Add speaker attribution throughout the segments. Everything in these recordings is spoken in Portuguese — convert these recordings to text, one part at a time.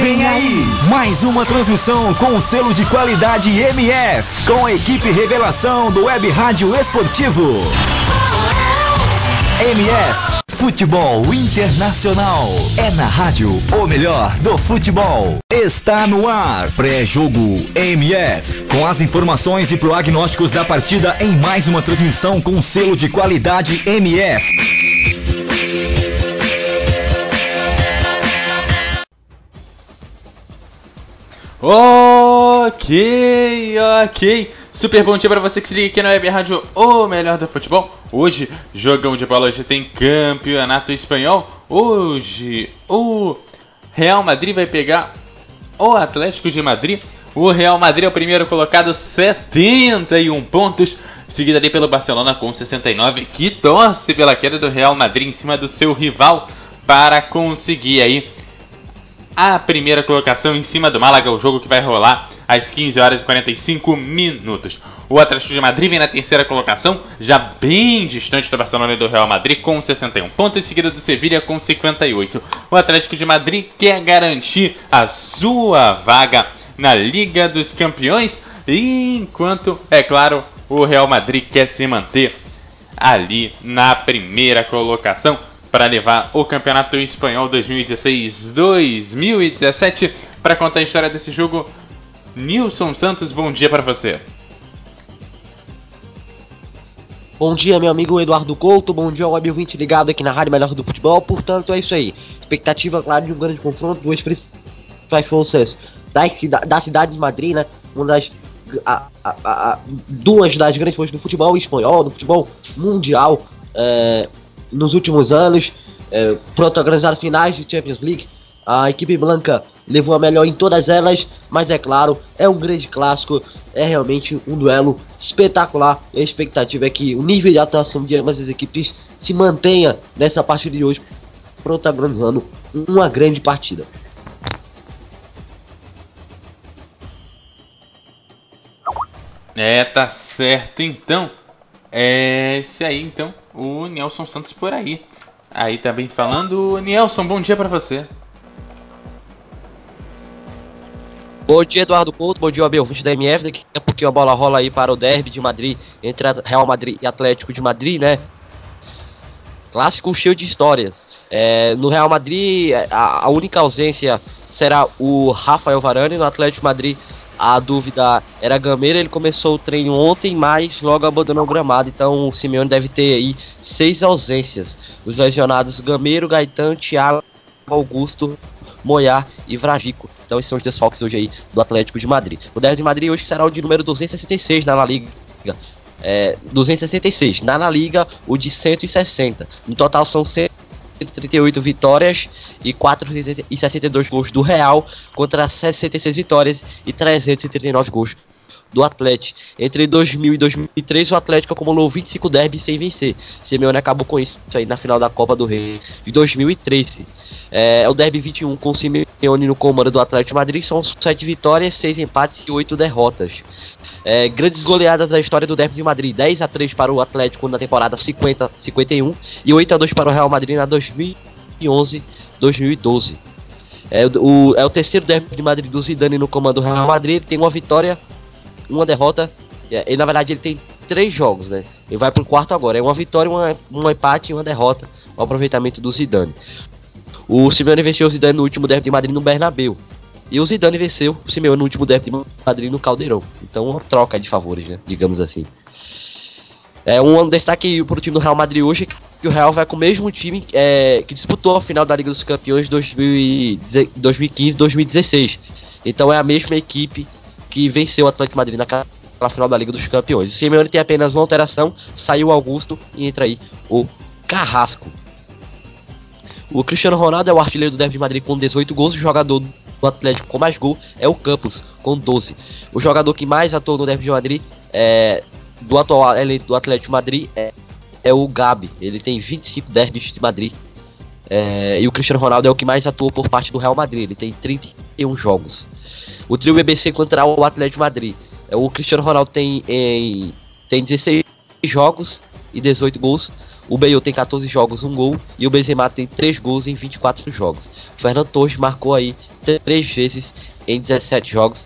Speaker 1: Vem aí, mais uma transmissão com o selo de qualidade MF, com a equipe revelação do Web Rádio Esportivo. MF, Futebol Internacional. É na rádio o melhor do futebol. Está no ar, pré-jogo MF, com as informações e prognósticos da partida em mais uma transmissão com selo de qualidade MF.
Speaker 2: Ok, ok. Super bom dia para você que se liga aqui na Web Rádio O Melhor do Futebol. Hoje, jogão de bola, hoje tem campeonato espanhol. Hoje, o Real Madrid vai pegar o Atlético de Madrid. O Real Madrid é o primeiro colocado, 71 pontos. Seguido ali pelo Barcelona com 69, que torce pela queda do Real Madrid em cima do seu rival para conseguir aí a primeira colocação em cima do Málaga, o jogo que vai rolar às 15 horas e 45 minutos. O Atlético de Madrid vem na terceira colocação, já bem distante do Barcelona e do Real Madrid, com 61 pontos, seguido do Sevilha com 58. O Atlético de Madrid quer garantir a sua vaga na Liga dos Campeões, enquanto, é claro, o Real Madrid quer se manter ali na primeira colocação para levar o Campeonato Espanhol 2016-2017. Para contar a história desse jogo, Nilson Santos, bom dia para você.
Speaker 3: Bom dia, meu amigo Eduardo Couto. Bom dia ao web 20 ligado aqui na Rádio Melhor do Futebol. Portanto, é isso aí. Expectativa, claro, de um grande confronto. Duas principais forças da, da cidade de Madrid, né? Uma das. A, a, a, duas das grandes forças do futebol espanhol, do futebol mundial. É, nos últimos anos, é, protagonizaram finais de Champions League. A equipe branca levou a melhor em todas elas, mas é claro, é um grande clássico, é realmente um duelo espetacular. A expectativa é que o nível de atuação de ambas as equipes se mantenha nessa partida de hoje, protagonizando uma grande partida.
Speaker 2: É, tá certo então. É esse aí então, o Nelson Santos por aí. Aí também tá falando, Nelson, bom dia para você.
Speaker 3: Bom dia, Eduardo Couto. Bom dia, Abel, 20 da MF. Daqui a pouquinho a bola rola aí para o derby de Madrid, entre Real Madrid e Atlético de Madrid, né? Clássico cheio de histórias. É, no Real Madrid, a, a, única ausência será o Rafael Varane. No Atlético de Madrid, a dúvida era Gameira, ele começou o treino ontem, mas logo abandonou o gramado. Então o Simeone deve ter aí seis ausências. Os lesionados Gameiro, Gaetan, Thiago, Augusto, Moyar e Vragico. Então esses são os desfalques hoje aí do Atlético de Madrid. O 10 de Madrid hoje será o de número 266 na La Liga. É, 266. Na La Liga, o de 160. No total são 100 138 vitórias e 462 gols do Real contra 66 vitórias e 339 gols do Atlético. Entre 2000 e 2003, o Atlético acumulou 25 derbys sem vencer. Simeone acabou com isso aí na final da Copa do Rei de 2013. É, o derby 21 com Simeone no comando do Atlético Madrid são 7 vitórias, 6 empates e 8 derrotas. É, grandes goleadas da história do Derby de Madrid: 10 a 3 para o Atlético na temporada 50-51 e 8 a 2 para o Real Madrid na 2011-2012. É o, é o terceiro Derby de Madrid do Zidane no comando do Real Madrid. Ele tem uma vitória, uma derrota. É, e na verdade ele tem três jogos, né? Ele vai pro quarto agora. É uma vitória, uma, um empate e uma derrota. O aproveitamento do Zidane. O Simeone venceu o Zidane no último Derby de Madrid no Bernabéu. E o Zidane venceu o Simeone no último derby de Madrid no Caldeirão. Então, uma troca de favores, né? Digamos assim. É um destaque para o time do Real Madrid hoje que o Real vai com o mesmo time é, que disputou a final da Liga dos Campeões 2015-2016. Então é a mesma equipe que venceu o Atlético Madrid naquela final da Liga dos Campeões. O Simeone tem apenas uma alteração, saiu o Augusto e entra aí o Carrasco. O Cristiano Ronaldo é o artilheiro do Derby de Madrid com 18 gols, jogador do Atlético com mais gol é o Campos, com 12. O jogador que mais atuou no Derby de Madrid é, do atual do Atlético de Madrid é, é o Gabi. Ele tem 25 derbys de Madrid. É, e o Cristiano Ronaldo é o que mais atuou por parte do Real Madrid. Ele tem 31 jogos. O trio BBC contra o Atlético de Madrid. É, o Cristiano Ronaldo tem, em, tem 16 jogos e 18 gols. O Bale tem 14 jogos, 1 gol. E o Benzema tem 3 gols em 24 jogos. O Fernando Torres marcou aí 3 vezes em 17 jogos.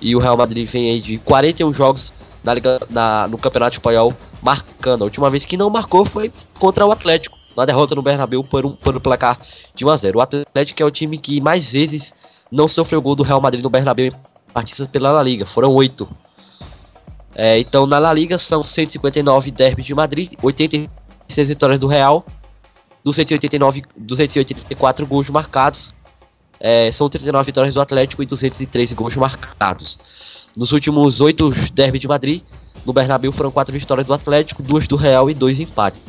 Speaker 3: E o Real Madrid vem aí de 41 jogos na Liga, na, no Campeonato Espanhol marcando. A última vez que não marcou foi contra o Atlético, na derrota no Bernabéu por um, por um placar de 1 a 0. O Atlético é o time que mais vezes não sofreu gol do Real Madrid no Bernabéu em partidas pela La Liga, foram 8. É, então na La Liga são 159 derbys de Madrid, 86 vitórias do Real, 289, 284 gols marcados, é, são 39 vitórias do Atlético e 203 gols marcados. Nos últimos oito derbys de Madrid, no Bernabéu foram quatro vitórias do Atlético, duas do Real e dois empates.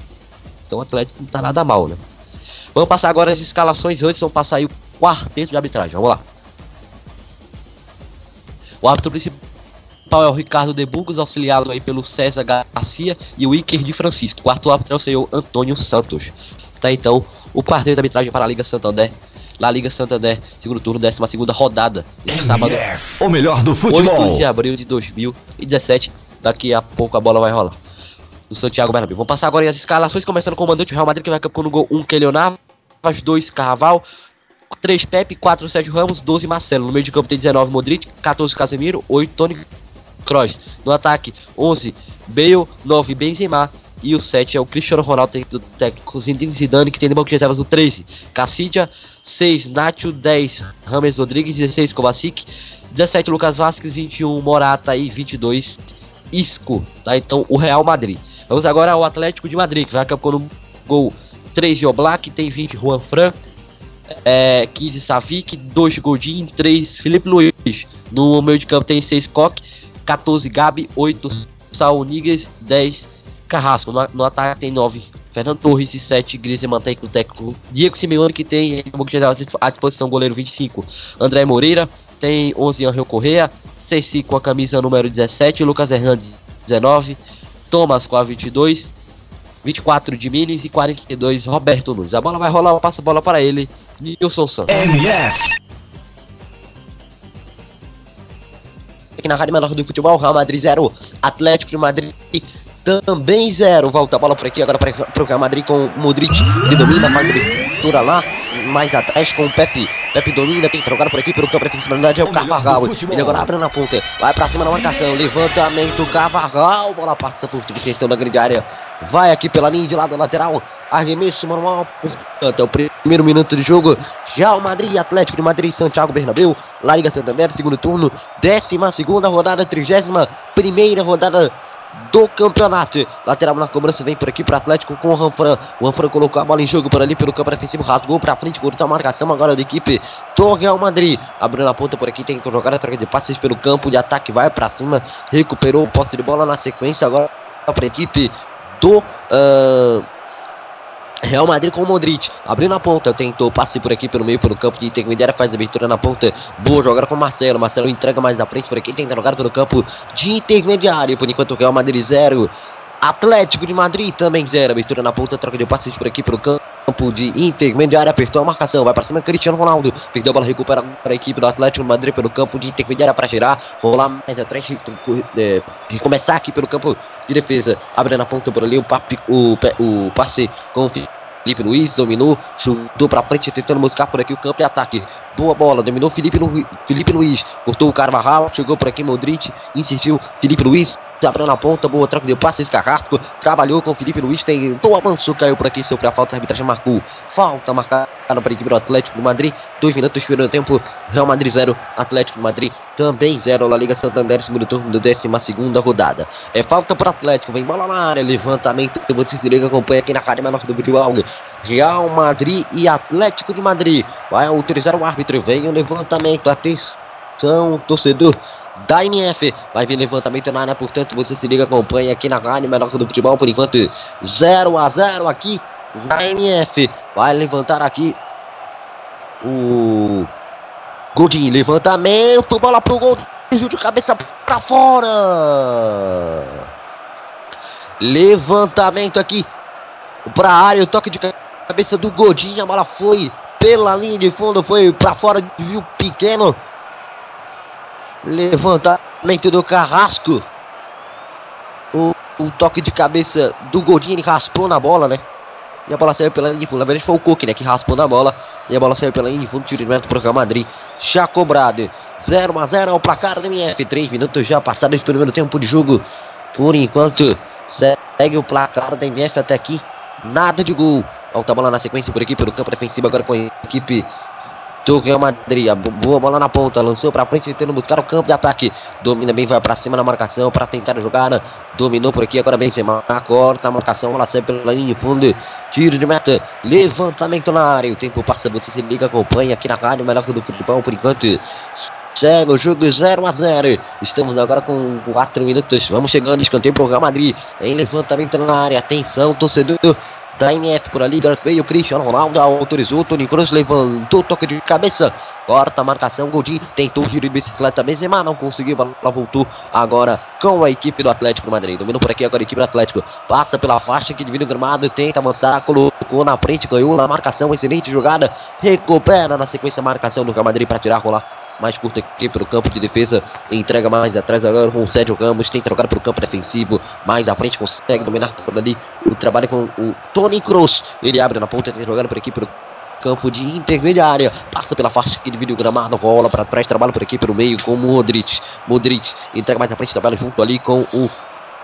Speaker 3: Então o Atlético não tá nada mal, né? Vamos passar agora as escalações antes, vamos passar aí o quarteto de arbitragem. Vamos lá. O árbitro principal é o Ricardo de Burgos, auxiliado aí pelo César Garcia e o Iker de Francisco. Quarto árbitro é o senhor Antônio Santos. Tá então o quarteto de arbitragem para a Liga Santander La Liga Santander, segundo turno, 12 rodada. Neste sábado,
Speaker 1: o melhor do futebol.
Speaker 3: 8 de abril de 2017. Daqui a pouco a bola vai rolar. Do Santiago Bernabéu. Vamos passar agora as escalações, começando com o mandante Real Madrid, que vai campeão no gol 1 Kelly Navas, 2 Carnaval, 3 Pepe, 4 Sérgio Ramos, 12 Marcelo. No meio de campo tem 19 Modric, 14 Casemiro, 8 Tony Kroos. No ataque, 11 Bale, 9 Benzema, e o 7 é o Cristiano Ronaldo, técnico Zinedine Zidane, que tem de banco de reservas o 13. Cassidia, 6 Nacho, 10 Rames Rodrigues, 16 Kovacic, 17 Lucas Vasquez, 21 Morata e 22 Isco. Tá? Então o Real Madrid. Vamos agora ao Atlético de Madrid, que vai no gol 3 de Oblak, tem 20 Juan Fran, é, 15 Savic, 2 Godin, 3 Felipe Luiz. No meio de campo tem 6 Koch, 14 Gabi, 8 Saul Niguez, 10 Carrasco. No, no ataque tem 9 Fernando Torres e 7 Griezmann tem o técnico. Diego Simeone que tem à disposição goleiro 25 André Moreira tem 11 Angel Correa. 6 com a camisa número 17 Lucas Hernandes 19 Thomas com a 22 24 de Minis e 42 Roberto Nunes. A bola vai rolar passa a bola para ele Nilson Santos.
Speaker 1: MF
Speaker 3: aqui na Rádio Menor do Futebol Real Madrid 0 Atlético de Madrid também zero. Volta a bola por aqui agora para o Real Madrid com o Modric, que domina, faz abertura lá, mais atrás com o Pepe. Pepe domina, tem trocado por aqui pelo campo, a responsabilidade é o Carvajal. Ele agora abre na ponta, vai para cima na marcação, levantamento, Carvajal, bola passa por questão da grande área. Vai aqui pela linha de lado lateral, arremesso manual, portanto, é o primeiro minuto de jogo. Real Madrid, Atlético de Madrid, Santiago Bernabéu, La Liga Santander, segundo turno, décima segunda rodada, trigésima primeira rodada do campeonato. Lateral na cobrança vem por aqui para Atlético com o Ranfran. O Ranfran colocou a bola em jogo por ali pelo campo defensivo, rasgou para frente, cortou a marcação agora da equipe do Real Madrid. Abrindo a ponta por aqui, que jogar a troca de passes pelo campo de ataque, vai para cima, recuperou o posse de bola na sequência agora para a equipe uh, Real Madrid com o Modric. Abriu na ponta, tentou passe por aqui pelo meio, pelo campo de intermediária, faz abertura na ponta. Boa jogada com o Marcelo. Marcelo entrega mais na frente por aqui, tenta jogar pelo campo de intermediária. Por enquanto o Real Madrid 0. Atlético de Madrid também 0. Abertura na ponta, troca de passes por aqui pelo campo de intermediária. Apertou a marcação, vai para cima Cristiano Ronaldo. Perdeu a bola, recupera para a equipe do Atlético de Madrid pelo campo de intermediária para girar. Rolar mais atrás, é, começar aqui pelo campo de defesa. Abre na ponta por ali o, papi, o, o passe com o Felipe Luiz dominou, chutou pra frente, tentando buscar por aqui o campo de ataque. Boa bola, dominou Felipe, Lu, Felipe Luiz, cortou o Carvajal, chegou por aqui Modric, insistiu Felipe Luiz, abriu na ponta, boa troca de passe, Carrasco, trabalhou com Felipe Luiz, tentou avançou, caiu por aqui, sofreu a falta, a arbitragem marcou. Falta marcada para a equipe do Atlético do Madrid, dois minutos, primeiro tempo, Real Madrid 0, Atlético do Madrid também 0, La Liga Santander, segundo turno da 12 segunda rodada. É falta para o Atlético, vem bola na área, levantamento, você se liga, acompanha aqui na Rádio Menor do Futebol. Real Madrid e Atlético de Madrid. Vai autorizar o árbitro, vem o levantamento, atenção, torcedor da MF. Vai vir levantamento na área, portanto, você se liga, acompanha aqui na Rádio Menor do Futebol, por enquanto 0 a 0 aqui na MF. Vai levantar aqui o Godinho, levantamento, bola pro gol, de cabeça para fora. Levantamento aqui para área, o toque de cabeça do Godinho, a bola foi pela linha de fundo, foi para fora, viu pequeno. Levantamento do Carrasco. O, o toque de cabeça do Godinho, ele raspou na bola, né? E a bola saiu pela linha de fundo. Na verdade foi o Cook, né? Que raspou na bola. E a bola saiu pela linha de fundo. Tiro direto para o Real Madrid. Já cobrado. 0 a 0 ao placar do MF. 3 minutos já passados do primeiro tempo de jogo. Por enquanto, segue o placar da MF até aqui. Nada de gol. Volta a bola na sequência por aqui pelo campo defensivo. Agora com a equipe do Real Madrid. A boa bola na ponta. Lançou para frente, tentando buscar o campo de ataque. Domina bem, vai para cima na marcação para tentar jogar. Dominou por aqui. Agora Benzema corta a marcação. Bola sai pela linha de fundo. Tiro de meta. Levantamento na área. O tempo passa. Você se liga, acompanha aqui na rádio. Melhor do futebol por enquanto. Segue o jogo 0 a 0 Estamos agora com 4 minutos. Vamos chegando. Escanteio para o Real Madrid. Em levantamento na área. Atenção, torcedor MF por ali, Gareth Cristiano Ronaldo autorizou, Tony Kroos levantou, toque de cabeça, corta a marcação, Godin tentou giro de bicicleta, Benzema não conseguiu, ela voltou agora com a equipe do Atlético Madrid, dominou por aqui agora a equipe do Atlético, passa pela faixa que divide o gramado, tenta avançar, colocou na frente, ganhou na marcação, excelente jogada, recupera na sequência a marcação do Real Madrid para tirar, rolar mais curta aqui pelo campo de defesa, entrega mais atrás agora com o Sérgio Ramos, tem trocado pelo campo defensivo, mais à frente consegue dominar por ali o trabalho com o Tony Kroos, ele abre na ponta, tem jogando por aqui pelo campo de intermediária, passa pela faixa que divide o gramado, rola para trás, trabalha por aqui pelo meio com o Modric, Modric entrega mais à frente, trabalha junto ali com o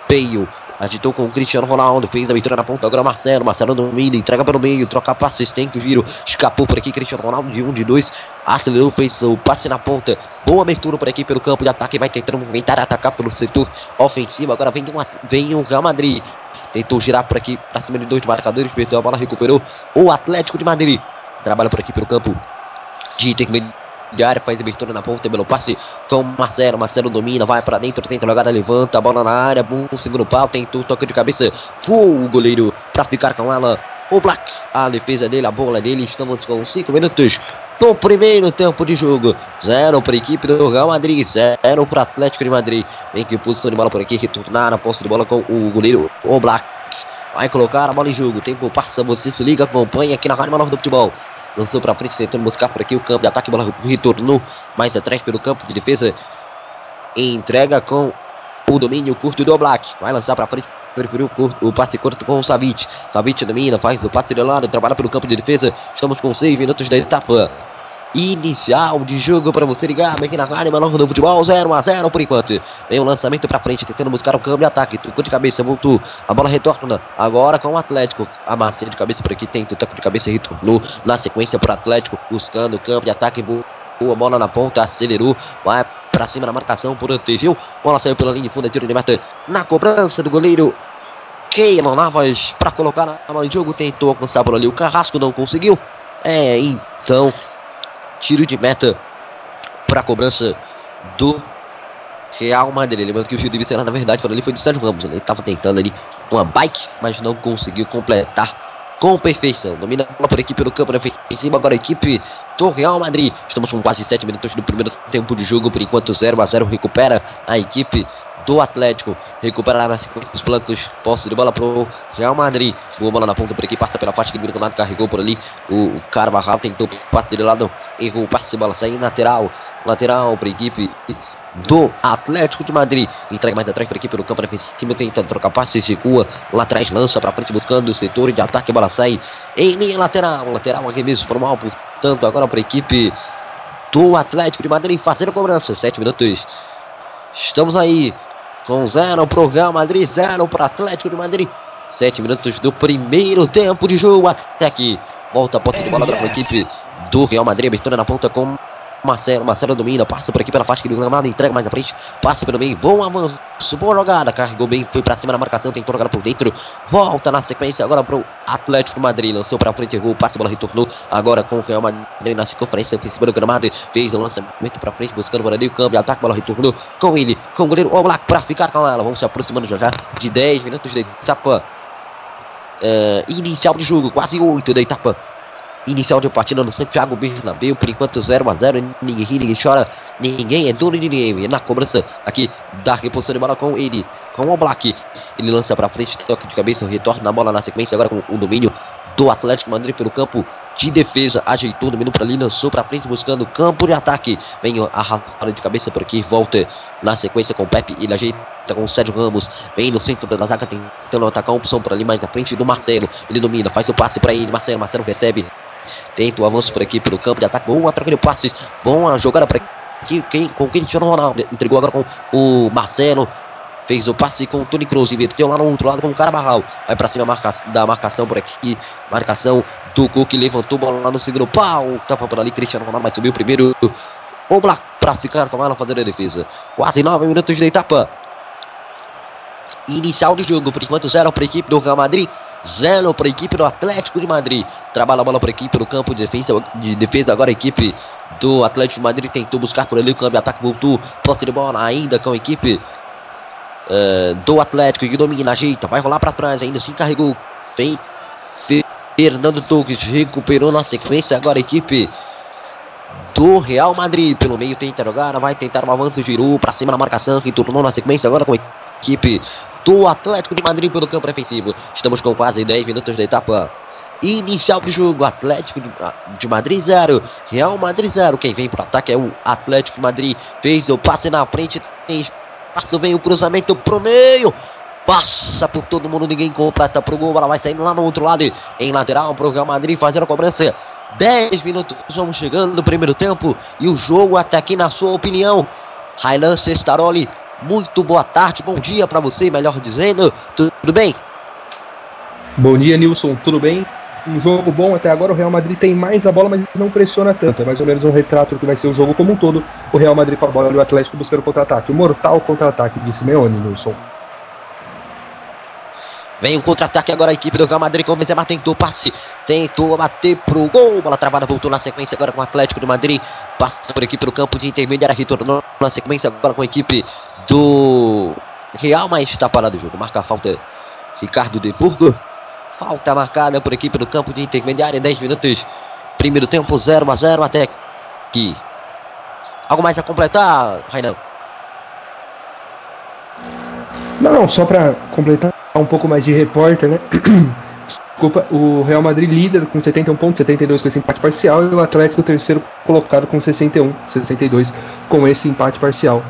Speaker 3: Peio, Agitou com o Cristiano Ronaldo, fez a abertura na ponta, agora Marcelo, Marcelo domina, entrega pelo meio, troca passe, tenta o giro, escapou por aqui, Cristiano Ronaldo de um, de dois, acelerou, fez o passe na ponta, boa abertura por aqui pelo campo de ataque, vai tentando movimentar, atacar pelo setor ofensivo, agora vem, uma, vem o Real Madrid, tentou girar por aqui, para cima de dois marcadores, perdeu a bola, recuperou o Atlético de Madrid, trabalha por aqui pelo campo de intermediário de área, faz abertura na ponta, pelo passe. Com Marcelo, Marcelo domina, vai para dentro, tenta jogada, levanta, a bola na área, bom segundo pau, tentou toque de cabeça, foi o goleiro para ficar com ela, o Black, a defesa dele, a bola dele, estamos com 5 minutos do primeiro tempo de jogo, 0 para a equipe do Real Madrid, 0 para Atlético de Madrid, vem que posição de bola por aqui, retornar na posse de bola com o goleiro, o Black, vai colocar a bola em jogo, tempo passa, você se liga, acompanha aqui na Rádio Menor do Futebol, lançou para frente, tentando buscar por aqui o campo de ataque, bola retornou mais atrás pelo campo de defesa, entrega com o domínio curto do Black, vai lançar para frente, preferiu o passe curto com o Savic, Savic domina, faz o passe de lado, trabalha pelo campo de defesa, estamos com 6 minutos da etapa inicial de jogo para você ligar aqui na rádio Menor do Futebol 0 a 0 por enquanto. Vem o um lançamento para frente, tentando buscar o câmbio de ataque. Tocou de cabeça, voltou. A bola retorna agora com o Atlético. A massinha de cabeça por aqui tem toque de cabeça e retornou na sequência para o Atlético, buscando o campo de ataque. Boa bola na ponta, acelerou, vai para cima na marcação, protegeu. Bola saiu pela linha de fundo, é tiro de meta na cobrança do goleiro. Keylon Navas para colocar na mão de jogo, tentou alcançar por ali. O Carrasco não conseguiu. É, então tiro de meta para a cobrança do Real Madrid. Lembrando que o tiro de vista, na verdade, para ali foi do Sérgio Ramos. Ele estava tentando ali uma bike, mas não conseguiu completar com perfeição. Domina a bola por aqui pelo campo defensivo. Agora a equipe do Real Madrid. Estamos com quase 7 minutos do primeiro tempo de jogo. Por enquanto 0 a 0 recupera a equipe do Atlético. Recupera na sequência dos plancos. Posse de bola pro Real Madrid. Boa bola na ponta por aqui. Passa pela parte que do lado. Carregou por ali. O Carvajal tentou bater de lado. Errou o passe de bola. Saiu lateral. Lateral para a equipe do Atlético de Madrid. Entrega mais atrás para aqui pelo campo defensivo, tenta trocar passes, recua lá atrás, lança para frente buscando o setor de ataque, bola sai em linha lateral, lateral arremesso para o mal, portanto agora para a equipe do Atlético de Madrid fazendo cobrança, 7 minutos. Estamos aí com 0 para o Real Madrid, 0 para o Atlético de Madrid. 7 minutos do primeiro tempo de jogo até aqui. Volta a posse de bola para a equipe do Real Madrid, abertura na ponta com Marcelo, Marcelo domina, passa por aqui pela faixa que do gramado, entrega mais à frente, passa pelo meio, bom avanço, boa jogada, carregou bem, foi pra cima da marcação, tentou jogar por dentro, volta na sequência agora pro Atlético Madrid, lançou pra frente, errou, passa, bola retornou, agora com o Real Madrid na circunferência, foi cima do gramado, fez o lançamento pra frente, buscando por ali o câmbio, ataque, bola retornou com ele, com o goleiro Oblak pra ficar com ela, vamos se aproximando já já de 10 minutos de etapa uh, inicial de jogo, quase 8 da etapa Inicial de partida no Santiago Bernabéu, por enquanto 0 a 0 ninguém ri, ninguém chora, ninguém é dono de ninguém. Na cobrança aqui da reposição de bola com ele, com o Black. Ele lança para frente, toque de cabeça, retorna na bola na sequência, agora com o domínio do Atlético Madrid pelo campo de defesa, ajeitou o domínio para ali, lançou para frente, buscando campo de ataque. Vem arrastada de cabeça por aqui, volta na sequência com o Pepe, ele ajeita com o Sérgio Ramos, vem no centro da ataque, tentando atacar uma opção por ali, mais na frente do Marcelo. Ele domina, faz o passe para ele, Marcelo, Marcelo recebe, tenta o avanço por aqui pelo campo de ataque, boa troca de passes, boa jogada para aqui, quem, com Cristiano Ronaldo, entregou agora com o Marcelo, fez o passe com o Tony Kroos, inverteu lá no outro lado com o Carabarral, vai para cima marca, da marcação por aqui, marcação do Cook, levantou a bola lá no segundo pau, tava por ali, Cristiano Ronaldo, mas subiu primeiro, o Black para ficar com ela fazendo a defesa, quase nove minutos de etapa, inicial do jogo, por enquanto zero para a equipe do Real Madrid, zero para a equipe do Atlético de Madrid, trabalha a bola para a equipe no campo de defesa, de defesa agora a equipe do Atlético de Madrid. Tentou buscar por ali o câmbio ataque, voltou, posse de bola ainda com a equipe uh, do Atlético que domina, ajeita, vai rolar para trás, ainda assim carregou, vem Fernando Torres, recuperou na sequência, agora a equipe do Real Madrid. Pelo meio tenta jogar, vai tentar um avanço, girou para cima na marcação, que tornou na sequência agora com a equipe do Atlético de Madrid pelo campo defensivo. Estamos com quase 10 minutos da etapa inicial do jogo. Atlético de Madrid 0, Real Madrid 0. Quem vem para o ataque é o Atlético de Madrid. Fez o passe na frente, tem espaço, vem o cruzamento pro meio. Passa por todo mundo, ninguém completa pro gol. Ela vai saindo lá no outro lado, em lateral pro Real Madrid fazendo a cobrança. 10 minutos, vamos chegando no primeiro tempo. E o jogo até aqui, na sua opinião. Railan Cestaroli, muito boa tarde, bom dia para você, melhor dizendo. Tudo bem?
Speaker 4: Bom dia, Nilson, tudo bem? Um jogo bom até agora. O Real Madrid tem mais a bola, mas não pressiona tanto. É mais ou menos um retrato do que vai ser o jogo como um todo. O Real Madrid com a bola e o Atlético buscando contra-ataque. O mortal contra-ataque de Simeone, Nilson.
Speaker 3: Vem o contra-ataque agora a equipe do Real Madrid com o Benzema tentou passe, tentou bater pro gol, bola travada, voltou na sequência agora com o Atlético de Madrid, passa por aqui pelo campo de intermediária, retornou na sequência agora com a equipe do Real, mas está parado o jogo, marca a falta Ricardo de Burgo, falta marcada por aqui pelo campo de intermediária, 10 minutos, primeiro tempo 0 a 0 até aqui. Algo mais a completar, Rainan?
Speaker 4: Não, não, só para completar um pouco mais de repórter, né? Desculpa, o Real Madrid líder com 71 pontos, 72 com esse empate parcial, e o Atlético terceiro colocado com 61, 62 com esse empate parcial.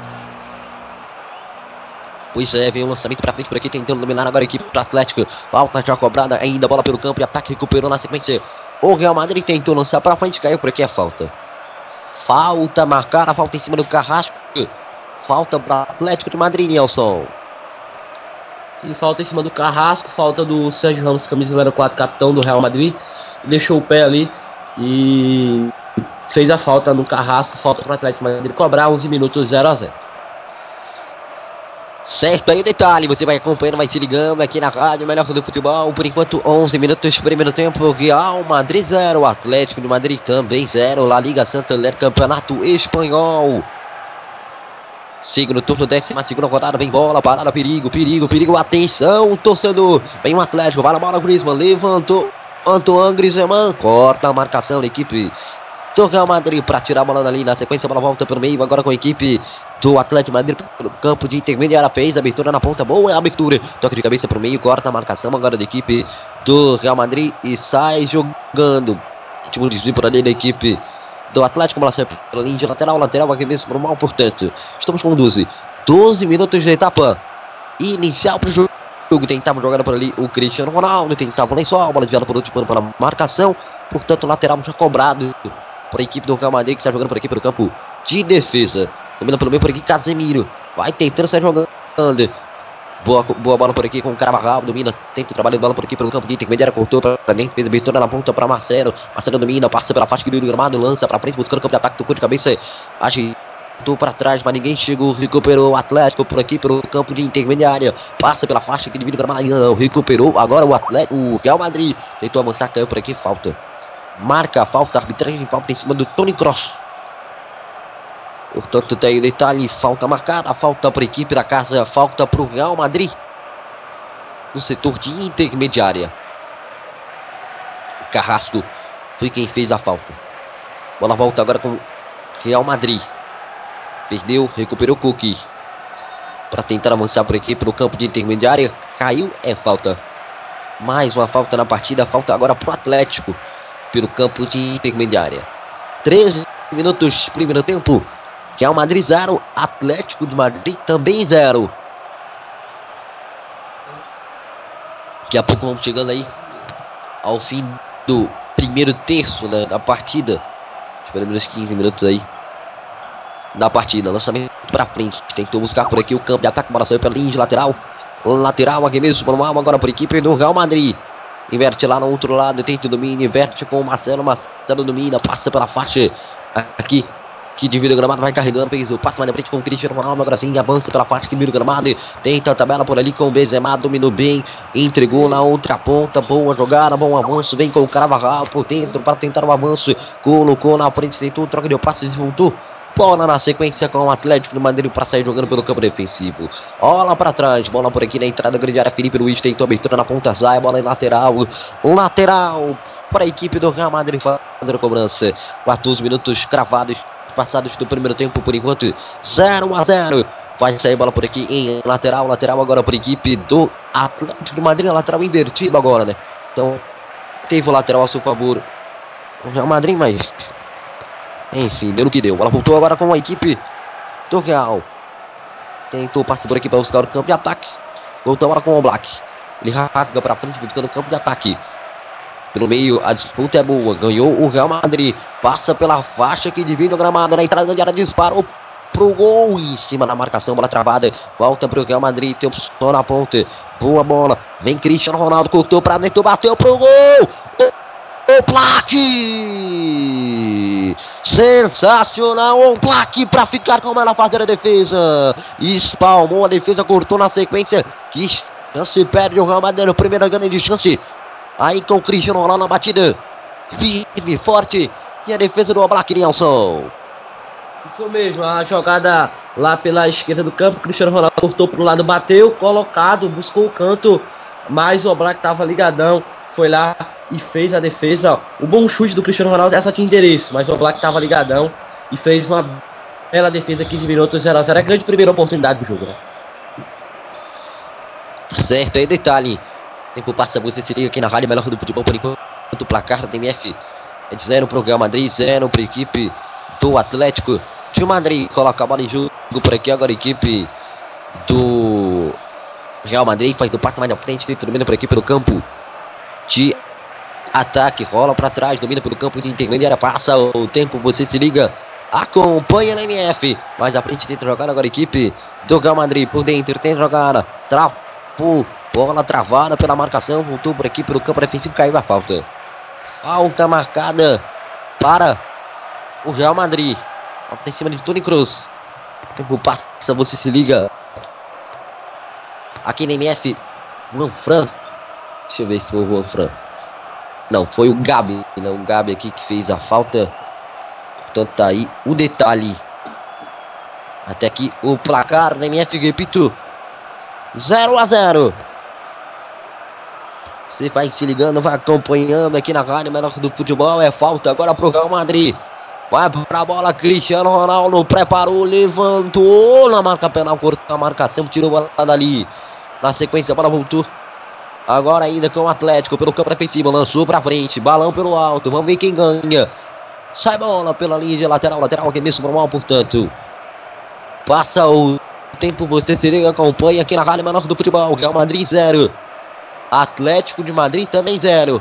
Speaker 3: Pois é, vem o lançamento pra frente por aqui, tentando dominar agora a equipe do Atlético. Falta já cobrada, ainda bola pelo campo e ataque recuperou na sequência. O Real Madrid tentou lançar pra frente, caiu por aqui a falta. Falta marcada, falta em cima do Carrasco. Falta para Atlético de Madrid, Nelson.
Speaker 5: Sim, falta em cima do Carrasco, falta do Sérgio Ramos, camisa número 4, capitão do Real Madrid. Deixou o pé ali e fez a falta no Carrasco, falta para Atlético Madrid cobrar 11 minutos 0 a 0.
Speaker 3: Certo aí o detalhe, você vai acompanhando, vai se ligando aqui na rádio Melhor do Futebol. Por enquanto, 11 minutos, primeiro tempo, Real Madrid 0, Atlético de Madrid também 0, La Liga Santander, Campeonato Espanhol. Segundo turno, décima segunda rodada, vem bola, parada, perigo, perigo, perigo, atenção, torcedor. Vem o Atlético, vai na bola, Griezmann, levantou, Antoine Griezmann, corta a marcação da equipe do Real Madrid para tirar a bola dali. Na sequência, a bola volta pelo meio, agora com a equipe do Atlético Madrid pelo campo de intermediária. Fez abertura na ponta, boa abertura. Toque de cabeça pro meio, corta a marcação agora da equipe do Real Madrid e sai jogando. Último desvio por ali da equipe do Atlético, bola pela linha de lateral, lateral aqui mesmo normal, portanto, estamos com 12. 12 minutos de etapa inicial para o jogo. Tentava jogar por ali o Cristiano Ronaldo, tentava o lençol, bola desviada por último para a marcação, portanto, lateral já cobrado para a equipe do Real Madrid que está jogando por aqui pelo campo de defesa. Domina pelo meio por aqui, Casemiro. Vai tentando sair jogando. Boa, boa bola por aqui com o Carvajal, domina, tenta trabalhar de bola por aqui pelo campo de intermediária, cortou para dentro, fez abertura na ponta para Marcelo. Marcelo domina, passa pela faixa do gramado, lança para frente, buscando o campo de ataque, tocou de cabeça, agitou para trás, mas ninguém chegou, recuperou o Atlético por aqui pelo campo de intermediária, passa pela faixa que divide o gramado, não, recuperou, agora o Atlético, o Real Madrid tentou avançar, caiu por aqui, falta. Marca a falta, arbitragem falta em cima do Tony Cross. Portanto, tem o detalhe, falta marcada, falta para a equipe da casa, falta para o Real Madrid. No setor de intermediária. Carrasco foi quem fez a falta. Bola volta agora com Real Madrid. Perdeu, recuperou Cookie. para tentar avançar por aqui pelo campo de intermediária. Caiu, é falta. Mais uma falta na partida, falta agora pro Atlético pelo campo de intermediária. 13 minutos, primeiro tempo. Real Madrid 0, Atlético de Madrid também 0. Daqui a pouco vamos chegando aí ao fim do primeiro terço né, da partida. Esperando uns 15 minutos aí da partida. Lançamento para frente. Tentou buscar por aqui o campo de ataque. Bola saiu pela linha de lateral. Lateral, arremesso para o agora por equipe do Real Madrid. Inverte lá no outro lado, tenta o domínio, inverte com o Marcelo. Marcelo domina, passa pela faixa aqui que divide o gramado, vai carregando, fez o passe mais na frente com o Cristiano Ronaldo, agora sim, avança pela faixa que divide o gramado, tenta a tabela por ali com o Benzema, dominou bem, entregou na outra ponta, boa jogada, bom avanço, vem com o Carvajal por dentro para tentar o avanço, colocou na frente, tentou, troca de passe, desmontou, Bola na sequência com o Atlético do Madeiro para sair jogando pelo campo defensivo. Bola para trás, bola por aqui na entrada grande área. Felipe Luiz tentou abertura na ponta sai, bola em lateral. Lateral para a equipe do Real Madrid fazendo a cobrança. 14 minutos cravados passados do primeiro tempo por enquanto 0 a 0. Vai sair bola por aqui em lateral, lateral agora por equipe do Atlético de Madrid, lateral invertido agora, né? Então, teve o lateral a seu favor. O Real Madrid, mas enfim, deu no que deu. Ela voltou agora com a equipe do Real. Tentou passar por aqui para buscar o campo de ataque. Voltou agora com o Black. Ele rasga para frente buscando o campo de ataque. Pelo meio, a disputa é boa. Ganhou o Real Madrid. Passa pela faixa que divide o gramado. Na entrada de área, disparou pro gol. Em cima da marcação, bola travada. Volta pro Real Madrid. Tem opção na ponta. Boa bola. Vem Cristiano Ronaldo. Cortou para dentro. Bateu pro gol o plaque! Sensacional o plaque para ficar com ela fazer a defesa. Espalmou a defesa, cortou na sequência. Que chance perde o Real Madrid. Primeira grande chance. Aí com o Cristiano Ronaldo na batida. Firme, forte. E a defesa do Oblak Nelson.
Speaker 5: Isso mesmo, a jogada lá pela esquerda do campo. Cristiano Ronaldo cortou para o lado, bateu, colocado, buscou o canto. Mas o Oblak estava ligadão foi lá e fez a defesa. O bom chute do Cristiano Ronaldo essa tinha endereço, mas o Black estava ligadão e fez uma bela defesa 15 minutos 0 a 0 É a grande primeira oportunidade do jogo, né?
Speaker 3: Certo, aí detalhe. Tempo passa, você se liga aqui na rádio melhor do futebol por enquanto. O placar da MF é de 0 para o Real Madrid, 0 para a equipe do Atlético de Madrid. Coloca a bola em jogo por aqui agora a equipe do Real Madrid faz do passo mais na frente, tem domina por aqui pelo campo de ataque. Rola para trás, domina pelo campo de intermediária, passa o tempo, você se liga. Acompanha na MF. Mais à frente tenta jogar agora a equipe do Real Madrid. Por dentro tenta jogar. Travou. Bola travada pela marcação. Voltou por aqui pelo campo defensivo. Caiu a falta. Falta marcada para o Real Madrid. Falta em cima de Tony Cruz. Tempo passa, você se liga. Aqui na MF. Juan Fran Deixa eu ver se foi o Juan Fran. Não, foi o Gabi, né? O Gabi aqui que fez a falta. Portanto, tá aí o detalhe. Até aqui o placar da MF, repito. 0 a 0 Você vai se ligando, vai acompanhando aqui na rádio menor do futebol. É falta agora pro Real Madrid. Vai pra bola, Cristiano Ronaldo preparou, levantou na marca penal, cortou a marcação, tirou a bola dali. Na sequência, a bola voltou Agora ainda com o Atlético pelo campo defensivo. Lançou pra frente. Balão pelo alto. Vamos ver quem ganha. Sai bola pela linha de lateral. Lateral que mesmo normal, portanto. Passa o tempo. Você se liga, acompanha aqui na Rádio Menor do Futebol. Real Madrid 0. Atlético de Madrid também 0.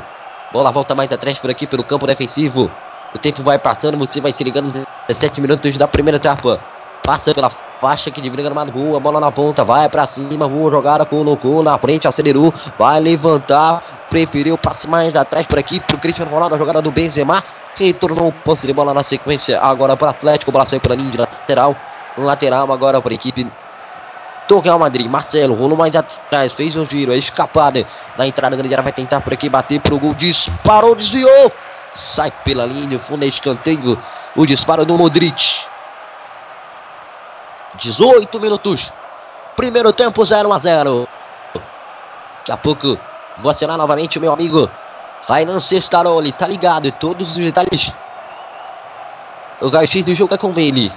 Speaker 3: Bola volta mais atrás por aqui pelo campo defensivo. O tempo vai passando. Você vai se ligando. 17 minutos da primeira etapa. Passa pela faixa que divide gramado, rua, bola na ponta, vai pra cima, rua, jogada, colocou na frente, acelerou, vai levantar, preferiu passe mais atrás por aqui pro Cristiano Ronaldo, a jogada do Benzema, retornou o posse de bola na sequência, agora para Atlético, bola saiu pela linha de lateral, lateral agora para a equipe do Real Madrid, Marcelo, rolou mais atrás, fez um giro, a escapada da entrada grande área, vai tentar por aqui bater pro gol, disparou, desviou, sai pela linha, fundo escanteio, o disparo do Modric. 18 minutos. Primeiro tempo 0 a 0. Daqui a pouco vou assinar novamente o meu amigo Rainan Cestaroli. Tá ligado? Todos os detalhes. O raio do jogo é com ele.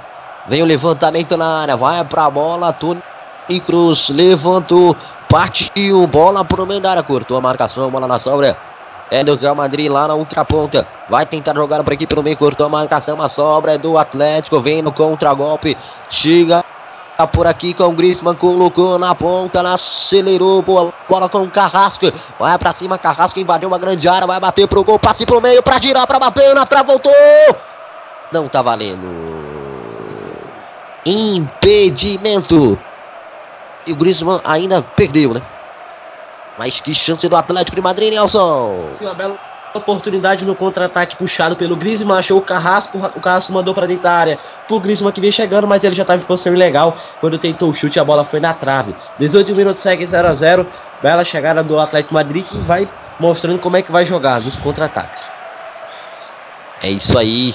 Speaker 3: Vem o levantamento na área. Vai pra bola. Tony Cruz levantou, partiu, bola pro meio da área, cortou a marcação, bola na sobra. É do Real Madrid lá na outra ponta. Vai tentar jogar por aqui pelo meio, cortou a marcação, a sobra é do Atlético, vem no contra-golpe, chega por aqui com o Griezmann, colocou na ponta, acelerou, boa bola com o Carrasco, vai pra cima, Carrasco invadiu uma grande área, vai bater pro gol, passe pro meio, pra girar, pra bater, na trave, voltou! Não tá valendo. Impedimento. E o Griezmann ainda perdeu, né? Mas que chance do Atlético de Madrid, Nelson.
Speaker 5: Uma bela oportunidade no contra-ataque puxado pelo Griezmann, achou o Carrasco, o Carrasco mandou para dentro da área pro Griezmann que veio chegando, mas ele já estava em posição ilegal, quando tentou o chute a bola foi na trave. 18 minutos segue 0 a 0 bela chegada do Atlético Madrid que vai mostrando como é que vai jogar nos contra-ataques.
Speaker 3: É isso aí.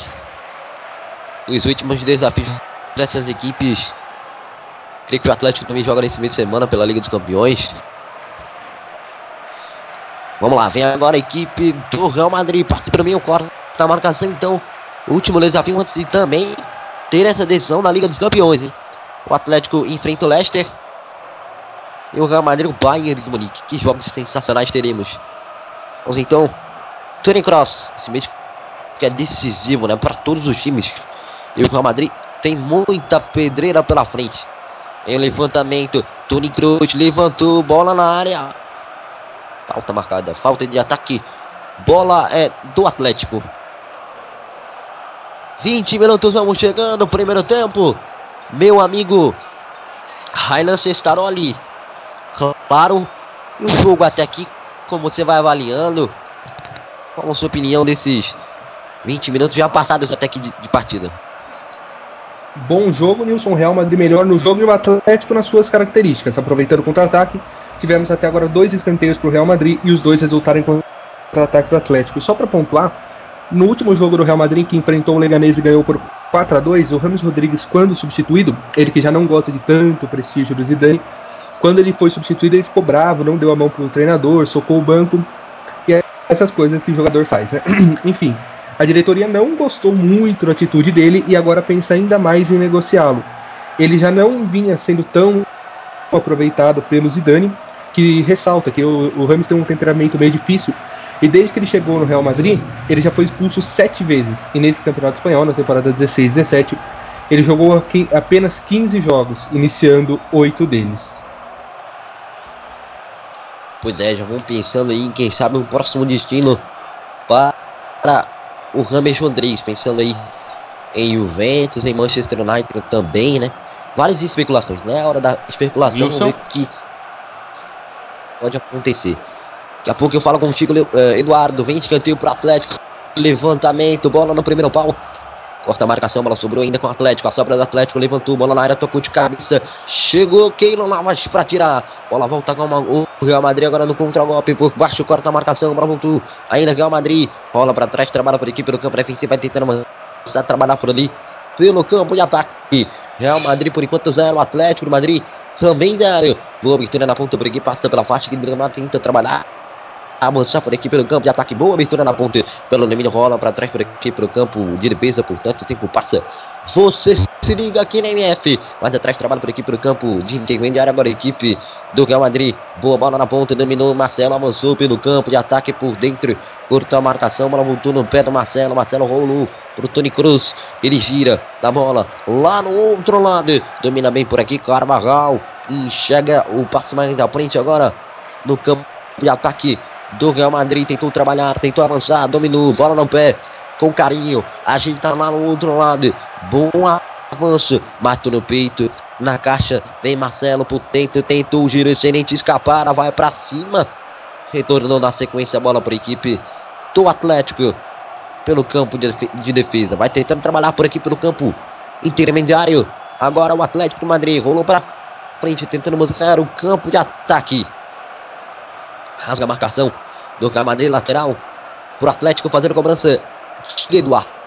Speaker 3: Os últimos desafios dessas equipes. Creio que o Atlético também joga nesse meio de semana pela Liga dos Campeões. Vamos lá, vem agora a equipe do Real Madrid. Passe para mim, o corta a marcação. Então, último desafio antes de também ter essa decisão na Liga dos Campeões. Hein? O Atlético enfrenta o Leicester. E o Real Madrid, o Bayern de Munique. Que jogos sensacionais teremos. Vamos então. Tony Cross. Esse mês que é decisivo, né? Para todos os times. E o Real Madrid tem muita pedreira pela frente. Em levantamento. Tony Kroos levantou. Bola na área. Falta marcada, falta de ataque. Bola é do Atlético. 20 minutos vamos chegando, primeiro tempo. Meu amigo Railan Cestaroli. Claro, e o jogo até aqui, como você vai avaliando? Qual a sua opinião desses 20 minutos já passados até aqui de, de partida?
Speaker 4: Bom jogo, Nilson Real Madrid melhor no jogo e o Atlético nas suas características, aproveitando o contra-ataque Tivemos até agora dois escanteios para o Real Madrid e os dois resultaram em contra-ataque para o Atlético. Só para pontuar, no último jogo do Real Madrid, que enfrentou o Leganés e ganhou por 4 a 2 o Ramos Rodrigues, quando substituído, ele que já não gosta de tanto prestígio do Zidane, quando ele foi substituído, ele ficou bravo, não deu a mão para o treinador, socou o banco, e é essas coisas que o jogador faz, né? Enfim, a diretoria não gostou muito da atitude dele e agora pensa ainda mais em negociá-lo. Ele já não vinha sendo tão aproveitado pelo Zidane que ressalta que o, o Ramos tem um temperamento meio difícil. E desde que ele chegou no Real Madrid, ele já foi expulso sete vezes. E nesse campeonato espanhol, na temporada 16-17, ele jogou apenas 15 jogos, iniciando oito deles.
Speaker 3: Pois é, já vamos pensando aí em quem sabe o próximo destino para o Rames Rodrigues, pensando aí em Juventus, em Manchester United também, né? Várias especulações, né? A hora da especulação, vamos ver que pode acontecer. Daqui a pouco eu falo contigo, eh, Eduardo. Vem escanteio pro Atlético. Levantamento, bola no primeiro pau. Corta a marcação, bola sobrou ainda com o Atlético. A sobra do Atlético levantou, bola na área, tocou de cabeça. Chegou Keylon Navas pra tirar. Bola volta com o Real Madrid agora no contra-golpe. Por baixo, corta a marcação, bola voltou. Ainda Real Madrid. Bola pra trás, trabalha por aqui pelo campo defensivo. Vai tentando a trabalhar por ali. Pelo campo de ataque. Real Madrid por enquanto zero. Atlético Madrid também da área. Boa abertura na ponta, Brigui passa pela faixa que tenta trabalhar. Avançar por aqui pelo campo de ataque. Boa abertura na ponta. Pelo domínio rola para trás por aqui pelo campo de defesa. Portanto, o tempo passa. Você se liga aqui na MF. Mais atrás trabalha por aqui pelo campo de intermediário. Agora a equipe do Real Madrid. Boa bola na ponta. Dominou. Marcelo avançou pelo campo de ataque por dentro. Cortou a marcação. Bola voltou no pé do Marcelo. Marcelo rolou pro Tony Cruz. Ele gira da bola lá no outro lado. Domina bem por aqui. Carvajal. E chega o passo mais da frente agora no campo de ataque do Real Madrid. Tentou trabalhar, tentou avançar, dominou, bola no pé, com carinho, ajeita lá no outro lado. Bom avanço, matou no peito, na caixa, vem Marcelo por dentro, tentou o giro excelente, escapar, vai para cima. Retornou na sequência a bola para a equipe do Atlético pelo campo de defesa. Vai tentando trabalhar por aqui pelo campo intermediário. Agora o Atlético Madrid rolou para frente, tentando buscar o campo de ataque. Rasga a marcação do Madrid lateral. Pro Atlético fazendo cobrança de Eduardo.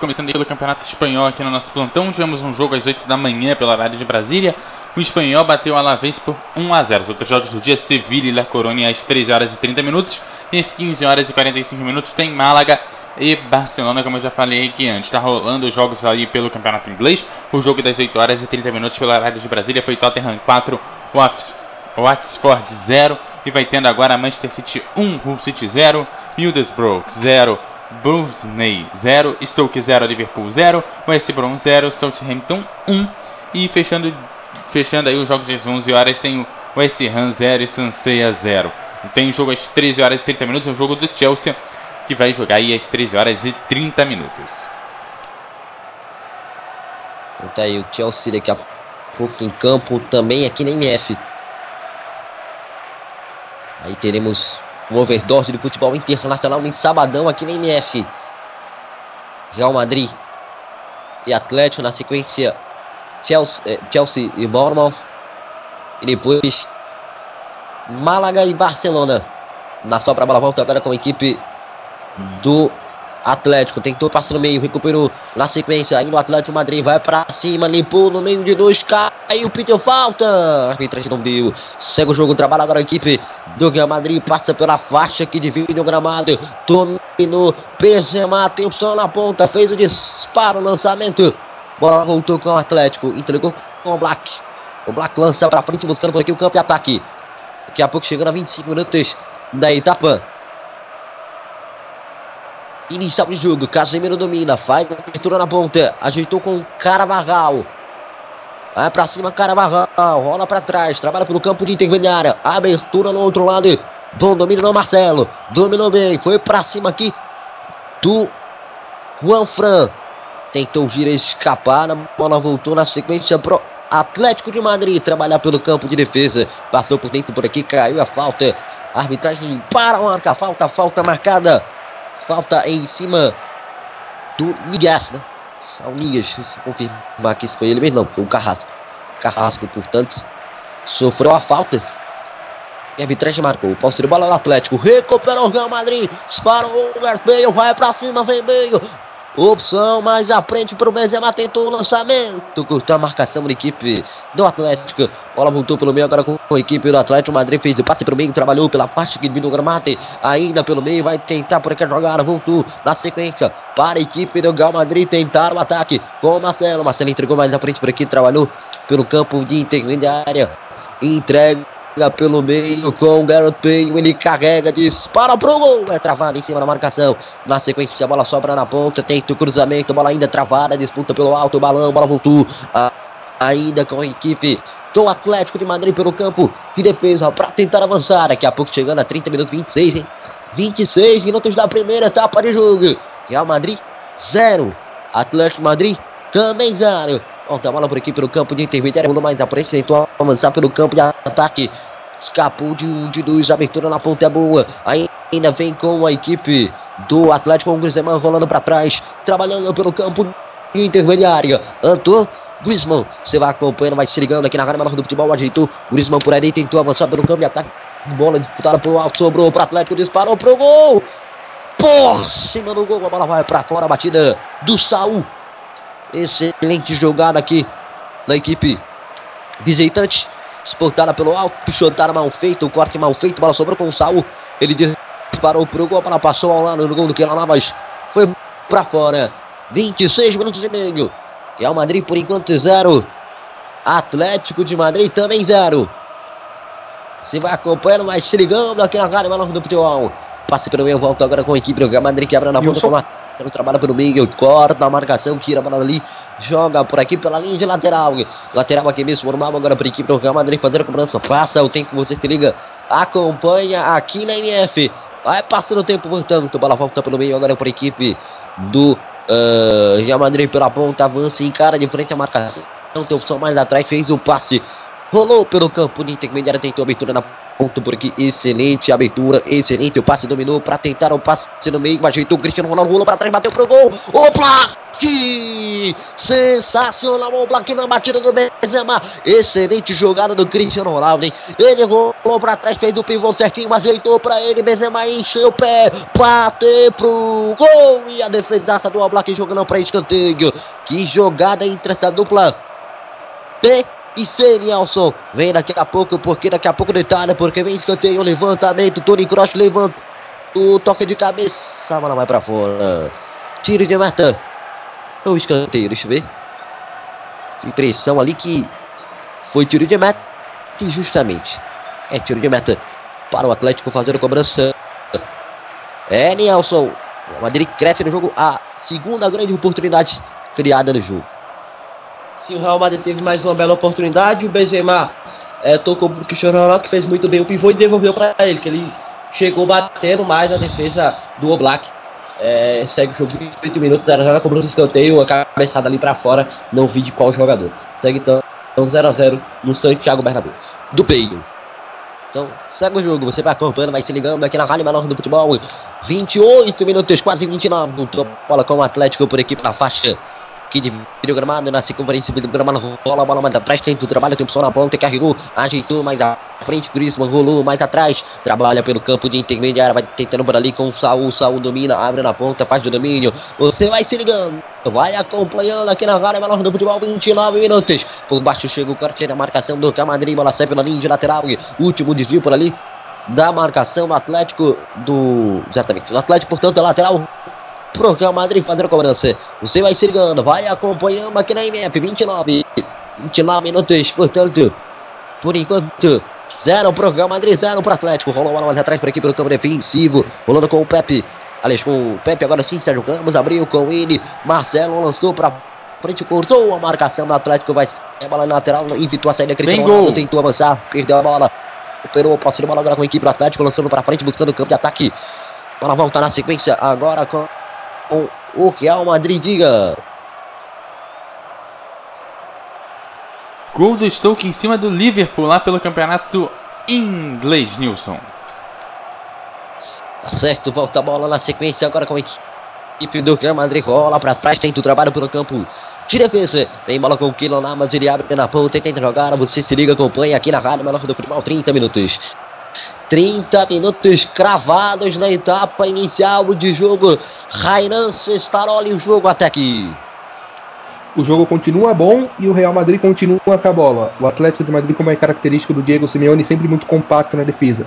Speaker 2: Começando pelo Campeonato Espanhol aqui no nosso plantão. Tivemos um jogo às 8 da manhã pela área de Brasília. o espanhol bateu o Alavés por 1 a 0. Os outros jogos do dia, Sevilla e La Coruña às 13 horas e 30 minutos. E às 15 horas e 45 minutos tem Málaga e Barcelona, como eu já falei aqui antes. Está rolando os jogos aí pelo Campeonato Inglês. O jogo das 8 horas e 30 minutos pelo horário de Brasília foi Tottenham 4, Watford 0. E vai tendo agora Manchester City 1, Hull City 0, Middlesbrough 0, Burnley 0, Stoke 0, Liverpool 0, West Brom 0, Southampton 1 e fechando, fechando aí os jogos das 11 horas tem o West Ham 0 e Sanseia 0. Tem jogo às 13 horas e 30 minutos, é o jogo do Chelsea que vai jogar aí às 13 horas e 30 minutos.
Speaker 3: Então tá aí o Chelsea daqui a pouco em campo também aqui na MF. Aí teremos um overdose de futebol internacional em sabadão aqui na MF. Real Madrid e Atlético na sequência Chelsea, eh, Chelsea e Bournemouth. E depois Málaga e Barcelona. Na sobra a bola volta agora com a equipe do Atlético. Tentou passar no meio, recuperou na sequência. Aí no Atlético Madrid vai pra cima, limpou no meio de dois, caiu, pediu falta. A arbitragem não deu. Segue o jogo, trabalha agora a equipe do Real Madrid. Passa pela faixa que divide o gramado. Dominou, Benzema, atenção na ponta, fez o disparo, lançamento. Bola voltou com o Atlético, entregou com o Black. O Black lança pra frente, buscando por aqui o campo e ataque. Daqui a pouco chegando a 25 minutos da etapa. Inicial de jogo, Casemiro domina, faz abertura na ponta, ajeitou com Carabarral. Vai pra cima, Carabarral, rola pra trás, trabalha pelo campo de intermediária, abertura no outro lado. Bom domínio no Marcelo, dominou bem, foi pra cima aqui do Juan Fran. Tentou gira escapar, a bola voltou na sequência pro Atlético de Madrid, trabalhar pelo campo de defesa. Passou por dentro por aqui, caiu a falta. Arbitragem para marcar falta, falta marcada. Falta em cima do Nigas, né? Só o Nigas, se confirmar que isso foi ele mesmo, não, foi o Carrasco. Carrasco, portanto, sofreu a falta. E a arbitragem marcou. Posse de bola do Atlético. Recuperou o Real Madrid. Disparou o Bale. Vai pra cima. Vem meio. Opção mais à frente para o Benzema. Tentou o lançamento. Cortou a marcação da equipe do Atlético. Bola voltou pelo meio agora com a equipe do Atlético. Madrid fez o passe para o meio. Trabalhou pela parte que do gramado. Ainda pelo meio. Vai tentar por aqui jogar. Voltou na sequência para a equipe do Real Madrid tentar o ataque com o Marcelo. Marcelo entregou mais à frente por aqui. Trabalhou pelo campo de intermediária. Entrega pelo meio com o Garrett Bale, ele carrega, dispara pro gol, é travado em cima da marcação, na sequência a bola sobra na ponta, tenta o cruzamento, bola ainda travada, disputa pelo alto, balão, bola voltou, a, ainda com a equipe do Atlético de Madrid pelo campo de defesa para tentar avançar, daqui a pouco chegando a 30 minutos, 26, hein? 26 minutos da primeira etapa de jogo, Real Madrid 0, Atlético Madrid também 0, Volta a bola por aqui pelo campo de intermediário. Rolou mais à frente. Tentou avançar pelo campo de ataque. Escapou de um de dois. Abertura na ponta é boa. Ainda vem com a equipe do Atlético. Com o Griezmann rolando para trás. Trabalhando pelo campo de intermediário. Antônio. Griezmann, você vai acompanhando, vai se ligando aqui na área do futebol, ajeitou. Griezmann por ali, tentou avançar pelo campo de ataque. Bola disputada pro alto, sobrou pro Atlético, disparou pro gol. Por cima do gol, a bola vai para fora, a batida do Saul. Excelente jogada aqui na equipe visitante. Exportada pelo alto, pichotada mal feito, o corte mal feito, bola sobrou com o Saul. Ele disparou pro gol, a bola passou ao lado do gol do Keila mas foi para fora. 26 minutos e meio. Real Madrid por enquanto zero. Atlético de Madrid também zero. Se vai acompanhando, mas se ligando aqui na rádio Balão do Futebol. Passe pelo meio, volta agora com a equipe do Real Madrid quebra na ponta a trabalha pelo meio, corta a marcação, tira a bola ali, joga por aqui pela linha de lateral. Lateral aqui mesmo, normal agora para a equipe do Real Madrid fazer a cobrança. Passa o tempo, você se liga, acompanha aqui na MF. Vai passando o tempo, portanto, bola volta pelo meio agora para a equipe do uh, Real Madrid pela ponta, avança e encara de frente a marcação. Tem opção mais atrás, fez o passe. Rolou pelo campo de intermediária, tentou abertura na ponta por aqui. Excelente abertura, excelente. O passe dominou para tentar o passe no meio. Ajeitou o Cristiano Ronaldo, rolou para trás, bateu pro gol. O Black! Sensacional o Black na batida do Benzema. Excelente jogada do Cristiano Ronaldo, hein? Ele rolou para trás, fez o pivô certinho, ajeitou para ele. Benzema encheu o pé, bateu pro gol. E a defesaça do Black jogando para escanteio. Que jogada entre essa dupla. B e ser Nelson. Vem daqui a pouco, porque daqui a pouco detalhe, porque vem escanteio, levantamento, Tony Cross levanta o toque de cabeça, a bola vai pra fora. Tiro de meta. O escanteio, deixa eu ver. Impressão ali que foi tiro de meta, justamente. É tiro de meta para o Atlético fazer a cobrança. É Nelson. O Madrid cresce no jogo. A segunda grande oportunidade criada no jogo.
Speaker 5: Sim, o Real Madrid teve mais uma bela oportunidade. O Benzema é, tocou pro Cristiano Ronaldo, que fez muito bem o pivô e devolveu para ele, que ele chegou batendo mais na defesa do Oblak. É, segue o jogo 28 minutos, 0 0 cobrou o escanteio, a cabeçada ali para fora, não vi de qual jogador. Segue então 0 a 0 no Santiago Bernabéu.
Speaker 3: Do Peio. Então, segue o jogo, você vai acompanhando, vai se ligando aqui na Rádio Menor do Futebol. 28 minutos, quase 29. Bola com o Atlético por equipe na faixa que de gramado, na circunferência do gramado, rola a bola mais atrás, tem o trabalho, tem opção na ponta, carregou, ajeitou mais à frente, Griezmann rolou mais atrás, trabalha pelo campo de intermediária, vai tentando por ali com o Saul, Saul domina, abre na ponta, faz do domínio, você vai se ligando, vai acompanhando aqui na área menor do futebol, 29 minutos, por baixo chega o corte da marcação do Camadri, bola sai pela linha de lateral, último desvio por ali, da marcação do Atlético do. Exatamente, do Atlético, portanto, lateral pro Madrid fazer a cobrança. Você vai se ligando, vai acompanhando aqui na IMEP, 29, 29 minutos, portanto, por enquanto, zero pro Real Madrid, zero pro Atlético. Rolou uma mais atrás por aqui pelo campo defensivo, rolando com o Pepe. Aliás, com o Pepe agora sim, Sérgio Campos abriu com ele, Marcelo lançou para frente, cortou a marcação do Atlético, vai a bola lateral, evitou a saída, Cristiano Ronaldo tentou avançar, perdeu a bola, operou o posse de bola agora com a equipe do Atlético, lançando para frente, buscando o campo de ataque. Para voltar na sequência, agora com com o Real Madrid, diga.
Speaker 2: Gol do Stoke em cima do Liverpool lá pelo campeonato inglês, Nilson.
Speaker 3: Tá certo, volta a bola na sequência agora com a equipe do Real Madrid. Rola pra trás, tenta o trabalho pelo campo de defesa. Tem bola com o Kylian Navas, ele abre na ponta, tenta jogar. Você se liga, acompanha aqui na Rádio Melhor do Futebol, 30 minutos. 30 minutos cravados na etapa inicial de jogo. Rainan Cestaroli, o jogo até aqui.
Speaker 4: O jogo continua bom e o Real Madrid continua com a bola. O Atlético de Madrid, como é característico do Diego Simeone, sempre muito compacto na defesa.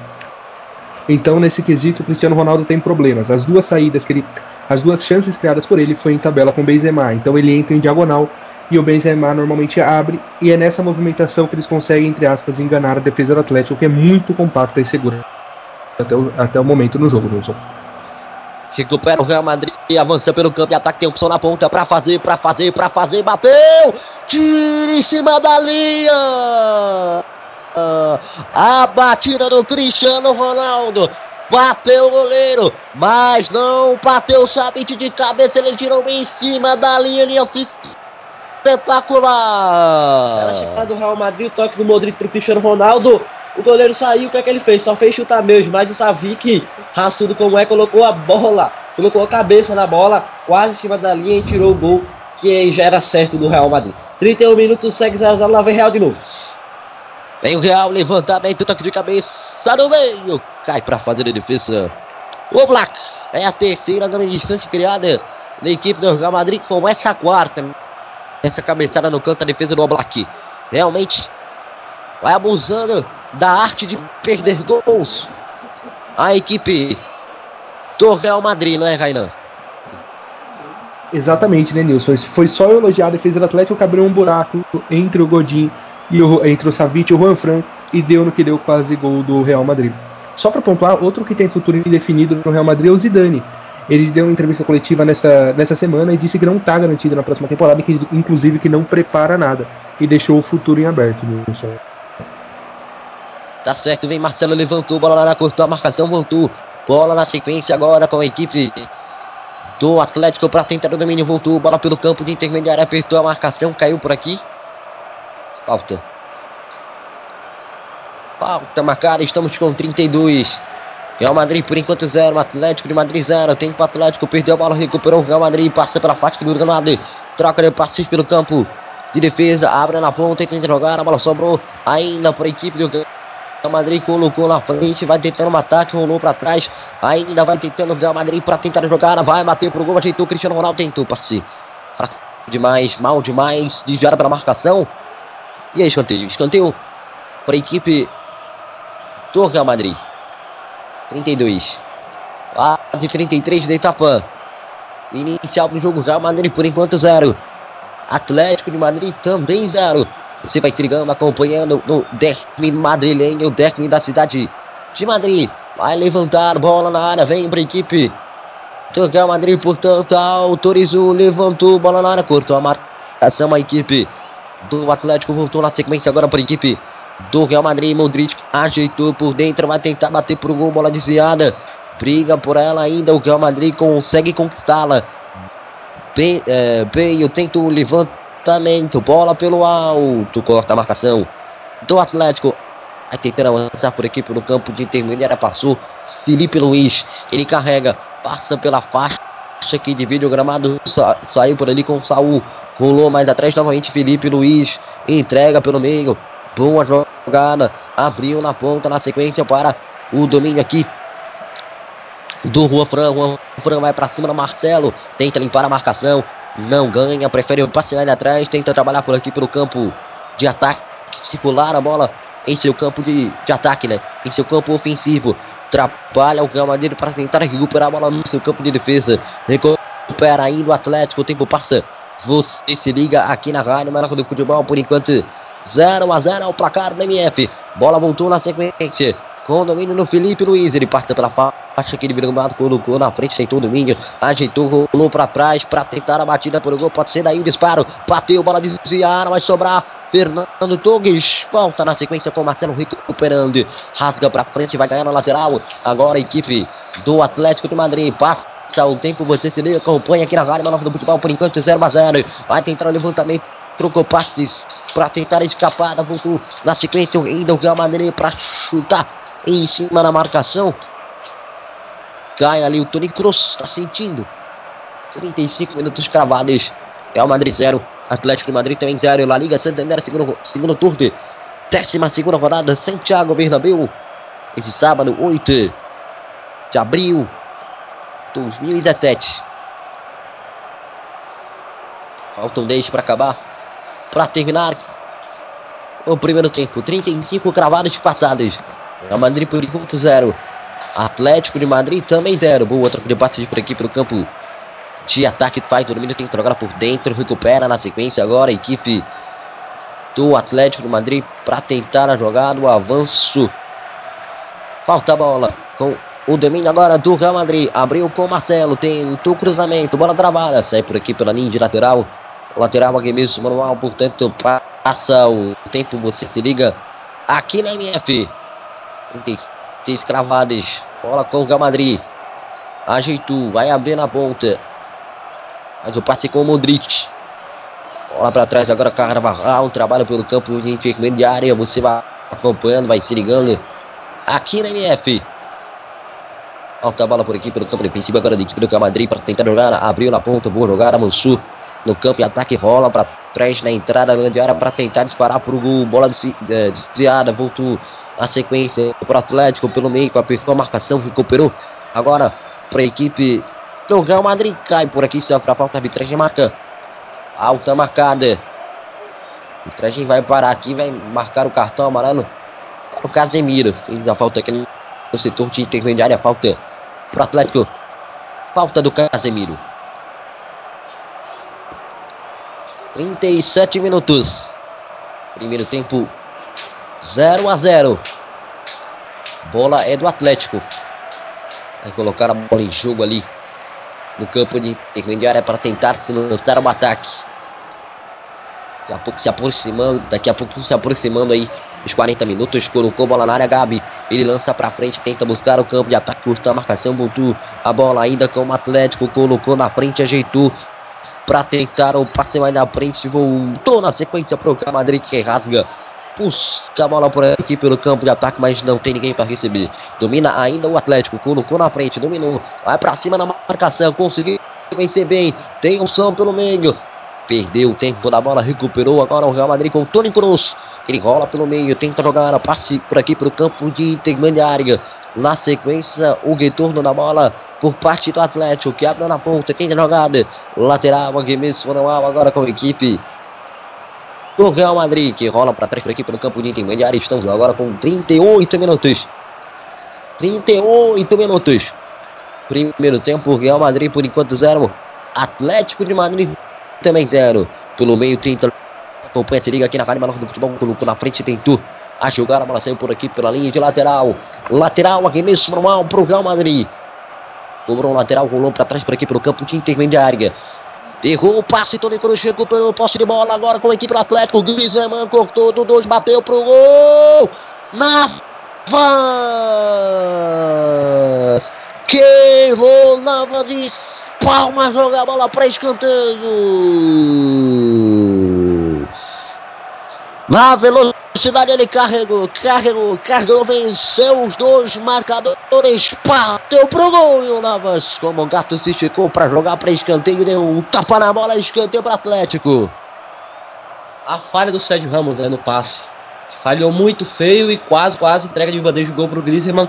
Speaker 4: Então, nesse quesito, o Cristiano Ronaldo tem problemas. As duas saídas que ele, as duas chances criadas por ele foi em tabela com Benzema. Então, ele entra em diagonal e o Benzema normalmente abre, e é nessa movimentação que eles conseguem, entre aspas, enganar a defesa do Atlético, que é muito compacta e segura até o, até o momento no jogo, Wilson.
Speaker 3: Recupera o Real Madrid avança pelo campo de ataque. Tem opção na ponta para fazer, para fazer, para fazer. Bateu! Tira em cima da linha! a batida do Cristiano Ronaldo. Bateu o goleiro, mas não bateu o Sabite de cabeça. Ele tirou em cima da linha. Ele assiste espetacular!
Speaker 5: Ela chegada do Real Madrid, o toque do Modric pro Cristiano Ronaldo. O goleiro saiu, o que é que ele fez? Só fez chutar mesmo, mas o Savic, raçudo como é, colocou a bola, colocou a cabeça na bola, quase em cima da linha e tirou o gol, que já era certo do Real Madrid. 31 minutos, segue 0 lá vem Real de novo.
Speaker 3: Vem o Real, levantamento, toque de cabeça no meio, cai para fazer a defesa. O Black é a terceira grande distância criada na equipe do Real Madrid, com essa quarta essa cabeçada no canto da defesa do Oblak. Realmente vai abusando da arte de perder gols. A equipe do Real Madrid, não é, Rainan?
Speaker 4: Exatamente, né, Nilson? Foi só elogiar a defesa do Atlético que abriu um buraco entre o Godin e o, entre o Savic e o Juan Fran e deu no que deu quase gol do Real Madrid. Só para pontuar, outro que tem futuro indefinido no Real Madrid é o Zidane, ele deu uma entrevista coletiva nessa, nessa semana e disse que não está garantido na próxima temporada, que inclusive que não prepara nada e deixou o futuro em aberto.
Speaker 3: Tá certo, vem Marcelo, levantou, bola lá cortou a marcação, voltou. Bola na sequência agora com a equipe do Atlético para tentar o domínio, voltou, bola pelo campo de intermediário, apertou a marcação, caiu por aqui. Falta. Falta marcada, estamos com 32. Real Madrid por enquanto zero, Atlético de Madrid zero. Tem para Atlético, perdeu a bola, recuperou o Real Madrid, passa pela faixa do granado. Troca de passe pelo campo de defesa, abre na ponta, tenta jogar, a bola sobrou ainda para a equipe do Real Madrid, colocou na frente, vai tentando um ataque, rolou para trás, ainda vai tentando o Real Madrid para tentar jogar, vai bater pro gol, ajeitou o Cristiano Ronaldo, tentou passe. Fraco demais, mal demais, desviada pela marcação. E aí, escanteio? Escanteio para a equipe do Real Madrid. 32. Lá de 33 da Itapã. Inicial do jogo Real Madrid por enquanto 0. Atlético de Madrid também 0. Você vai se ligando, acompanhando no derby madrilenho, o derby da cidade de Madrid. Vai levantar bola na área, vem para a equipe do Real Madrid, portanto, autorizou, levantou, bola na área, cortou a marcação, a equipe do Atlético voltou na sequência agora para a equipe do Real Madrid. Modric ajeitou por dentro, vai tentar bater pro gol, bola desviada. Briga por ela ainda, o Real Madrid consegue conquistá-la. Bem, é, tenta o levantamento, bola pelo alto, corta a marcação do Atlético. Vai tentando avançar por aqui pelo campo de intermediária, passou Felipe Luiz, ele carrega, passa pela faixa que divide o gramado, sa saiu por ali com Saul, rolou mais atrás novamente Felipe Luiz, entrega pelo meio, boa jogada, abriu na ponta na sequência para o domínio aqui do Juan Fran, Juan Fran vai para cima do Marcelo, tenta limpar a marcação, não ganha, prefere o passe mais atrás, tenta trabalhar por aqui pelo campo de ataque, circular a bola em seu campo de, de ataque, né? Em seu campo ofensivo. Trabalha o Madrid para tentar recuperar a bola no seu campo de defesa. Recupera ainda o Atlético, o tempo passa. Você se liga aqui na Rádio Maraca do Futebol, por enquanto 0 a 0 ao placar do MF. Bola voltou na sequência. Com o domínio no Felipe Luiz. Ele parte pela faixa que ele virou colocou na frente, tentou o domínio. Ajeitou, rolou para trás para tentar a batida por gol. Pode ser daí o disparo. Bateu, bola desviada, vai sobrar. Fernando Torres volta na sequência com o Marcelo recuperando. Rasga para frente, vai ganhar na lateral. Agora a equipe do Atlético de Madrid passa o tempo. Você se liga, acompanha aqui na Rádio Nova do Futebol. Por enquanto, 0 a 0. Vai tentar o levantamento. Trocou passes para tentar escapar. Voltou na sequência o Madrid para chutar em cima da marcação. Cai ali o Tony Kroos, está sentindo. 35 minutos cravados. Real Madrid 0. Atlético de Madrid também 0. La Liga Santander, segundo, segundo turno. Décima segunda rodada, Santiago Bernabéu. Esse sábado, 8 de abril 2017. Faltam 10 para acabar. Para terminar o primeiro tempo. 35 cravados passados. Real Madrid por enquanto 0. Atlético de Madrid também 0. Boa troca de passes por aqui pelo campo de ataque. Faz o domínio, tem que trocar por dentro. Recupera na sequência agora a equipe do Atlético de Madrid para tentar a jogada. O avanço. Falta a bola com o domínio agora do Real Madrid. Abriu com o Marcelo. Tentou cruzamento. Bola travada. Sai por aqui pela linha de lateral. Lateral mesmo, manual. Portanto, passa o tempo. Você se liga aqui na MF. 36 cravadas. Bola com o Real Madrid. Ajeitou. Vai abrir na ponta. Mas o passe com o Modric. Bola para trás agora. Carvajal. Trabalha pelo campo de intermediária. Você vai acompanhando. Vai se ligando aqui na MF. Alta bola por aqui pelo campo defensivo agora da equipe do Real Madrid para tentar jogar. Abriu na ponta, boa jogada, Mansur no campo e ataque rola para trás na entrada da grande área para tentar disparar para o gol. Bola desvi é, desviada, voltou a sequência para o Atlético pelo meio, apertou a marcação, recuperou. Agora para a equipe do Real Madrid. Cai por aqui, só para a falta arbitragem marca. Alta marcada. A arbitragem vai parar aqui, vai marcar o cartão amarelo para o Casemiro. Fez a falta aqui no setor de intermediária, falta pro Atlético. Falta do Casemiro. 37 minutos. Primeiro tempo 0 a 0. Bola é do Atlético. Vai colocar a bola em jogo ali no campo de intermediária para tentar se lançar um ataque. Daqui a pouco se aproximando, daqui a pouco se aproximando aí os 40 minutos, colocou a bola na área, Gabi. Ele lança para frente, tenta buscar o campo de ataque, curta a marcação, voltou a bola ainda com o Atlético, colocou na frente, ajeitou para tentar o passe mais na frente, voltou na sequência para o Real Madrid que rasga. Busca a bola por aqui pelo campo de ataque, mas não tem ninguém para receber. Domina ainda o Atlético, colocou na frente, dominou, vai para cima na marcação, conseguiu vencer bem. Tem opção pelo meio, perdeu o tempo da bola, recuperou agora o Real Madrid com o Tony Kroos. Ele rola pelo meio, tenta jogar passe por aqui para o campo de intermediária. Na sequência, o retorno da bola por parte do Atlético, que abre na ponta, quem é jogada, lateral, arremesso manual agora com a equipe do Real Madrid, que rola para trás por aqui pelo campo de intermediário. Estamos agora com 38 minutos. 38 minutos. Primeiro tempo, Real Madrid por enquanto zero. Atlético de Madrid também zero. Pelo meio, tenta acompanha se liga aqui na Rádio Menor do Futebol. Colocou na frente, tentou a jogar. A bola saiu por aqui pela linha de lateral. Lateral, arremesso normal para o Real Madrid. Cobrou um lateral, rolou para trás por aqui pelo campo de intermediária. Errou o passe, Tony Cruz chegou pelo poste de bola agora com a equipe do Atlético. Griezmann cortou do 2, bateu pro gol. Na Navas. Keylor Navas espalma, joga a bola para escanteio. Na velocidade ele carregou, carregou, carregou, venceu os dois marcadores, bateu pro gol e o Navas, como o gato se esticou para jogar para escanteio, deu um tapa na bola, escanteio para Atlético.
Speaker 5: A falha do Sérgio Ramos né, no passe. Falhou muito feio e quase, quase entrega de bandeja de gol pro Griezmann,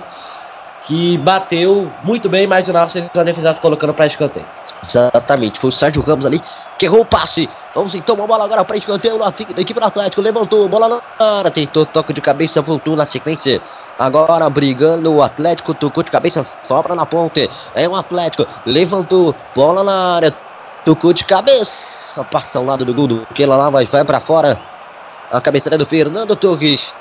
Speaker 5: que bateu muito bem, mas o Navas fez a defesa colocando para escanteio.
Speaker 3: Exatamente, foi o Sérgio Ramos ali que errou o passe. Vamos então, uma bola agora para escanteio da equipe do Atlético. Levantou, bola na área, tentou toque de cabeça, voltou na sequência. Agora brigando o Atlético, tocou de cabeça, sobra na ponte. É o Atlético, levantou, bola na área, tocou de cabeça. Passa ao lado do gol do que lá vai, vai para fora. A cabeçada do Fernando Torres.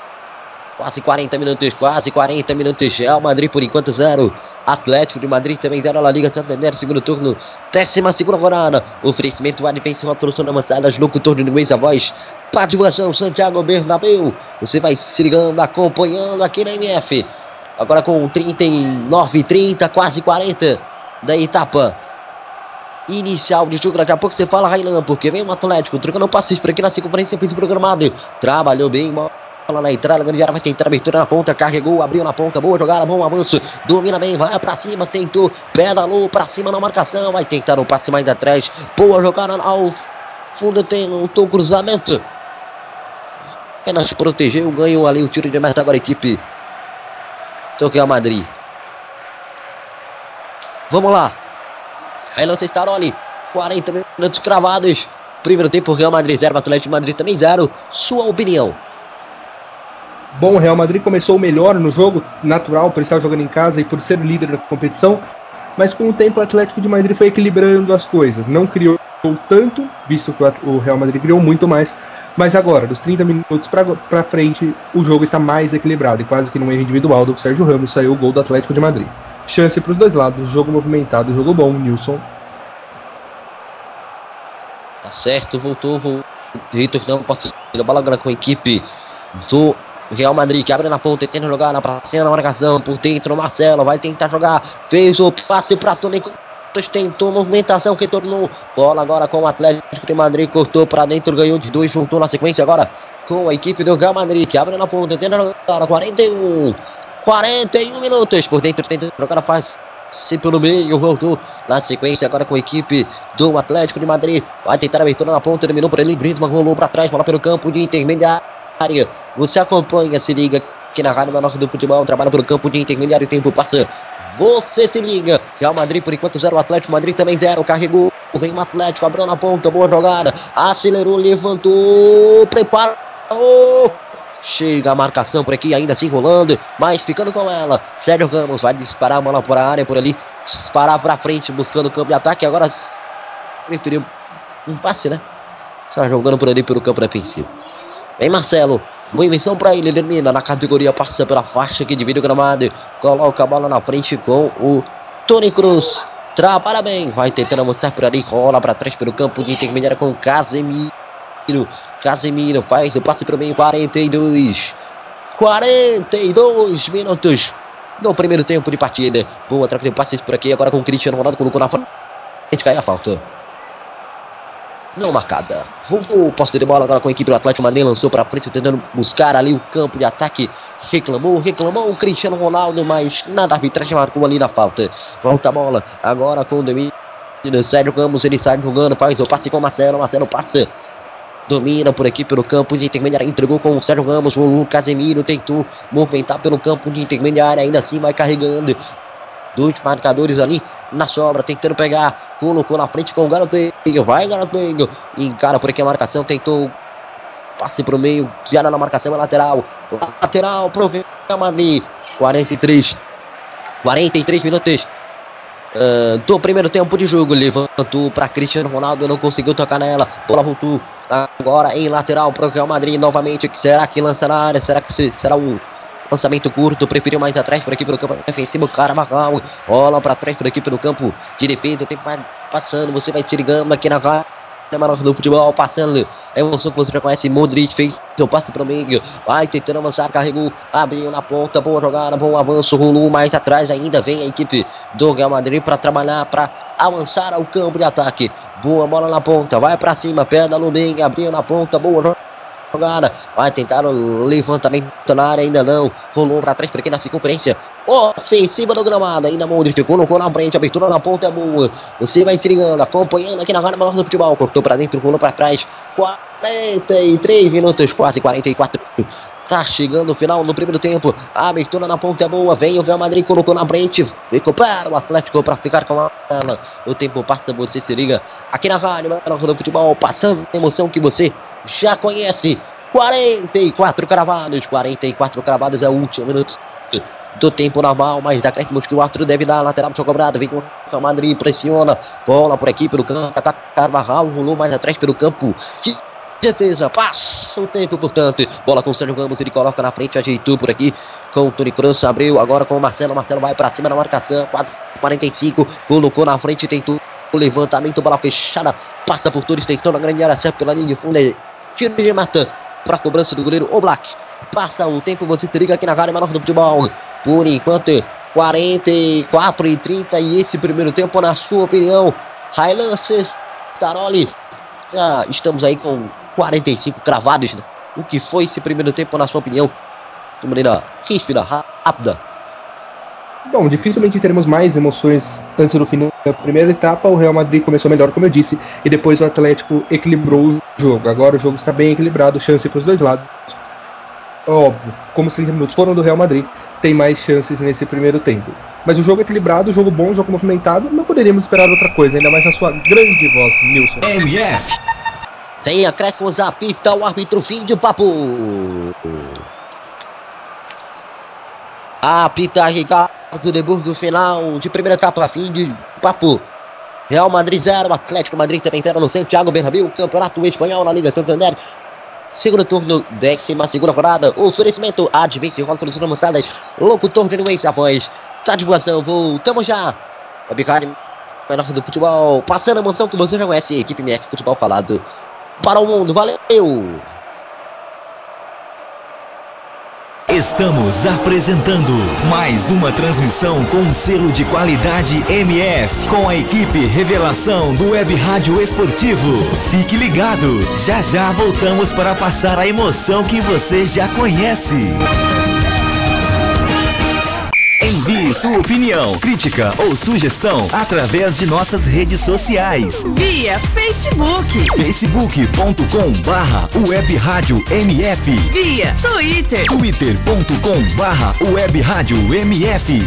Speaker 3: Quase 40 minutos, quase 40 minutos. Real Madrid por enquanto zero. Atlético de Madrid também zero na Liga Santander, segundo turno, décima segunda rodada. Oferecimento Advence, uma solução avançadas, locutor de Luiz a voz. Participação Santiago Bernabéu. Você vai se ligando, acompanhando aqui na MF. Agora com 39, 30, quase 40 da etapa inicial de jogo. Daqui a pouco você fala, Railan, porque vem o Atlético trocando passes por aqui na circunferência do programado. Trabalhou bem, bola na entrada, grande área vai tentar abertura na ponta, carregou, abriu na ponta, boa jogada, bom avanço, domina bem, vai pra cima, tentou, pedalou pra cima na marcação, vai tentar um passe mais atrás, boa jogada ao fundo, tentou cruzamento. Apenas protegeu, ganhou ali o tiro de meta agora a equipe. Toque Madrid. Vamos lá. Aí lança Staroli. 40 minutos cravados. Primeiro tempo, Real Madrid 0, Atlético Madrid também 0. Sua opinião?
Speaker 4: Bom, o Real Madrid começou melhor no jogo, natural por estar jogando em casa e por ser líder da competição, mas com o tempo o Atlético de Madrid foi equilibrando as coisas. Não criou tanto, visto que o Real Madrid criou muito mais, mas agora, dos 30 minutos para frente, o jogo está mais equilibrado e quase que num erro individual do Sérgio Ramos saiu o gol do Atlético de Madrid. Chance para os dois lados, jogo movimentado, jogo bom, Nilson.
Speaker 3: Tá certo, voltou, voltou. Vitor não a bola agora com a equipe do Real Madrid que abre na ponta, tenta jogar na pracinha na marcação, por dentro Marcelo vai tentar jogar, fez o passe para Tony tentou movimentação que tornou bola agora com o Atlético de Madrid, cortou para dentro, ganhou de dois, voltou na sequência agora com a equipe do Real Madrid que abre na ponta, tenta jogar 41 41 minutos por dentro, tenta jogar faz se pelo meio, voltou na sequência agora com a equipe do Atlético de Madrid. Vai tentar a abertura na ponta, terminou por ele, Brisman rolou para trás, bola pelo campo de intermediário área. Você acompanha, se liga aqui na Rádio Menor do Futebol, trabalha pelo campo de intermediário, tempo passa. Você se liga. Real Madrid por enquanto zero, Atlético Madrid também zero, carregou. Vem o Atlético, abriu na ponta, boa jogada. Acelerou, levantou, preparou. Chega a marcação por aqui, ainda assim rolando, mas ficando com ela. Sérgio Ramos vai disparar a bola por a área por ali, disparar para frente, buscando o campo de ataque. Agora preferiu um passe, né? Só jogando por ali pelo campo defensivo. Vem Marcelo. Boa invenção para ele. Termina na categoria. Passa pela faixa que divide o gramado. Coloca a bola na frente com o Tony Cruz. Trabalha bem. Vai tentando mostrar por ali. Rola para trás pelo campo de intermediária com Casemiro. Casemiro faz o passe para o meio. 42. 42 minutos no primeiro tempo de partida. Boa troca de passes por aqui. Agora com o Cristiano Ronaldo. Colocou na frente. Cai a falta não marcada. Voltou posse de bola agora com a equipe do Atlético Madrid, lançou para frente tentando buscar ali o campo de ataque. Reclamou, reclamou o Cristiano Ronaldo, mas nada a arbitragem marcou ali na falta. Volta a bola agora com o domínio. Sérgio Ramos, ele sai jogando, faz o passe com o Marcelo, Marcelo passa. Domina por aqui pelo campo de intermediária, entregou com o Sérgio Ramos, o Casemiro tentou movimentar pelo campo de intermediária, ainda assim vai carregando. Dois marcadores ali na sobra, tentando pegar. Colocou na frente com o garotinho. Vai, garotinho. Encara por aqui a marcação. Tentou passe pro meio, desviada na marcação, é lateral. Lateral pro Madrid. 43. 43 minutos uh, do primeiro tempo de jogo. Levantou para Cristiano Ronaldo, não conseguiu tocar nela. Bola voltou agora em lateral pro Real Madrid novamente. Será que lança na área? Será que será um lançamento curto? Preferiu mais atrás por aqui pelo campo defensivo. Carvajal bola para trás por aqui pelo campo de defesa. Tem passando. Você vai tirando aqui na vaga do futebol, passando. É emoção que você já conhece. Modric fez seu passe para o meio. Vai tentando avançar, carregou, abriu na ponta. Boa jogada, bom avanço. Rolou mais atrás ainda. Vem a equipe do Real Madrid para trabalhar, para avançar ao campo de ataque. Boa bola na ponta, vai para cima, perna no bem, abriu na ponta. Boa jogada. Vai tentar o levantamento na área, ainda não. Rolou para trás, porque na circunferência. Ofensiva do gramado. Ainda Modric colocou na frente. Abertura na ponta é boa. Você vai se ligando, acompanhando aqui na Maior do Futebol. Cortou para dentro, rolou para trás. 43 minutos, 4 e 44. Tá chegando o final no primeiro tempo. A abertura na ponta é boa. Vem o Real Madrid, colocou na frente. Recupera o Atlético para ficar com ela. O tempo passa, você se liga aqui na Rádio do Futebol. Passando a emoção que você já conhece. 44 cravados, 44 cravados é o último minuto do tempo normal, mas da crescimento que o árbitro deve dar, lateral seu cobrado, vem com o Madrid, pressiona, bola por aqui pelo campo, ataca Carvajal, rolou mais atrás pelo campo. De defesa, passa o tempo, portanto, bola com o Sérgio Ramos, ele coloca na frente, ajeitou por aqui, com o Tony Kroos, abriu agora com o Marcelo, Marcelo vai para cima na marcação, 45, colocou na frente, tentou o levantamento, bola fechada, passa por todos, tentou na grande área, certo pela linha de fundo, tiro de mata para cobrança do goleiro Oblak. Passa o tempo, você se liga aqui na Rádio Menor do Futebol. Por enquanto, 44 e 30 e esse primeiro tempo, na sua opinião, Highlands Taroli. Já estamos aí com 45 cravados. Né? O que foi esse primeiro tempo, na sua opinião? De maneira ríspida, rápida.
Speaker 4: Bom, dificilmente teremos mais emoções antes do fim da primeira etapa. O Real Madrid começou melhor, como eu disse, e depois o Atlético equilibrou o jogo. Agora o jogo está bem equilibrado, chance para os dois lados. Óbvio, como os 30 minutos foram do Real Madrid, tem mais chances nesse primeiro tempo. Mas o jogo equilibrado, jogo bom, jogo movimentado, não poderíamos esperar outra coisa, ainda mais na sua grande voz, Nilson.
Speaker 1: MF.
Speaker 3: Sem acréscimos, apita o árbitro, fim de papo. Apita Ricardo de Burgo, final de primeira etapa, fim de papo. Real Madrid 0, Atlético Madrid também 0 no Santiago Bernabéu, Campeonato Espanhol na Liga Santander. Segundo turno, décima segunda rodada. Oferecimento Advance Rosa Soluções Avançadas. Locutor de Nuência após. Tá divulgação, voltamos já. Webcard menor do futebol. Passando a emoção que você já conhece. Equipe MF Futebol falado para o mundo. Valeu!
Speaker 1: Estamos apresentando mais uma transmissão com um selo de qualidade MF com a equipe Revelação do Web Rádio Esportivo. Fique ligado, já já voltamos para passar a emoção que você já conhece. Envie sua opinião, crítica ou sugestão através de nossas redes sociais.
Speaker 6: Via Facebook.
Speaker 1: facebook.com barra web rádio MF.
Speaker 6: Via Twitter.
Speaker 1: twitter.com barra web rádio MF.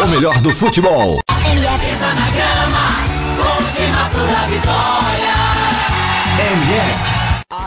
Speaker 1: O melhor do futebol.
Speaker 7: Pisa na grama, sua vitória.
Speaker 1: MF.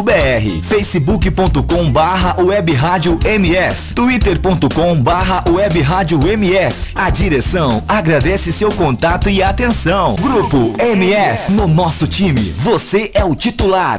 Speaker 1: radiomf.com.br facebook.com barra web rádio MF twitter.com barra web rádio MF A direção agradece seu contato e atenção. Grupo MF. No nosso time, você é o titular.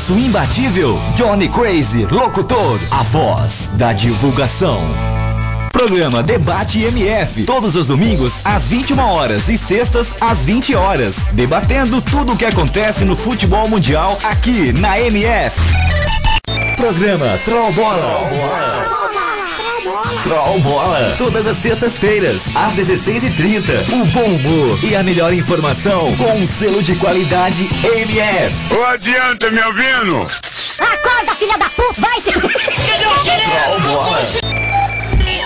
Speaker 1: imbatível. Johnny Crazy Locutor, a voz da divulgação. Programa Debate MF, todos os domingos às 21 horas e sextas às 20 horas, debatendo tudo o que acontece no futebol mundial aqui na MF. Programa Troll Bola. Troll Bola. Todas as sextas-feiras, às 16h30. O bom humor e a melhor informação com um selo de qualidade MF.
Speaker 8: Ô, adianta, me ouvindo?
Speaker 9: Acorda, filha da puta, vai se...
Speaker 1: Troll Bola.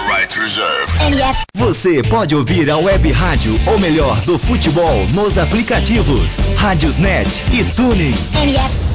Speaker 8: Right reserved.
Speaker 9: MF.
Speaker 1: Você pode ouvir a web rádio, ou melhor, do futebol, nos aplicativos Rádiosnet e Tuning.
Speaker 9: MF.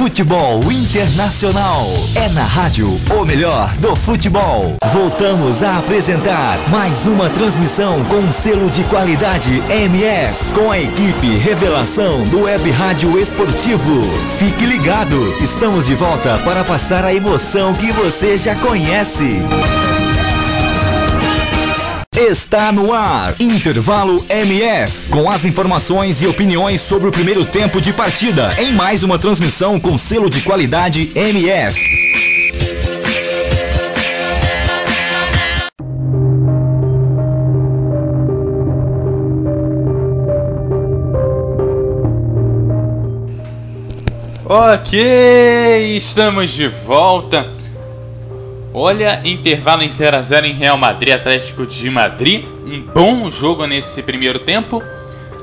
Speaker 1: Futebol Internacional é na rádio o melhor do futebol. Voltamos a apresentar mais uma transmissão com selo de qualidade MF com a equipe Revelação do Web Rádio Esportivo. Fique ligado, estamos de volta para passar a emoção que você já conhece. Está no ar, Intervalo MF, com as informações e opiniões sobre o primeiro tempo de partida, em mais uma transmissão com selo de qualidade MF.
Speaker 2: Ok, estamos de volta. Olha, intervalo em 0 a 0 em Real Madrid Atlético de Madrid. Um bom jogo nesse primeiro tempo.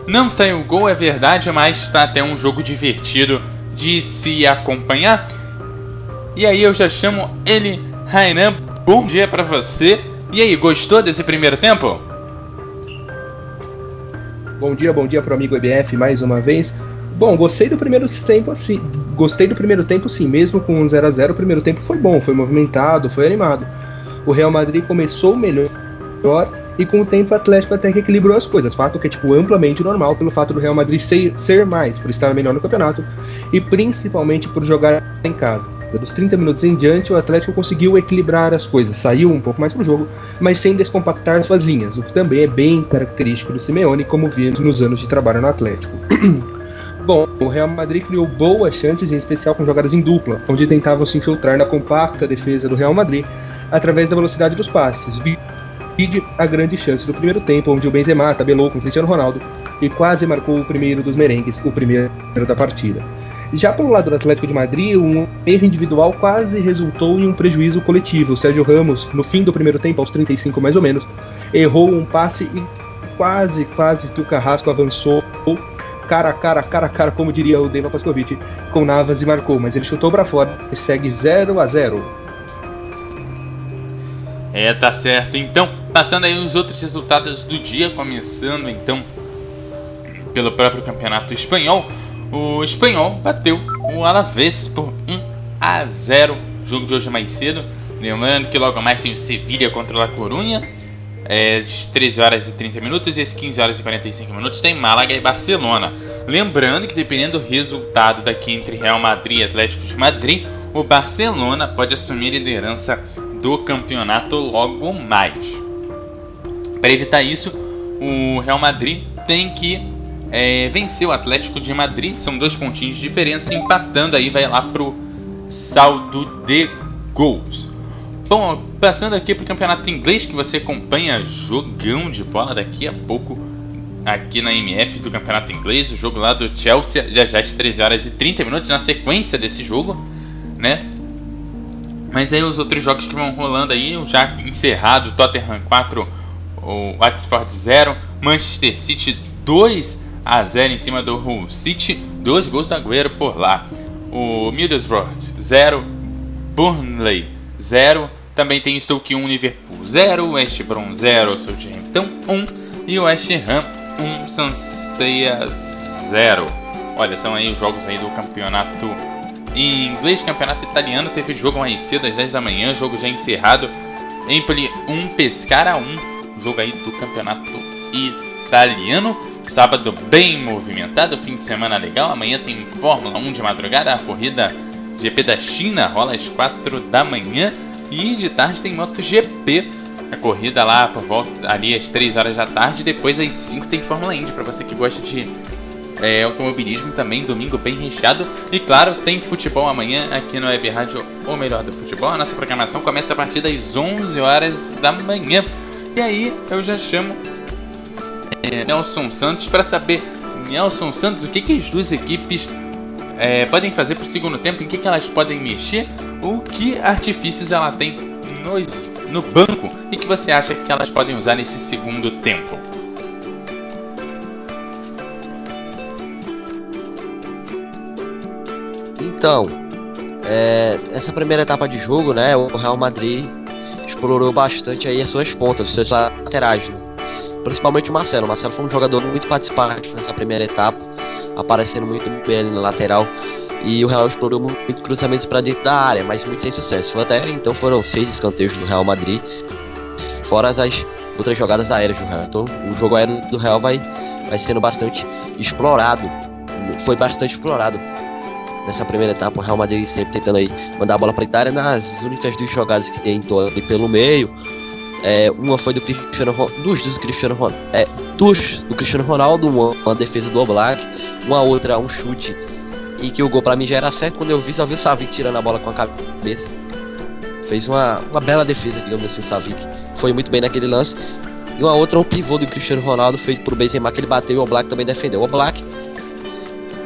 Speaker 2: Não saiu gol, é verdade, mas está até um jogo divertido de se acompanhar. E aí eu já chamo ele, Rainan. Bom dia para você. E aí, gostou desse primeiro tempo?
Speaker 4: Bom dia, bom dia pro amigo EBF mais uma vez. Bom, gostei do primeiro tempo assim. Gostei do primeiro tempo sim, mesmo com um 0 a 0 o primeiro tempo foi bom, foi movimentado, foi animado. O Real Madrid começou melhor e com o tempo o Atlético até que equilibrou as coisas. Fato que é tipo amplamente normal pelo fato do Real Madrid ser, ser mais, por estar melhor no campeonato e principalmente por jogar em casa. Dos 30 minutos em diante, o Atlético conseguiu equilibrar as coisas, saiu um pouco mais pro jogo, mas sem descompactar suas linhas, o que também é bem característico do Simeone, como vimos nos anos de trabalho no Atlético. Bom, o Real Madrid criou boas chances, em especial com jogadas em dupla, onde tentavam se infiltrar na compacta defesa do Real Madrid através da velocidade dos passes. Vide a grande chance do primeiro tempo, onde o Benzema tabelou com o Cristiano Ronaldo e quase marcou o primeiro dos merengues, o primeiro da partida. Já pelo lado do Atlético de Madrid, um erro individual quase resultou em um prejuízo coletivo. O Sérgio Ramos, no fim do primeiro tempo, aos 35 mais ou menos, errou um passe e quase, quase que o Carrasco avançou cara a cara, cara a cara, como diria o Deva Pascovic, com Navas e marcou, mas ele chutou para fora e segue 0 a 0
Speaker 2: É, tá certo. Então, passando aí os outros resultados do dia, começando então pelo próprio campeonato espanhol. O espanhol bateu o Alavés por 1 a 0. Jogo de hoje mais cedo. Lembrando que logo mais tem o Sevilha contra a Corunha. É, às 13 horas e 30 minutos e às 15 horas e 45 minutos tem Málaga e Barcelona. Lembrando que dependendo do resultado daqui entre Real Madrid e Atlético de Madrid, o Barcelona pode assumir a liderança do campeonato logo mais. Para evitar isso, o Real Madrid tem que é, vencer o Atlético de Madrid. São dois pontinhos de diferença, empatando aí vai lá pro saldo de gols. Bom, passando aqui pro campeonato inglês que você acompanha jogão de bola daqui a pouco aqui na MF do campeonato inglês, o jogo lá do Chelsea, já já às 13 horas e 30 minutos na sequência desse jogo, né? Mas aí os outros jogos que vão rolando aí, já encerrado, Tottenham 4, o Watford 0, Manchester City 2, a 0 em cima do Hull City, dois gols do Agüero por lá. O Middlesbrough 0, Burnley 0, também tem Stoke 1, Liverpool 0, West Brom 0, Southampton 1 e West Ham 1, Sanseia 0. Olha, são aí os jogos aí do campeonato inglês, campeonato italiano. Teve jogo mais cedo às 10 da manhã, jogo já encerrado. Empoli 1, Pescara 1, jogo aí do campeonato italiano. Sábado bem movimentado, fim de semana legal. Amanhã tem Fórmula 1 de madrugada, a corrida GP da China rola às 4 da manhã. E de tarde tem MotoGP, a corrida lá por volta ali às 3 horas da tarde. Depois às 5 tem Fórmula Indy, para você que gosta de é, automobilismo também, domingo bem recheado. E claro, tem futebol amanhã aqui no Web Rádio, o melhor do futebol. A nossa programação começa a partir das 11 horas da manhã. E aí eu já chamo é, Nelson Santos para saber, Nelson Santos, o que, que as duas equipes é, podem fazer para o segundo tempo, em que, que elas podem mexer, o que artifícios ela tem nos, no banco e que você acha que elas podem usar nesse segundo tempo.
Speaker 3: Então, é, essa primeira etapa de jogo, né, o Real Madrid explorou bastante aí as suas pontas, os seus laterais, né? principalmente o Marcelo. O Marcelo foi um jogador muito participante nessa primeira etapa, aparecendo muito bem ali na lateral. E o Real explorou muito cruzamentos para dentro da área, mas muito sem sucesso. Até então foram seis escanteios do Real Madrid, fora as outras jogadas aéreas do Real. Então o jogo aéreo do Real vai, vai sendo bastante explorado. Foi bastante explorado nessa primeira etapa. O Real Madrid sempre tentando aí mandar a bola para a área nas únicas duas jogadas que tentou ali pelo meio. É, uma foi do Cristiano dos do Cristiano Ronaldo, é, dos do Cristiano Ronaldo, uma, uma defesa do Oblak, uma outra um chute e que o gol para mim já era certo quando eu vi só vi o Savic tirando a bola com a cabeça. Fez uma, uma bela defesa, digamos assim, o Savic. Foi muito bem naquele lance. E uma outra, um pivô do Cristiano Ronaldo feito por Benzema que ele bateu e o Oblak também defendeu. O Oblak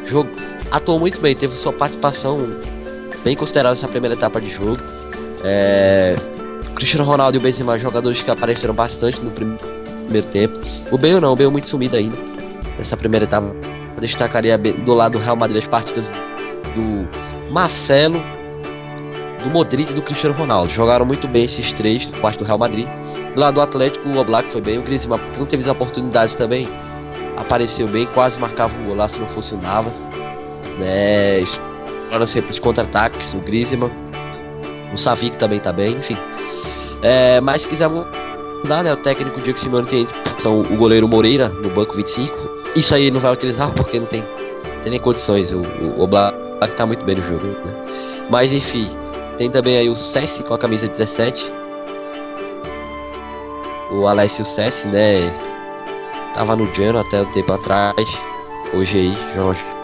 Speaker 3: jogo, atuou muito bem, teve sua participação bem considerável nessa primeira etapa de jogo. É, Cristiano Ronaldo e o Benzema, jogadores que apareceram bastante no primeiro tempo. O Bale não, o Bale muito sumido ainda nessa primeira etapa. Destacaria do lado do Real Madrid as partidas do Marcelo, do Modric e do Cristiano Ronaldo. Jogaram muito bem esses três do parte do Real Madrid. Do lado do Atlético, o Oblak foi bem. O Griezmann não teve as oportunidades também. Apareceu bem, quase marcava um golaço não fosse o Navas. Né? Explorando sempre os contra-ataques, o Griezmann. O Savic também tá bem, enfim. É, mas se quiser mudar, né? O técnico Diego Simeone tem são o goleiro Moreira no banco 25. Isso aí não vai utilizar porque não tem, tem nem condições. O, o, Black tá muito bem no jogo, né? Mas enfim, tem também aí o Cessi com a camisa 17. O Alessio Cessi, né? Tava no Geno até um tempo atrás. Hoje aí,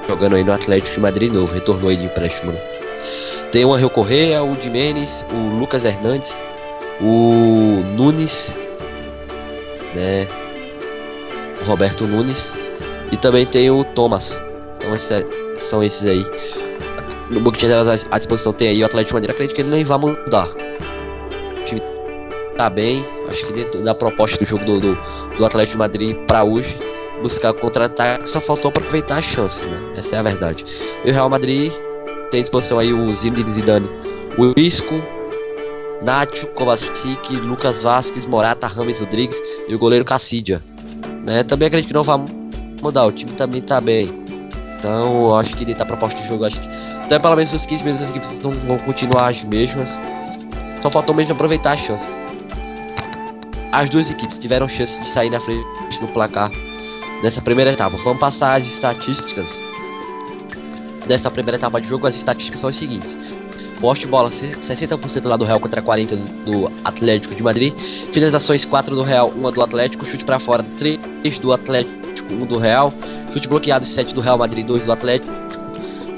Speaker 3: jogando aí no Atlético de Madrid novo, retornou aí de empréstimo. Né? Tem o Angel Correia, o Jimenez, o Lucas Hernandes, o Nunes, né? Roberto Nunes e também tem o Thomas. Então esses, são esses aí. No banco de reservas à disposição tem aí o Atlético de Madeira. Acredito que ele nem vai mudar. O time tá bem. Acho que dentro da proposta do jogo do, do, do Atlético de Madrid para hoje, buscar contra-ataque, só faltou aproveitar as chances, né? Essa é a verdade. E o Real Madrid tem à disposição aí o Zinedine Zidane, o Isco, Nacho, Kovacic, Lucas Vasquez, Morata, Rames Rodrigues e o goleiro Cassidia. Né? Também acredito que não vai mudar, o time também tá bem. Então, acho que dentro da proposta de jogo, acho que até pelo menos os 15 minutos as equipes vão continuar as mesmas. Só faltou mesmo aproveitar as chances. As duas equipes tiveram chance de sair na frente no placar nessa primeira etapa. Vamos passar as estatísticas dessa primeira etapa de jogo. As estatísticas são as seguintes: poste bola 60% lá do Real contra 40 do Atlético de Madrid. Finalizações 4 do Real, 1 do Atlético. Chute para fora 3 do Atlético, 1 do Real. Chute bloqueado 7 do Real Madrid, 2 do Atlético.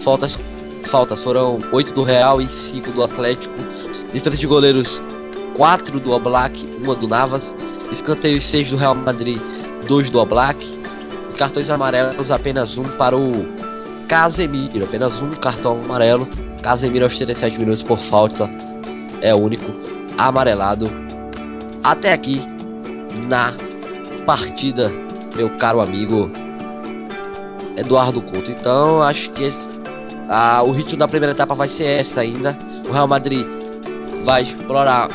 Speaker 3: Faltas faltas foram 8 do Real e 5 do Atlético. Defesa de goleiros 4 do Oblak, 1 do Navas. Escanteios 6 do Real Madrid, 2 do Oblak. Cartões amarelos apenas um para o Casemiro, apenas um cartão amarelo Casemiro aos 37 minutos por falta é único amarelado até aqui na partida, meu caro amigo Eduardo Couto. Então, acho que esse, o ritmo da primeira etapa vai ser essa ainda. O Real Madrid vai explorar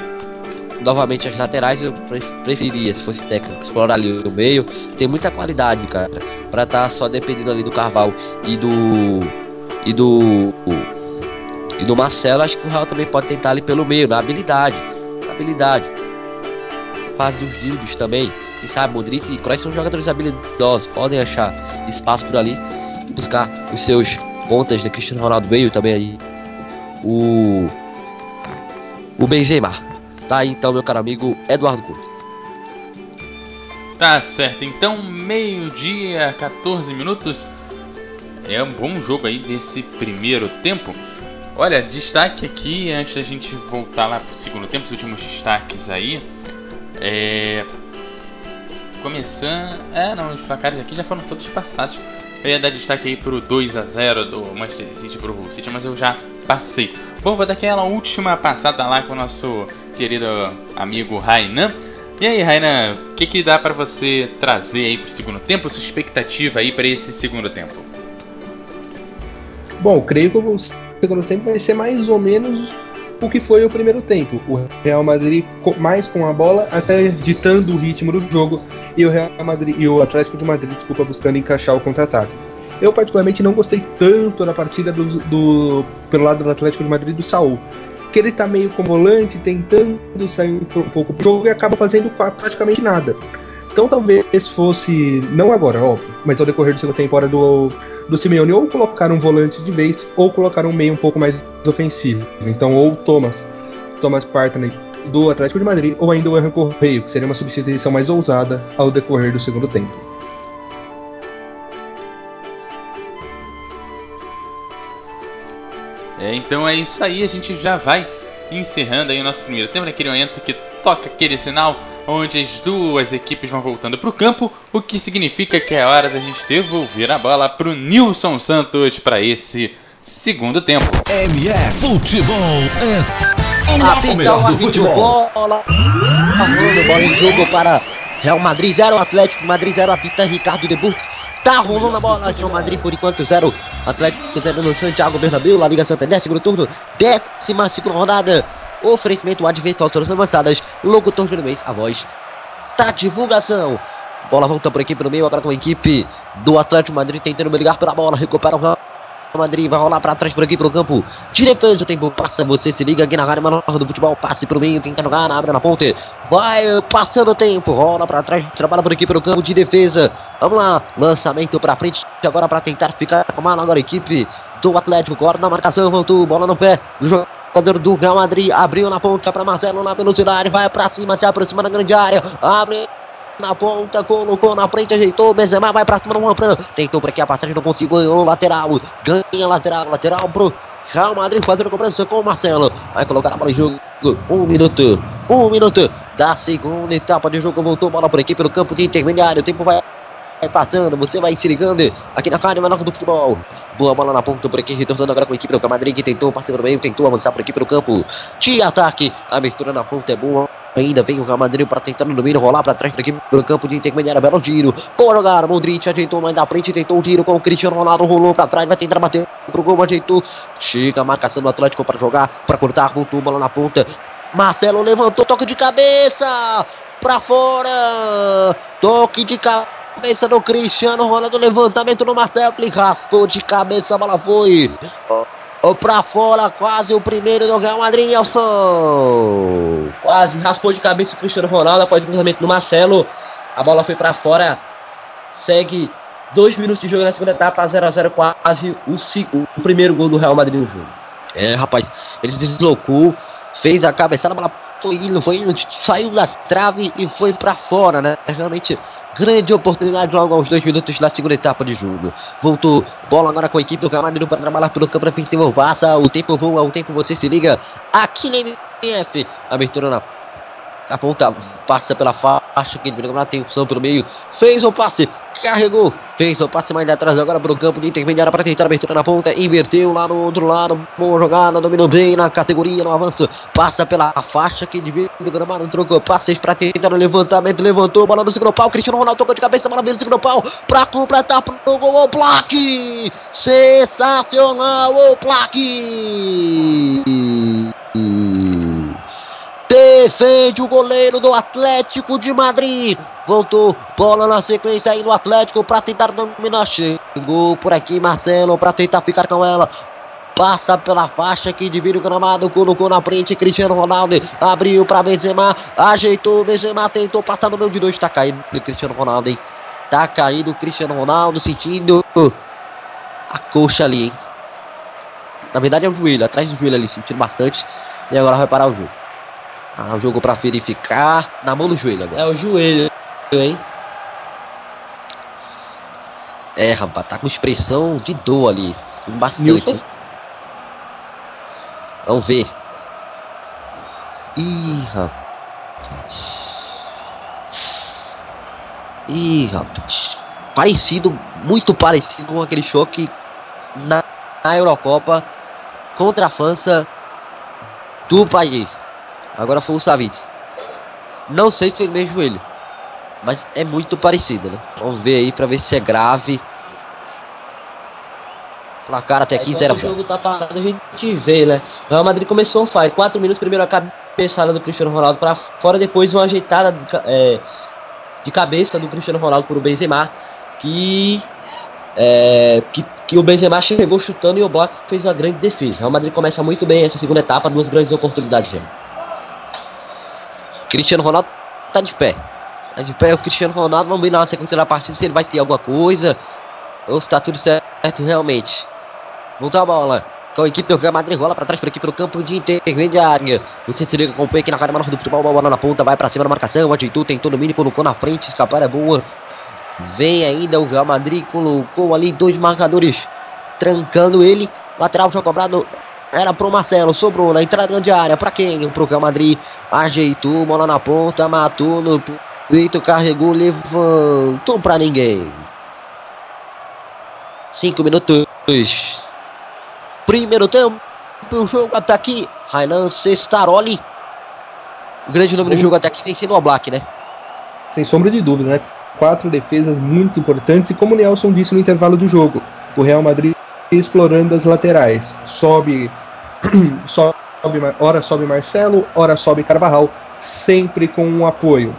Speaker 3: novamente as laterais. Eu pre- preferiria, se fosse técnico, explorar ali o meio. Tem muita qualidade, cara, pra estar só dependendo ali do Carval e do. e do. E do Marcelo. Acho que o Real também pode tentar ali pelo meio, na habilidade. Na habilidade. Fase dos dribles também. Quem sabe, Modric e Kroos são jogadores habilidosos, podem achar espaço por ali buscar os seus pontas de Cristiano Ronaldo veio também aí. O. O Benzema. Tá aí então, meu caro amigo Eduardo Couto.
Speaker 2: Tá certo, então meio-dia, 14 minutos. É um bom jogo aí desse primeiro tempo. Olha, destaque aqui, antes da gente voltar lá pro segundo tempo, os últimos destaques aí. É. Começando. É, não, os placares aqui já foram todos passados. Eu ia dar destaque aí pro 2 a 0 do Manchester City pro Hull City, mas eu já passei. Bom, vou dar aquela última passada lá com o nosso querido amigo Rainan. E aí, Rainan, o que, que dá pra você trazer aí pro segundo tempo? Sua expectativa aí pra esse segundo tempo?
Speaker 4: Bom, creio que o segundo tempo vai ser mais ou menos o que foi o primeiro tempo. O Real Madrid mais com a bola, até ditando o ritmo do jogo, e o Real Madrid e o Atlético de Madrid, desculpa, buscando encaixar o contra-ataque. Eu particularmente não gostei tanto da partida do, do- pelo lado do Atlético de Madrid do Saul. Que ele tá meio como volante, tentando sair um po- pouco do jogo e acaba fazendo praticamente nada. Então talvez fosse, não agora, óbvio, mas ao decorrer do segundo tempo, hora do, do Simeone ou colocar um volante de vez ou colocar um meio um pouco mais ofensivo. Então, ou Thomas, Thomas Partney do Atlético de Madrid, ou ainda o Henrique Correio, que seria uma substituição mais ousada ao decorrer do segundo tempo.
Speaker 2: É, então é isso aí, a gente já vai encerrando aí o nosso primeiro tempo, naquele momento que toca aquele sinal onde as duas equipes vão voltando pro campo, o que significa que é hora da gente devolver a bola pro Nilson Santos para esse segundo tempo.
Speaker 1: MF Futebol é o melhor do futebol.
Speaker 3: Bola. Rolando bola em jogo para Real Madrid 0, Atlético Madrid 0, apita Ricardo de Burke. Tá rolando a bola, Real Madrid por enquanto 0, Atlético 0 no Santiago Bernabéu, La Liga Santander, segundo turno, décima segunda rodada. Oferecimento Advento Autoras Avançadas, locutor do mês, a voz da divulgação. Bola volta por aqui pelo meio, agora com a equipe do Atlético Madrid tentando brigar pela bola, recupera o Madrid, vai rolar pra trás por aqui pro campo. De defesa, o tempo passa, você se liga aqui na Rádio Menor do Futebol, passe pro meio, tenta jogar, abre na ponte. Vai passando o tempo, rola pra trás, trabalha por aqui pelo campo de defesa. Vamos lá, lançamento pra frente, agora pra tentar ficar com a agora a equipe do Atlético, agora na marcação, voltou, bola no pé, o jogador do Real Madrid abriu na ponta pra Marcelo na velocidade, vai pra cima, se aproxima da grande área, abre na ponta, colocou na frente, ajeitou, Benzema vai pra cima do Juan tentou por aqui a passagem, não conseguiu, lateral, ganha lateral, lateral pro Real Madrid fazendo cobrança com o Marcelo, vai colocar a bola em jogo, um minuto, um minuto da segunda etapa de jogo, voltou bola por aqui pelo campo de intermediário, o tempo vai vai passando, você vai se ligando aqui na Rádio Menor do Futebol. Boa bola na ponta por aqui, retornando agora com a equipe do Madrid que tentou partir do meio, tentou avançar por aqui pelo campo de ataque. A abertura na ponta é boa. Ainda vem o Real Madrid para tentar no domínio, rolar para trás por aqui pelo campo de intermediário. Belo giro. Boa jogada. Modric ajeitou mais na frente, tentou o tiro com o Cristiano Ronaldo, rolou para trás, vai tentar bater pro gol, ajeitou. Chega a marcação do Atlético para jogar, para cortar, voltou bola na ponta. Marcelo levantou, toque de cabeça para fora. Toque de cabeça do Cristiano Ronaldo, levantamento do Marcelo, ele raspou de cabeça, a bola foi pra fora, quase o primeiro do Real Madrid, Nelson.
Speaker 5: Quase raspou de cabeça o Cristiano Ronaldo após o cruzamento do Marcelo. A bola foi pra fora. Segue dois minutos de jogo na segunda etapa, 0x0 quase o, se- o primeiro gol do Real Madrid no jogo.
Speaker 3: É, rapaz, ele se deslocou, fez a cabeçada, a bola foi indo, foi indo, saiu da trave e foi pra fora, né? Realmente grande oportunidade logo aos dois minutos da segunda etapa de jogo. Voltou, bola agora com a equipe do Madrid para trabalhar pelo campo defensivo, passa, o tempo voa, o tempo você se liga aqui na MF. Abertura na aponta, passa pela faixa, que ele tem opção pelo meio, fez o passe, carregou, fez o passe mais atrás agora para o campo de intermediária para tentar abertura na ponta, inverteu lá no outro lado, boa jogada, dominou bem na categoria, no avanço, passa pela faixa que divide o gramado, trocou passes para tentar o levantamento, levantou, bola no segundo pau, Cristiano Ronaldo tocou de cabeça, bola no segundo pau, para completar pro gol, o plaque, sensacional o plaque. Defende o goleiro do Atlético de Madrid. Voltou, bola na sequência aí no Atlético para tentar dominar. Chegou por aqui Marcelo para tentar ficar com ela. Passa pela faixa que divide o gramado, colocou na frente Cristiano Ronaldo, abriu para Benzema, ajeitou, Benzema tentou passar no meio de dois, tá caído Cristiano Ronaldo, hein? Tá caído Cristiano Ronaldo, sentindo a coxa ali, hein? Na verdade é o joelho, atrás do joelho ali, sentindo bastante. E agora vai parar o jogo. Ah, o jogo pra verificar. Na mão do joelho agora.
Speaker 5: É o joelho, hein?
Speaker 3: É, rapaz, tá com expressão de dor ali. Bastante.
Speaker 4: Nilson?
Speaker 3: Vamos ver. Ih, rapaz. Ih, rapaz. Parecido, muito parecido com aquele choque na, na Eurocopa contra a França do país. Agora foi o Savic. Não sei se foi o mesmo joelho. Mas é muito parecido, né? Vamos ver aí pra ver se é grave. Placar até aqui
Speaker 5: Aí,
Speaker 3: 0
Speaker 5: quando O jogo tá parado, a gente vê, né? Real Madrid começou um fight. 4 minutos, primeiro a cabeçada do Cristiano Ronaldo pra fora, depois uma ajeitada é, de cabeça do Cristiano Ronaldo por o Benzema. Que, é, que, que o Benzema chegou chutando e o Bloco fez uma grande defesa. O Real Madrid começa muito bem essa segunda etapa, duas grandes oportunidades. Né?
Speaker 3: Cristiano Ronaldo tá de pé. Tá de pé o Cristiano Ronaldo. Vamos ver na sequência da partida se ele vai ter alguma coisa. Ou se tá tudo certo realmente. Voltou a bola. Com a equipe do Real Madrid rola pra trás por aqui pelo campo de intermediária. Se liga, acompanha aqui na cara menor do futebol. Bola na ponta, vai pra cima da marcação. Ajeitou, tentou no mínimo, colocou na frente. Escapar é boa. Vem ainda o Real Madrid. Colocou ali dois marcadores trancando ele. Lateral já cobrado. Era pro Marcelo, sobrou na entrada de área. Pra quem? Pro Real Madrid. Ajeitou, bola na ponta, matou no peito, carregou, levantou pra ninguém. Cinco minutos. Primeiro tempo. O jogo até aqui. Rainan Cestaroli. O grande nome do jogo até aqui tem sido o Black, né?
Speaker 4: Sem sombra de dúvida, né? Quatro defesas muito importantes e como o Nelson disse no intervalo do jogo, o Real Madrid explorando as laterais. Sobe, sobe, ora sobe Marcelo, ora sobe Carvajal, sempre com um apoio.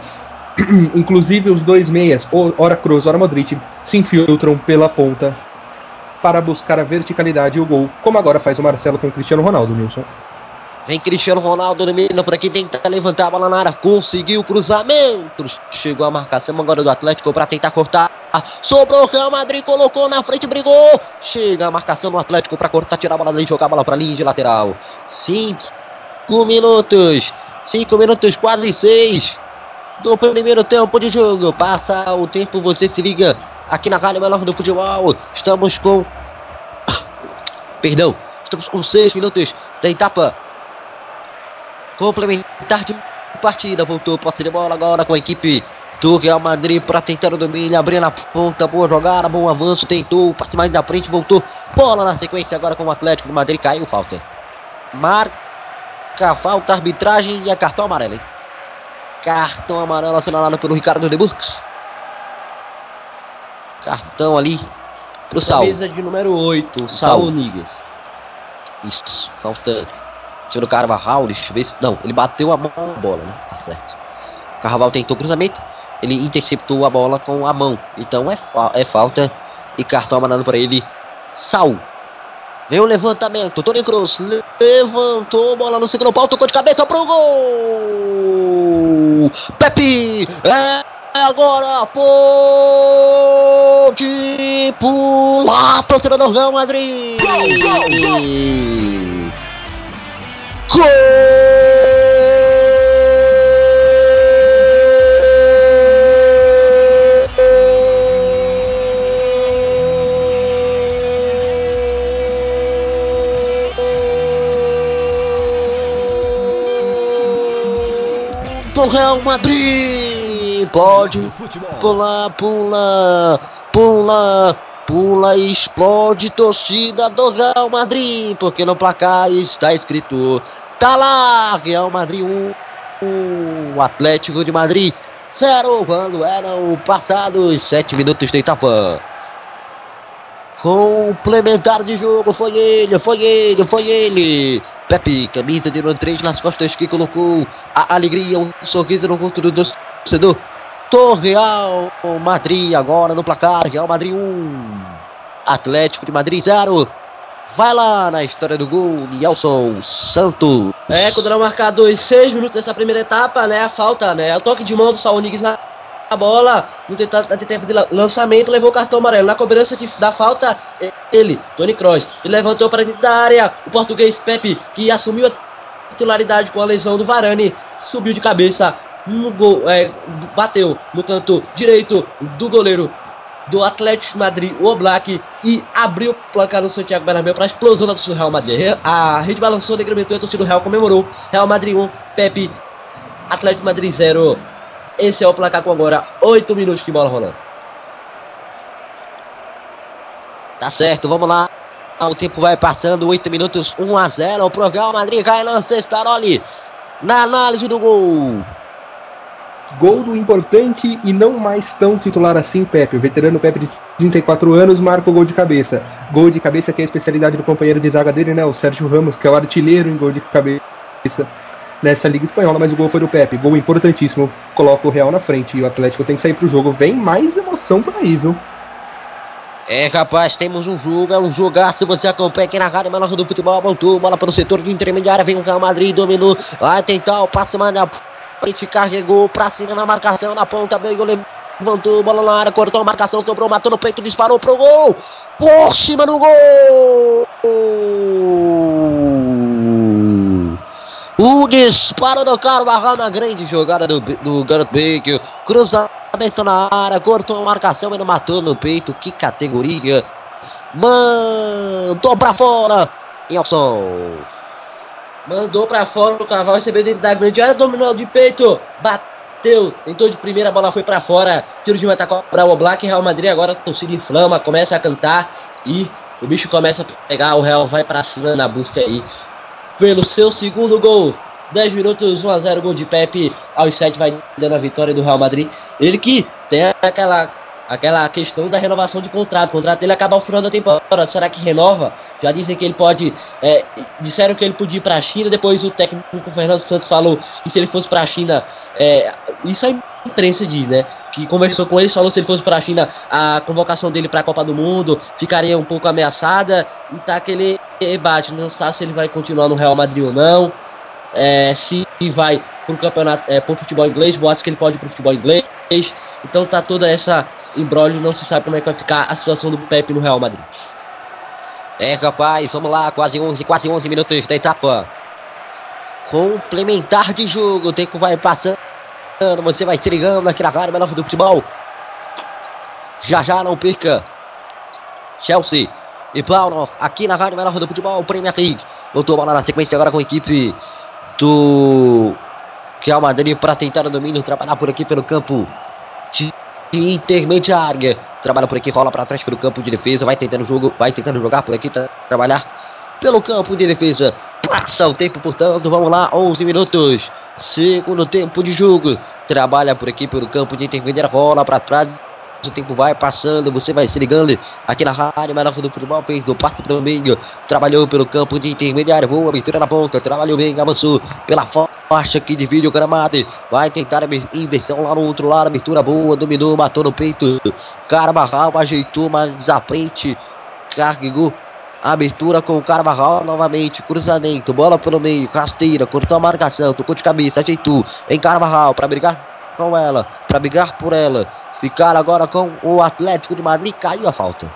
Speaker 4: Inclusive os dois meias, ora Kroos, ora Modric, se infiltram pela ponta para buscar a verticalidade e o gol, como agora faz o Marcelo com o Cristiano Ronaldo, Nilson.
Speaker 3: Vem Cristiano Ronaldo domina por aqui, tenta levantar a bola na área, conseguiu cruzamento. Chegou a marcação agora do Atlético para tentar cortar. Sobrou o Real Madrid, colocou na frente, brigou. Chega a marcação do Atlético para cortar, tirar a bola dali, jogar a bola para linha de lateral. Cinco minutos, cinco minutos, quase seis do primeiro tempo de jogo. Passa o tempo, você se liga aqui na Rádio Melhor do Futebol. Estamos com. Perdão, estamos com seis minutos da etapa complementar de partida. Voltou posse de bola agora com a equipe do Real Madrid para tentar o domínio, abrir na ponta, boa jogada, bom avanço, tentou, parte mais da frente, voltou, bola na sequência agora com o Atlético do Madrid, caiu falta. Marca falta, arbitragem e é cartão amarelo, hein? Cartão amarelo assinalado pelo Ricardo de Burks. Cartão ali pro Saul.
Speaker 5: Camisa de número 8,
Speaker 3: Saul.
Speaker 5: Saul.
Speaker 3: Isso, falta. Senhor Carvajal, deixa eu ver se. Não, ele bateu a mão na bola, né? Tá certo. O Carvajal tentou o cruzamento, ele interceptou a bola com a mão. Então é, fa- é falta e cartão amarelo para ele. Saul. Vem o levantamento, Tony Cruz levantou, bola no segundo pau, tocou de cabeça pro gol! Pepe! É agora pode pular, torcedor do Real Madrid! do Real Madrid. Pode. Pula, pula, pula, pula e explode torcida do Real Madrid, porque no placar está escrito tá lá, Real Madrid 1, um, Atlético de Madrid 0, quando eram passados 7 minutos de etapa. Complementar de jogo, foi ele, foi ele, foi ele. Pepe, camisa de número 3 nas costas que colocou a alegria, um sorriso no rosto do torcedor. Real Madrid agora no placar, Real Madrid 1, Atlético de Madrid 0. Vai lá na história do gol, Nelson Santos.
Speaker 5: É, quando era marcado os 6 minutos dessa primeira etapa, né? A falta, né? O toque de mão do Saul Nigues na bola, no tentado tempo de lançamento, levou o cartão amarelo. Na cobrança de, da falta, ele, Tony Kroos, ele levantou para dentro da área. O português Pepe, que assumiu a titularidade com a lesão do Varane, subiu de cabeça no gol, é, bateu no canto direito do goleiro do Atlético Madrid, o Oblak, e abriu o placar no Santiago Bernabéu para a explosão do Real Madrid. A rede balançou, negrementou e a torcida do Real comemorou. Real Madrid 1, Pepe, Atlético Madrid 0. Esse é o placar com agora 8 minutos de bola rolando.
Speaker 3: Tá certo, vamos lá. O tempo vai passando, 8 minutos, 1 a 0. O programa Madrid cai na Cestaroli. Na análise do gol.
Speaker 4: Gol do importante e não mais tão titular assim, Pepe. O veterano Pepe de 34 anos marca o gol de cabeça. Gol de cabeça que é a especialidade do companheiro de zaga dele, né? O Sérgio Ramos, que é o artilheiro em gol de cabeça nessa Liga Espanhola, mas o gol foi do Pepe. Gol importantíssimo. Coloca o Real na frente e o Atlético tem que sair pro jogo. Vem mais emoção por aí, viu?
Speaker 3: É capaz, temos um jogo, é um jogaço. Você acompanha aqui na Rádio Melhor do Futebol. Voltou, bola para o setor de intermediária. Vem o Real Madrid, dominou. Vai tentar o passe, manda frente, carregou pra cima na marcação, na ponta, meio levantou, bola na área, cortou a marcação, sobrou, matou no peito, disparou pro gol. Por cima no gol. O disparo do Carvajal na grande jogada do, do Gareth Bale. Cruzamento na área, cortou a marcação e não matou no peito. Que categoria. Mandou pra fora. Nelson.
Speaker 5: Mandou pra fora o Carvalho, recebeu dentro da grande área, dominou de peito. Bateu, tentou de primeira, a bola foi pra fora. Tiro de meta para o Black. Real Madrid agora torcida inflama, começa a cantar. E o bicho começa a pegar. O Real vai pra cima na busca aí pelo seu segundo gol. 10 minutos, 1 a 0 gol de Pepe. Aos 7 vai dando a vitória do Real Madrid. Ele que tem aquela, aquela questão da renovação de contrato. O contrato dele acaba ao final da temporada. Será que renova? Já dizem que ele pode. É, disseram que ele podia ir para a China. Depois o técnico Fernando Santos falou que se ele fosse para a China. É, isso a imprensa diz, né? Que conversou com ele, falou se ele fosse para a China, a convocação dele para a Copa do Mundo ficaria um pouco ameaçada. E tá aquele debate. Não sabe se ele vai continuar no Real Madrid ou não é, se vai pro campeonato, é, pro futebol inglês, boatos que ele pode ir pro futebol inglês. Então tá toda essa embrólio, não se sabe como é que vai ficar a situação do Pepe no Real Madrid.
Speaker 3: É, rapaz, vamos lá, quase 11, quase 11 minutos da etapa. Complementar de jogo, o tempo vai passando, você vai se ligando aqui na rádio menor do futebol. Já já não perca. Chelsea e Plaunoff aqui na rádio menor do futebol, Premier League. Voltou a bola na sequência agora com a equipe do Real Madrid para tentar o domínio, trabalhar por aqui pelo campo de intermediária. Trabalha por aqui, rola para trás pelo campo de defesa, vai tentando jogo, vai tentando jogar por aqui, trabalhar pelo campo de defesa. Passa o tempo, portanto, vamos lá, 11 minutos. Segundo tempo de jogo. Trabalha por aqui pelo campo de intermediária, rola para trás, o tempo vai passando, você vai se ligando aqui na rádio Melhor do Futebol, fez do passe para o meio, trabalhou pelo campo de intermediário, boa abertura na ponta, trabalhou bem, avançou pela faixa que divide o gramado, vai tentar a inversão lá no outro lado, abertura boa, dominou, matou no peito, Carvajal ajeitou mais à frente, carregou Abertura com o Carvajal novamente. Cruzamento. Bola pelo meio. Rasteira. Cortou a marcação. Tocou de cabeça. Ajeitou. Em Carvajal. Para brigar com ela. Para brigar por ela. Ficar agora com o Atlético de Madrid. Caiu a falta.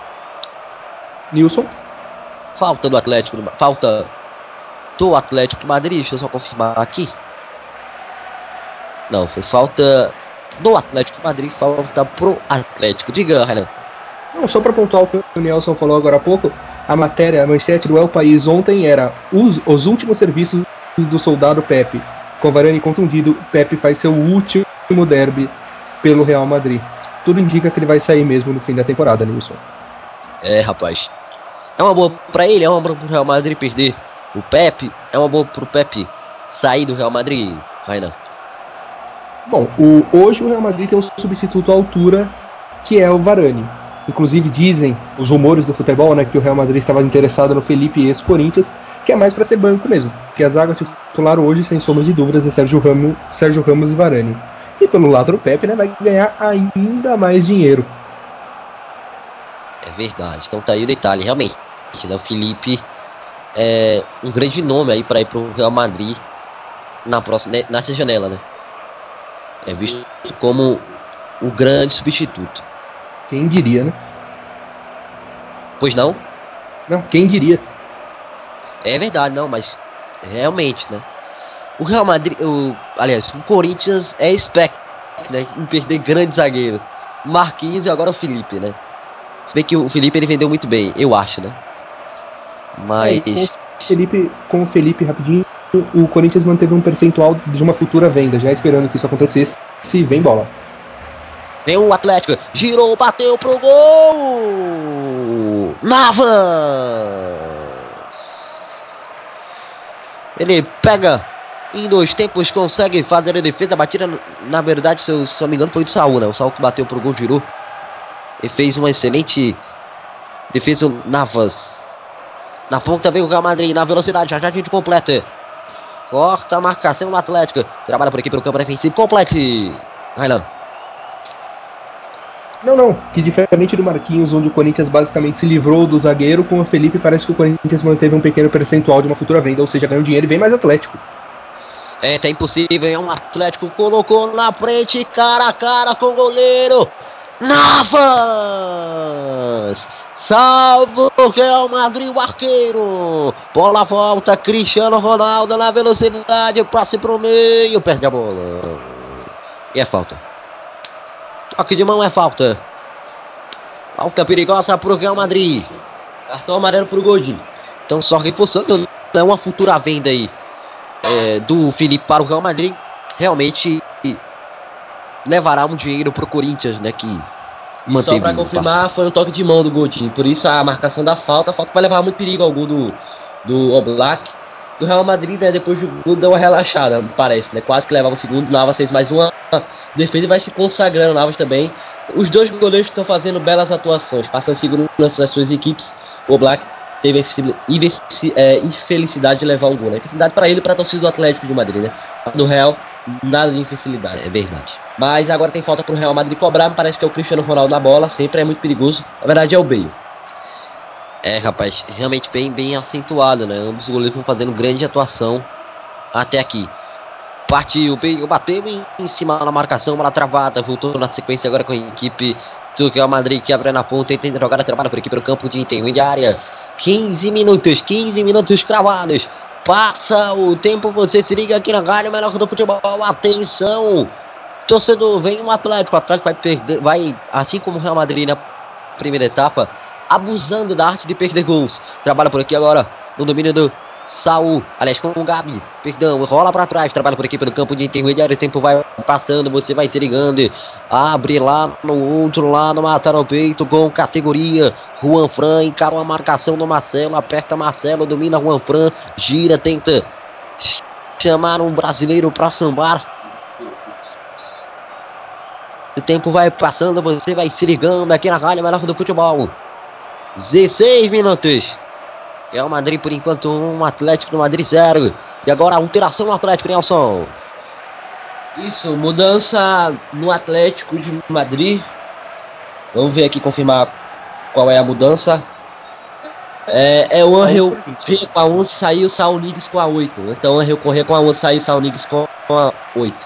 Speaker 4: Nilson.
Speaker 3: Falta do Atlético. De, falta do Atlético de Madrid. Deixa eu só confirmar aqui. Não, foi falta do Atlético de Madrid. Falta pro Atlético. Diga, Renan.
Speaker 4: Não, só para pontuar o que o Nelson falou agora há pouco, a matéria, a manchete do El País ontem era os, os últimos serviços do soldado Pepe. Com o Varane contundido, Pepe faz seu último derby pelo Real Madrid. Tudo indica que ele vai sair mesmo no fim da temporada, Nilson.
Speaker 3: É, rapaz. É uma boa pra ele, é uma boa pro Real Madrid perder o Pepe, é uma boa pro Pepe sair do Real Madrid, Rainan.
Speaker 4: Bom, o, hoje o Real Madrid tem um substituto à altura, que é o Varane. Inclusive dizem os rumores do futebol, né, que o Real Madrid estava interessado no Felipe ex-Corinthians, que é mais para ser banco mesmo, porque a zaga titular hoje, sem sombra de dúvidas, é Sérgio Ramos, Sérgio Ramos e Varane. E pelo lado do Pepe, né, vai ganhar ainda mais dinheiro.
Speaker 3: É verdade. Então tá aí o detalhe, realmente. Né, o Felipe é um grande nome aí para ir pro Real Madrid na próxima, né, nessa janela, né? É visto como o grande substituto.
Speaker 4: Quem diria, né?
Speaker 3: Pois não?
Speaker 4: Não, quem diria?
Speaker 3: É verdade, não, mas realmente, né? O Real Madrid, o, aliás, o Corinthians é expect, né? Em perder grande zagueiro. Marquinhos e agora o Felipe, né? Se bem que o Felipe ele vendeu muito bem, eu acho, né? Mas.
Speaker 4: É, com, o Felipe, com o Felipe, rapidinho, o Corinthians manteve um percentual de uma futura venda, já esperando que isso acontecesse. Se vem bola.
Speaker 3: Vem o Atlético, girou, bateu pro gol! Navas! Ele pega em dois tempos, consegue fazer a defesa. A batida, na verdade, se eu, não me engano, foi do Saul, né? O Saul que bateu pro gol, girou. E fez uma excelente defesa. O Navas. Na ponta vem o Real Madrid, na velocidade, já já a gente completa. Corta a marcação do Atlético. Trabalha por aqui pelo campo defensivo. Complete. Railan.
Speaker 4: Não, não. Que diferente do Marquinhos, onde o Corinthians basicamente se livrou do zagueiro, com o Felipe parece que o Corinthians manteve um pequeno percentual de uma futura venda, ou seja, ganhou dinheiro e vem mais Atlético.
Speaker 3: É, tá impossível, é um Atlético colocou na frente, cara a cara com o goleiro. Navas! Salvo o Real Madrid, o arqueiro. Bola volta, Cristiano Ronaldo na velocidade, passe pro meio, perde a bola. E é falta. Toque de mão é falta. Falta perigosa pro Real Madrid.
Speaker 5: Cartão amarelo pro Godinho.
Speaker 3: Então só reforçando, é uma futura venda aí é, do Felipe para o Real Madrid. Realmente levará um dinheiro pro Corinthians, né? Que
Speaker 5: Só para confirmar, foi um toque de mão do Godinho. Por isso a marcação da falta. A falta vai levar muito perigo ao gol do, do Oblak. O Real Madrid, né, depois do gol, deu uma relaxada, parece, né? Quase que levava o segundo. Navas fez mais uma defesa e vai se consagrando. Navas também. Os dois goleiros estão fazendo belas atuações, passando segundo nas suas equipes. O Oblak teve a é, infelicidade de levar um gol, né? Infelicidade para ele e para a torcida do Atlético de Madrid, né? No Real, nada de infelicidade.
Speaker 3: É verdade.
Speaker 5: Mas agora tem falta pro Real Madrid cobrar, me parece que é o Cristiano Ronaldo na bola, sempre é muito perigoso. Na verdade é o Bale.
Speaker 3: É, rapaz, realmente bem, bem acentuado, né? Ambos os goleiros fazendo grande atuação até aqui. Partiu, Bale bateu em, em cima da marcação, bola travada, voltou na sequência agora com a equipe do Real Madrid que abre na ponta e tenta jogar a trabalho por aqui pelo campo de intermediária. 15 minutos, 15 minutos cravados. Passa o tempo, você se liga aqui na rádio melhor do futebol. Atenção! Torcedor, vem um Atlético. O Atlético vai perder, vai, assim como o Real Madrid na primeira etapa, abusando da arte de perder gols. Trabalha por aqui agora no domínio do Saul, aliás, com o Gabi, perdão, rola para trás, trabalha por aqui pelo campo de intermediário, o tempo vai passando, você vai se ligando, abre lá no outro lado, mata no peito com categoria, Juan Fran, encara uma marcação do Marcelo, aperta Marcelo, domina Juan Fran, gira, tenta chamar um brasileiro para sambar. O tempo vai passando, você vai se ligando aqui na Rádio Melhor do Futebol. 16 minutos. Real Madrid por enquanto um Atlético do Madrid 0. E agora a alteração no Atlético, Nelson.
Speaker 5: Isso, mudança no Atlético de Madrid. Vamos ver aqui, confirmar qual é a mudança. É, é o Angel correr com a 11, saiu o Saul Nigues com a 8. Então o Angel correr com a 11, saiu o Saul Nigues com a 8.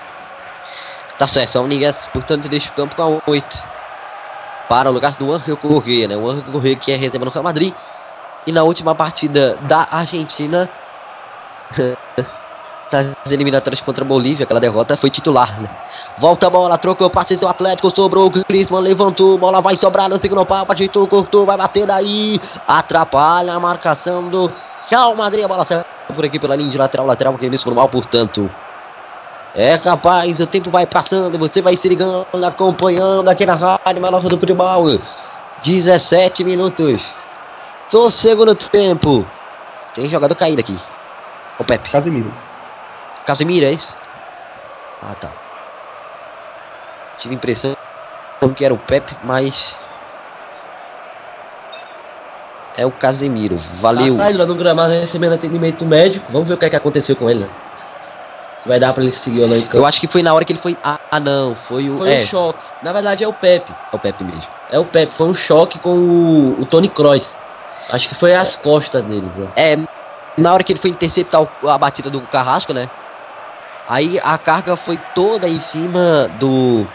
Speaker 3: Tá certo, Saul Nigues, portanto, deixa o campo com a 8. Para o lugar do Angel Correr, né? O Angel Correr que é reserva no Real Madrid. E na última partida da Argentina, nas eliminatórias contra a Bolívia, aquela derrota foi titular, né? Volta a bola, trocou passe do Atlético, sobrou o Griezmann, levantou, bola vai sobrar no segundo pau, agitou, cortou, vai bater daí, atrapalha a marcação do Real Madrid, a bola sai por aqui pela linha de lateral, lateral que é visto por mal, portanto, É capaz, o tempo vai passando, você vai se ligando, acompanhando aqui na Rádio Manofa do Futebol. 17 minutos. Só segundo tempo. Tem jogador caído aqui. O Pepe.
Speaker 4: Casemiro.
Speaker 3: Casemiro, é isso? Ah, tá. Tive a impressão que era o Pepe, mas. É o Casemiro. Valeu.
Speaker 5: Tá caído lá no gramado recebendo atendimento médico. Vamos ver o que, é que aconteceu com ele, né? Se vai dar pra ele seguir ou não.
Speaker 3: Eu acho que foi na hora que ele foi. Ah, ah, não. Foi o.
Speaker 5: Foi
Speaker 3: é,
Speaker 5: um choque. Na verdade é o Pepe.
Speaker 3: é o Pepe mesmo.
Speaker 5: É o Pepe. Foi um choque com o, o Tony Kroos. Acho que foi as costas dele, né?
Speaker 3: É, na hora que ele foi interceptar o- a batida do Carrasco, né? Aí a carga foi toda em cima do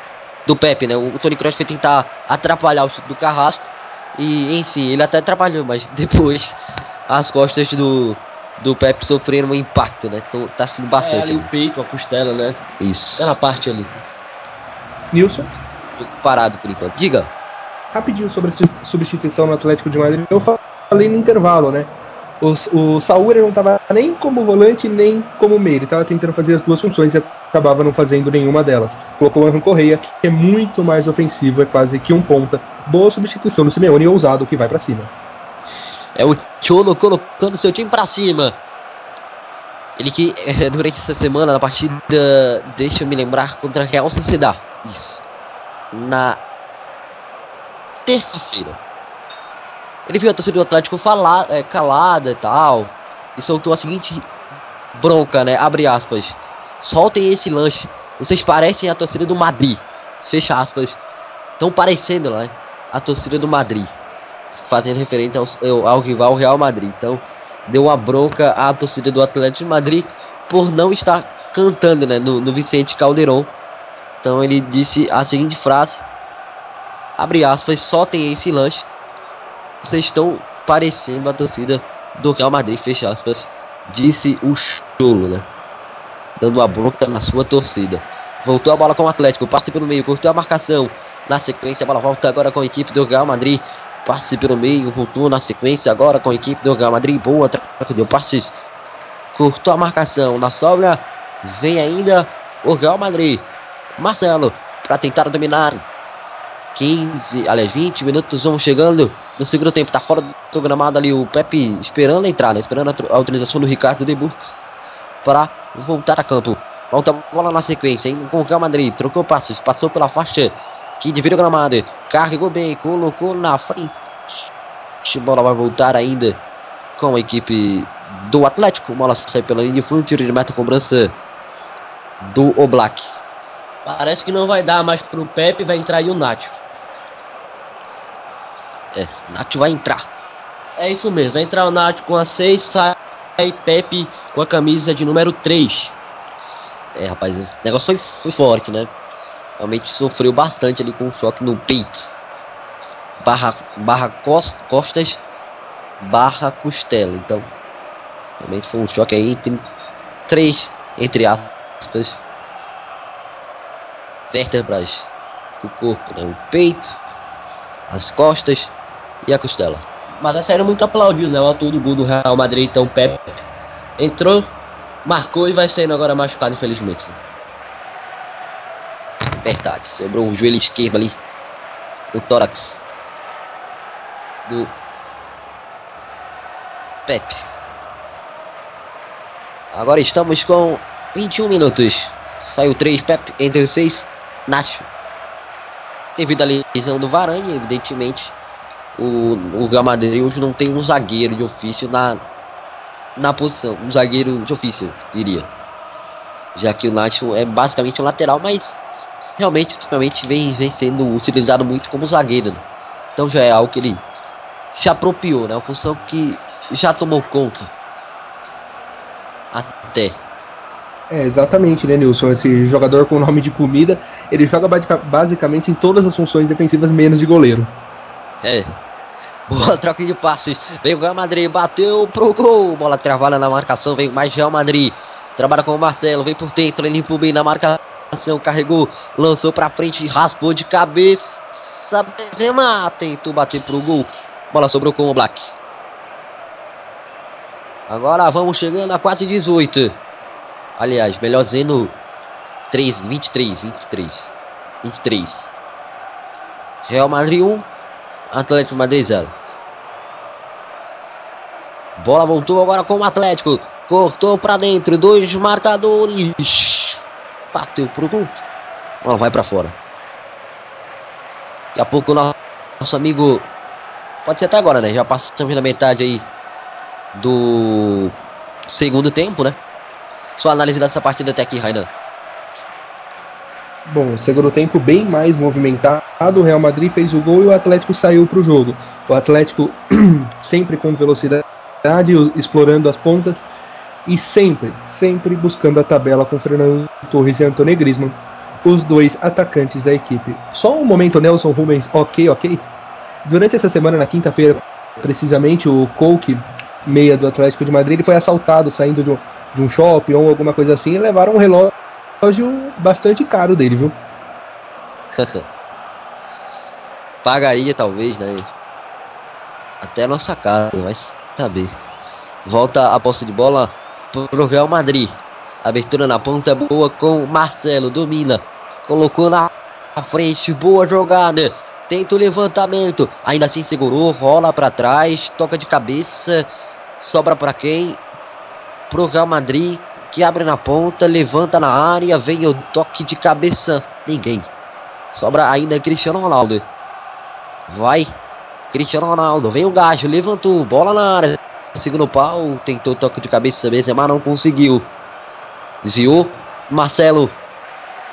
Speaker 3: do Pepe, né? O Tony Kroos foi tentar atrapalhar o chute do Carrasco e, enfim, ele até atrapalhou, mas depois as costas do do Pepe sofreram um impacto, né? Então tá sendo
Speaker 5: É,
Speaker 3: bastante.
Speaker 5: ali o
Speaker 3: ali.
Speaker 5: peito, a costela, né?
Speaker 3: Isso.
Speaker 5: Aquela parte ali.
Speaker 4: Nilson,
Speaker 3: Jogo parado por enquanto. Diga.
Speaker 4: rapidinho sobre a su- substituição no Atlético de Madrid. Eu falei no intervalo, né? O, o Saúl não estava nem como volante, nem como meio. Ele estava tentando fazer as duas funções e acabava não fazendo nenhuma delas. Colocou o Anjo Correia, que é muito mais ofensivo, é quase que um ponta. Boa substituição do Simeone ousado que vai pra cima.
Speaker 3: É o Cholo colocando seu time pra cima. Ele que durante essa semana na partida, deixa eu me lembrar, contra a Real Sociedad. Isso. Na terça-feira. Ele viu a torcida do Atlético falar, eh, calada e tal. E soltou a seguinte bronca, né? Abre aspas. Soltem esse lanche. Vocês parecem a torcida do Madrid. Fecha aspas. Estão parecendo, né? A torcida do Madrid fazendo referente ao, ao- rival Real Madrid. Então, deu uma bronca à torcida do Atlético de Madrid por não estar cantando né, no, no Vicente Calderon. Então, ele disse a seguinte frase: abre aspas, só tem esse lanche. Vocês estão parecendo a torcida do Real Madrid, fecha aspas. Disse o Cholo, né? Dando uma bronca na sua torcida. Voltou a bola com o Atlético, passe pelo meio, cortou a marcação. Na sequência, a bola volta agora com a equipe do Real Madrid. Passe pelo meio, voltou na sequência agora com a equipe do Real Madrid. Boa troca de passes. Cortou a marcação. Na sobra, vem ainda o Real Madrid. Marcelo, para tentar dominar. 15, aliás, 20 minutos vão chegando no segundo tempo. Tá fora do gramado ali o Pepe esperando entrar? Esperando a, a autorização do Ricardo de Burks para voltar a campo. Volta a bola na sequência, indo com o Real Madrid. Trocou passes, passou pela faixa que divide o gramado. Carregou bem, colocou na frente. A bola vai voltar ainda com a equipe do Atlético. Bola sai pela linha de fundo, tiro de meta, cobrança do Oblak.
Speaker 5: Parece que não vai dar mais pro Pepe, vai entrar aí o Nacho.
Speaker 3: É, Nath vai entrar.
Speaker 5: É isso mesmo, vai entrar o Nacho com a 6, sai Pepe com a camisa de número 3.
Speaker 3: É, rapaz, esse negócio foi, foi forte, né? Realmente sofreu bastante ali com um choque no peito. Barra, barra cos- costas, barra costela. Então, realmente foi um choque aí entre três, entre aspas, vértebras do corpo, né? O peito, as costas e a costela.
Speaker 5: Mas vai sair muito aplaudido, né? O autor do gol do Real Madrid, então Pepe entrou, marcou e vai saindo agora machucado, infelizmente.
Speaker 3: Verdade, sobrou o joelho esquerdo ali. O tórax. Do. Pepe. Agora estamos com 21 minutos. Saiu 3, Pepe. Entre 6, Nacho. Devido à lesão do Varane, evidentemente. O, o Real Madrid hoje não tem um zagueiro de ofício na, na posição. Um zagueiro de ofício, diria. Já que o Nacho é basicamente um lateral, mas realmente ultimamente vem, vem sendo utilizado muito como zagueiro. né? Então já é algo que ele se apropriou, né? Uma função que já tomou conta. Até.
Speaker 4: É, exatamente, né, Nilson? Esse jogador com nome de comida, ele joga basica- basicamente em todas as funções defensivas, menos de goleiro.
Speaker 3: É. Boa troca de passes. Veio o Real Madrid, bateu pro gol. Bola travada na marcação, veio mais Real Madrid. Trabalha com o Marcelo, vem por dentro, ele limpou bem na marcação, carregou, lançou pra frente, raspou de cabeça. Benzema tentou bater pro gol. Bola sobrou com o Black. Agora vamos chegando a quase 18. Aliás, melhor dizendo, 13, 23, 23. 23. Real Madrid 1, Atlético Madrid 0. Bola voltou agora com o Atlético. Cortou pra dentro, dois marcadores. Bateu pro gol. Bola vai pra fora. Daqui a pouco nosso amigo. Pode ser até agora, né? Já passamos da metade aí do segundo tempo, né? Sua análise dessa partida até aqui, Rainan.
Speaker 4: Bom, segundo tempo bem mais movimentado. O Real Madrid fez o gol e o Atlético saiu para o jogo. O Atlético sempre com velocidade, explorando as pontas e sempre, sempre buscando a tabela com Fernando Torres e Antônio Griezmann, os dois atacantes da equipe. Só um momento, Nelson Rubens, ok, ok. Durante essa semana, na quinta-feira, precisamente, o Coke, meia do Atlético de Madrid, ele foi assaltado saindo de um, de um shopping ou alguma coisa assim e levaram um relógio bastante caro dele, viu?
Speaker 3: Pagaria talvez, né? Até a nossa casa, vai saber. Volta a posse de bola pro Real Madrid. Abertura na ponta boa com Marcelo, domina. Colocou na frente, boa jogada. Tenta o levantamento, ainda assim segurou, rola para trás, toca de cabeça, sobra para quem? Pro Real Madrid, que abre na ponta, levanta na área, vem o toque de cabeça, ninguém. Sobra ainda Cristiano Ronaldo. Vai, Cristiano Ronaldo, vem o gajo, levantou, bola na área, segundo pau, tentou toque de cabeça, Benzema não conseguiu. Desviou, Marcelo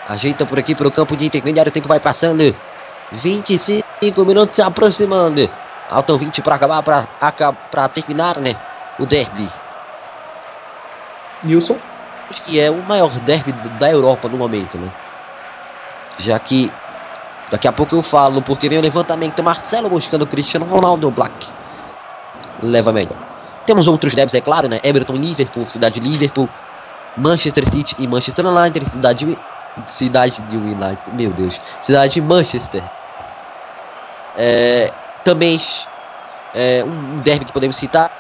Speaker 3: ajeita por aqui para o campo de intermediário, o tempo vai passando. 25 minutos se aproximando. Faltam 20 para acabar, para terminar, né? O derby.
Speaker 4: Nilson?
Speaker 3: Que é o maior derby da Europa no momento, né? Já que daqui a pouco eu falo, porque vem o levantamento. Marcelo buscando Cristiano Ronaldo Black. Leva melhor. Temos outros derbys, é claro, né? Everton, Liverpool, cidade de Liverpool, Manchester City e Manchester United, cidade de, cidade de United, meu Deus, cidade de Manchester. É, também é, um derby que podemos citar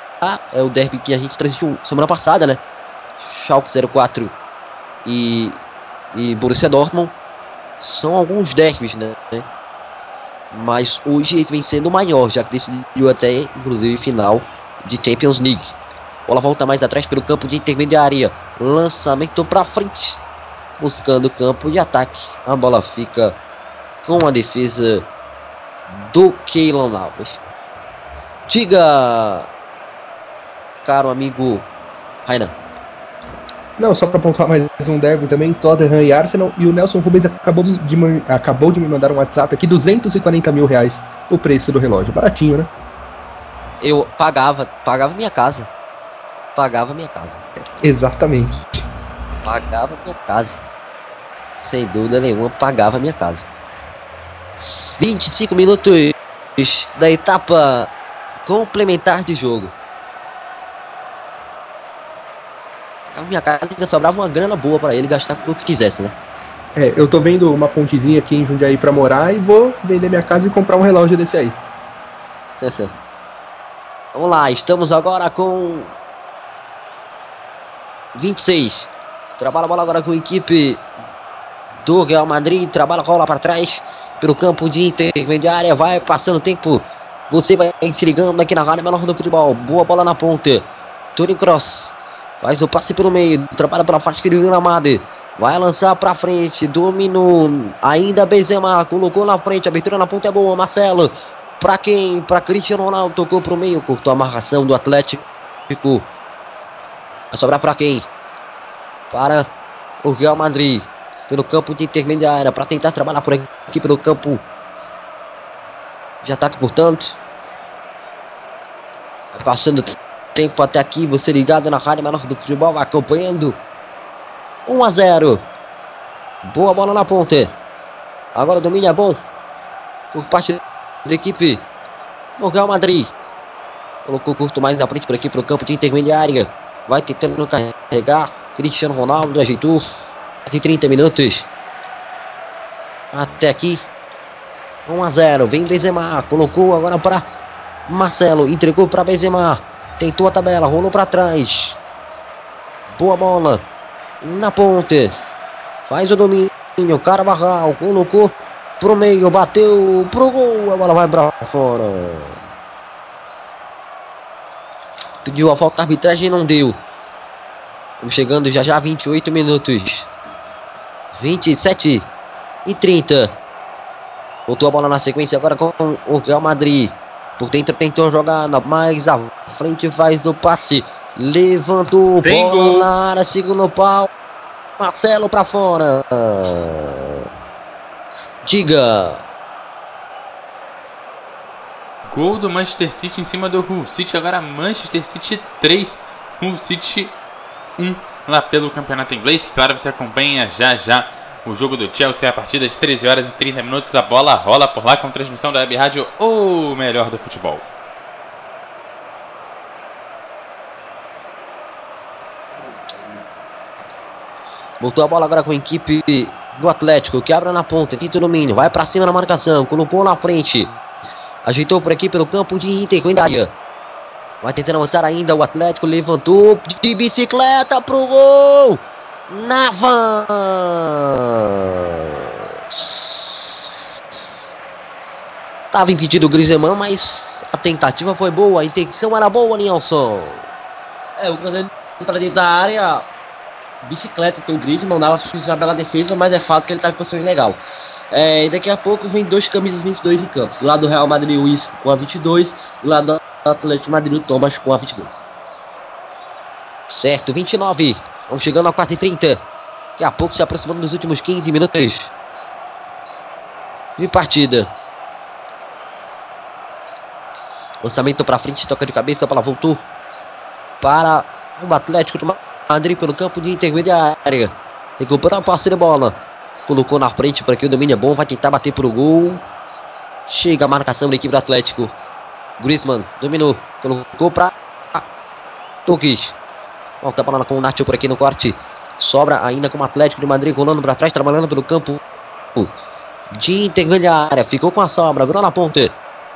Speaker 3: é o derby que a gente transmitiu semana passada, né? Schalke 04 e, e Borussia Dortmund são alguns derbys, né? Mas hoje esse vem sendo maior, já que decidiu até, inclusive, final de Champions League. Bola volta mais atrás pelo campo de intermediária. Lançamento para frente. Buscando o campo de ataque. A bola fica com a defesa do Keylon Alves. Diga, caro amigo Rainan.
Speaker 4: Não, só para pontuar mais um derby também, Tottenham e Arsenal. E o Nelson Rubens acabou de, acabou de me mandar um WhatsApp aqui, 240 mil reais o preço do relógio. Baratinho, né?
Speaker 3: Eu pagava, pagava minha casa. Pagava minha casa.
Speaker 4: Exatamente.
Speaker 3: Pagava minha casa. Sem dúvida nenhuma, pagava minha casa. 25 minutos da etapa complementar de jogo. Minha casa ainda sobrava uma grana boa para ele gastar com o que quisesse, né?
Speaker 4: É, eu tô vendo uma pontezinha aqui em Jundiaí para morar e vou vender minha casa e comprar um relógio desse aí.
Speaker 3: Vamos lá, estamos agora com 26. Trabalha a bola agora com a equipe do Real Madrid. Trabalha a bola para trás pelo campo de intermediária. Vai passando tempo. Você vai se ligando aqui na Rádio Menor do Futebol. Boa bola na ponta. Tony Cross. Faz o passe pelo meio. Trabalha pela faixa do gramado. Vai lançar para frente. Dominou. Ainda Benzema. Colocou na frente. Abertura na ponta é boa. Marcelo. Para quem? Para Cristiano Ronaldo. Tocou para o meio. Cortou a marcação do Atlético. Vai sobrar para quem? Para o Real Madrid. Pelo campo de intermediária. Para tentar trabalhar por aqui pelo campo de ataque, portanto. Passando tempo até aqui. Você ligado na Rádio Menor do Futebol. Acompanhando. 1 a 0. Boa bola na ponta. Agora o domínio é bom. Por parte da equipe do Real Madrid. Colocou curto mais na frente por aqui para o campo de intermediária. Vai tentando carregar. Cristiano Ronaldo ajeitou. Tem 30 minutos. Até aqui. 1 a 0. Vem Benzema. Colocou agora para Marcelo. Entregou para Benzema. Tentou a tabela. Rolou para trás. Boa bola. Na ponte. Faz o domínio. Carvajal colocou pro meio, bateu pro gol. A bola vai pra fora. Pediu a falta, a arbitragem não deu. Estamos chegando já já 28 minutos. 27 e 30. Voltou a bola na sequência agora com o Real Madrid. Por dentro tentou jogar mais à frente, faz o passe. Levantou
Speaker 2: Tem
Speaker 3: bola
Speaker 2: gol.
Speaker 3: na área, segundo pau. Marcelo pra fora. Diga.
Speaker 2: Gol do Manchester City em cima do Hull City. Agora Manchester City 3, Hull City 1 lá pelo campeonato inglês. Claro, você acompanha já já o jogo do Chelsea a partir das 13 horas e 30 minutos. A bola rola por lá com transmissão da Web Rádio, o melhor do futebol.
Speaker 3: Voltou a bola agora com a equipe do Atlético, que abre na ponta, tenta o domínio, vai pra cima na marcação, colocou na frente. Ajeitou por aqui pelo campo de Inter, com área. Vai tentando avançar ainda, o Atlético levantou de bicicleta pro gol. Navas. Tava impedido o Griezmann, mas a tentativa foi boa, a intenção era boa, Nilson.
Speaker 5: É, o Cruzeiro pra dentro da área, bicicleta, então o Griezmann dava uma bela defesa, mas é fato que ele tá em posição legal. É, e daqui a pouco vem dois camisas 22 em campo. Do lado do Real Madrid, o Isco com a 22, do lado do Atlético Madrid, o Thomas com a 22.
Speaker 3: Certo, 29. Vamos chegando a 4 e 30 Daqui a pouco se aproximando dos últimos 15 minutos de partida. Lançamento para frente, toca de cabeça, a bola voltou para o Atlético do Madrid pelo campo de intermediária. Recuperou a passe de bola. Colocou na frente para que o domínio é bom, vai tentar bater pro gol. Chega a marcação da equipe do Atlético. Griezmann dominou, colocou para Toques. Volta a bola com o Nacho por aqui no corte. Sobra ainda com o Atlético de Madrid rolando para trás, trabalhando pelo campo de intermediária. Ficou com a sobra, virou na ponta.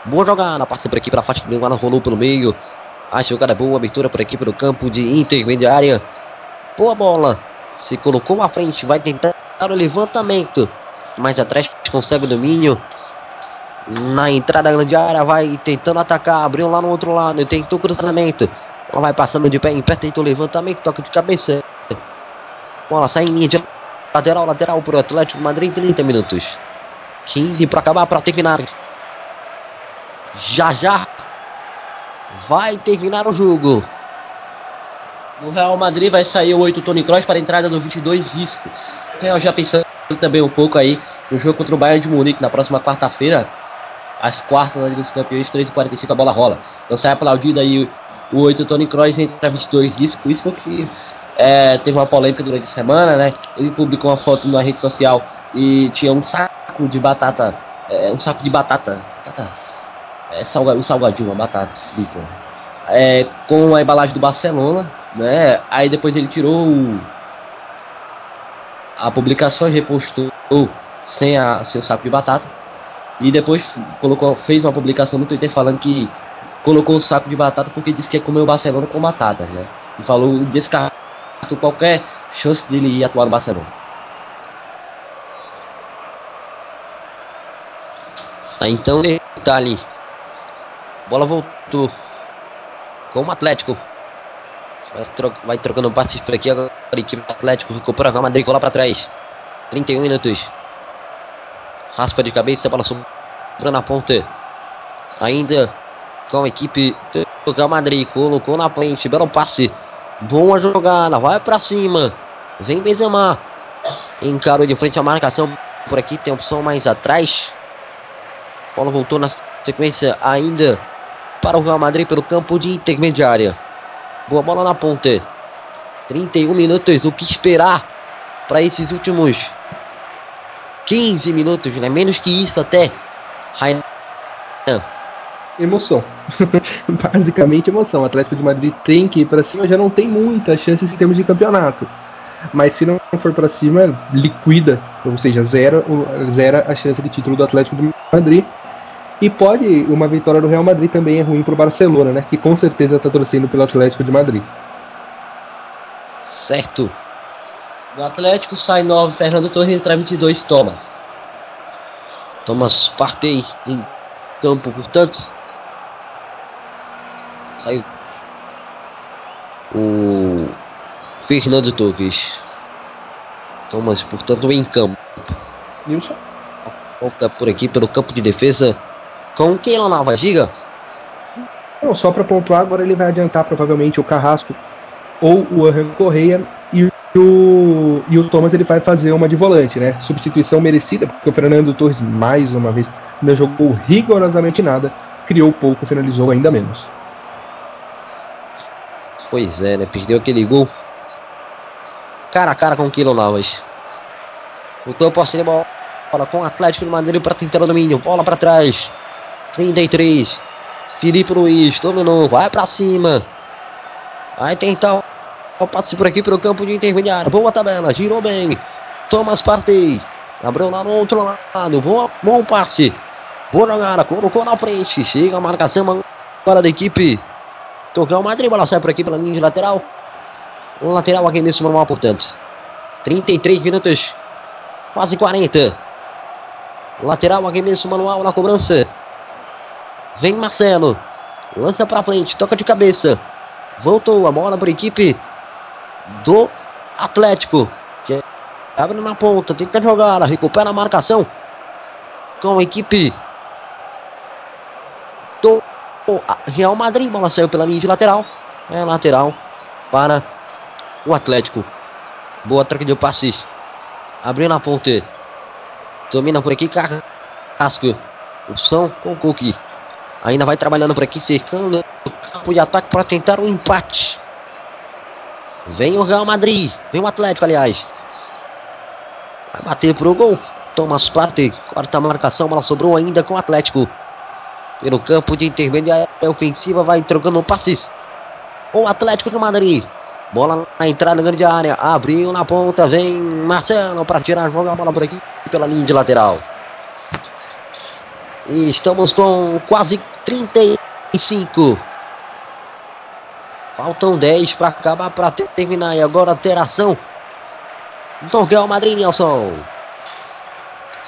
Speaker 3: Boa jogada, passa por aqui para Fátima Bengala, rolou pelo meio. A jogada boa, abertura por aqui pelo campo de intermediária. Boa bola. Se colocou à frente, vai tentar o levantamento. Mais atrás consegue o domínio. Na entrada da grande área, vai tentando atacar. Abriu lá no outro lado, tentou cruzamento. Vai passando de pé em pé, tentou levantamento, toque de cabeça. Bola sai em linha de lateral, lateral para o Atlético Madrid, 30 minutos. 15 para acabar, para terminar. Já já vai terminar o jogo.
Speaker 5: No Real Madrid vai sair o 8 Tony Kroos para a entrada do 22 Isco. Real já pensando também um pouco aí no jogo contra o Bayern de Munique na próxima quarta-feira, às quartas da Liga dos Campeões, 3h45 a bola rola. Então sai aplaudido aí o 8 Tony Kroos entra 22 Isco. Isco que é, teve uma polêmica durante a semana, né? Ele publicou uma foto na rede social e tinha um saco de batata, é, um saco de batata, batata é, salga, um salgadinho, uma batata frita, é, com a embalagem do Barcelona, né? Aí depois ele tirou o, a publicação e repostou sem a seu saco de batata. E depois colocou, fez uma publicação no Twitter falando que colocou o saco de batata porque disse que ia comer o Barcelona com batatas, né? E falou descartou qualquer chance dele ir atuar no Barcelona.
Speaker 3: Tá, então detalhe. Bola voltou. Com o Atlético. Vai, tro vai trocando passes por aqui agora. A equipe do Atlético recupera a Madrid lá para trás. 31 minutos. Raspa de cabeça, bola sobrando na ponta. Ainda com a equipe do Real Madrid. Colocou na frente. Belo passe. Boa jogada. Vai para cima. Vem Benzema. Encarou de frente a marcação. Por aqui tem opção mais atrás. Bola voltou na sequência ainda para o Real Madrid pelo campo de intermediária. Boa bola na ponta. 31 minutos. O que esperar para esses últimos 15 minutos, né? Menos que isso até.
Speaker 4: Emoção. Basicamente emoção. O Atlético de Madrid tem que ir para cima, já não tem muitas chances em termos de campeonato. Mas se não for para cima, liquida, ou seja, zera, zera a chance de título do Atlético de Madrid. E pode, uma vitória do Real Madrid também é ruim para o Barcelona, né? Que com certeza está torcendo pelo Atlético de Madrid.
Speaker 3: Certo.
Speaker 5: Do Atlético sai 9, Fernando Torres entra 22, Thomas.
Speaker 3: Thomas Partey em campo, portanto. Saiu o Fernando Torres. Thomas, portanto, em campo.
Speaker 4: Nilson.
Speaker 3: Volta por aqui pelo campo de defesa com quem lá nova giga.
Speaker 4: Não, só para pontuar, agora ele vai adiantar provavelmente o Carrasco ou o Arran Correia e o, e o Thomas ele vai fazer uma de volante, né? Substituição merecida, porque o Fernando Torres, mais uma vez, não jogou rigorosamente nada, criou pouco, finalizou ainda menos.
Speaker 3: Pois é, né? Perdeu aquele gol. Cara a cara com o Kilo Navas. Lutou posse de bola com o Atlético de Madeira para tentar o domínio. Bola para trás. 33. Felipe Luiz dominou. Vai para cima. Vai tentar o passe por aqui pelo campo de intermediário. Boa tabela. Girou bem. Thomas Partey. Abriu lá no outro lado. Bom, bom passe. Boa jogada. Colocou na frente. Chega a marcação agora da equipe. Tocar Madrid. Bola sai por aqui pela linha de lateral. Lateral aqui nesse normal, portanto. 33 minutos. Quase 40. Lateral arremesso manual na cobrança. Vem Marcelo. Lança para frente, toca de cabeça. Voltou a bola para a equipe do Atlético. Que abre na ponta, tenta jogar, recupera a marcação com a equipe do Real Madrid. Bola saiu pela linha de lateral. É lateral para o Atlético. Boa troca de passes. Abriu na ponte. Domina por aqui, Carrasco. Opção com o Cookie. Ainda vai trabalhando por aqui, cercando o campo de ataque para tentar o um empate. Vem o Real Madrid. Vem o Atlético, aliás. Vai bater pro gol. Thomas Partey. Quarta marcação. Bola sobrou ainda com o Atlético. Pelo campo de intermediária ofensiva. Vai trocando passes. O Atlético de Madrid. Bola na entrada grande área. Abriu na ponta. Vem Marcelo para tirar. Joga a bola por aqui pela linha de lateral. E estamos com quase 35. Faltam 10 para acabar para terminar. E agora a alteração do Madrid, Nelson.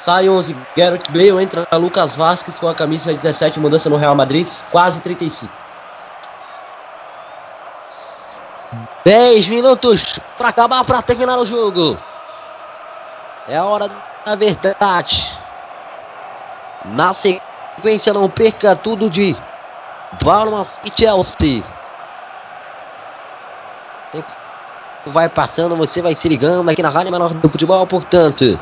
Speaker 5: Sai 11, Garrett Bale, entra Lucas Vasquez com a camisa 17, mudança no Real Madrid, quase 35.
Speaker 3: 10 minutos para acabar, para terminar o jogo. É a hora da verdade. Na sequência, não perca tudo de Balma e Chelsea. Tempo vai passando, você vai se ligando aqui na Rádio Menor do Futebol, portanto.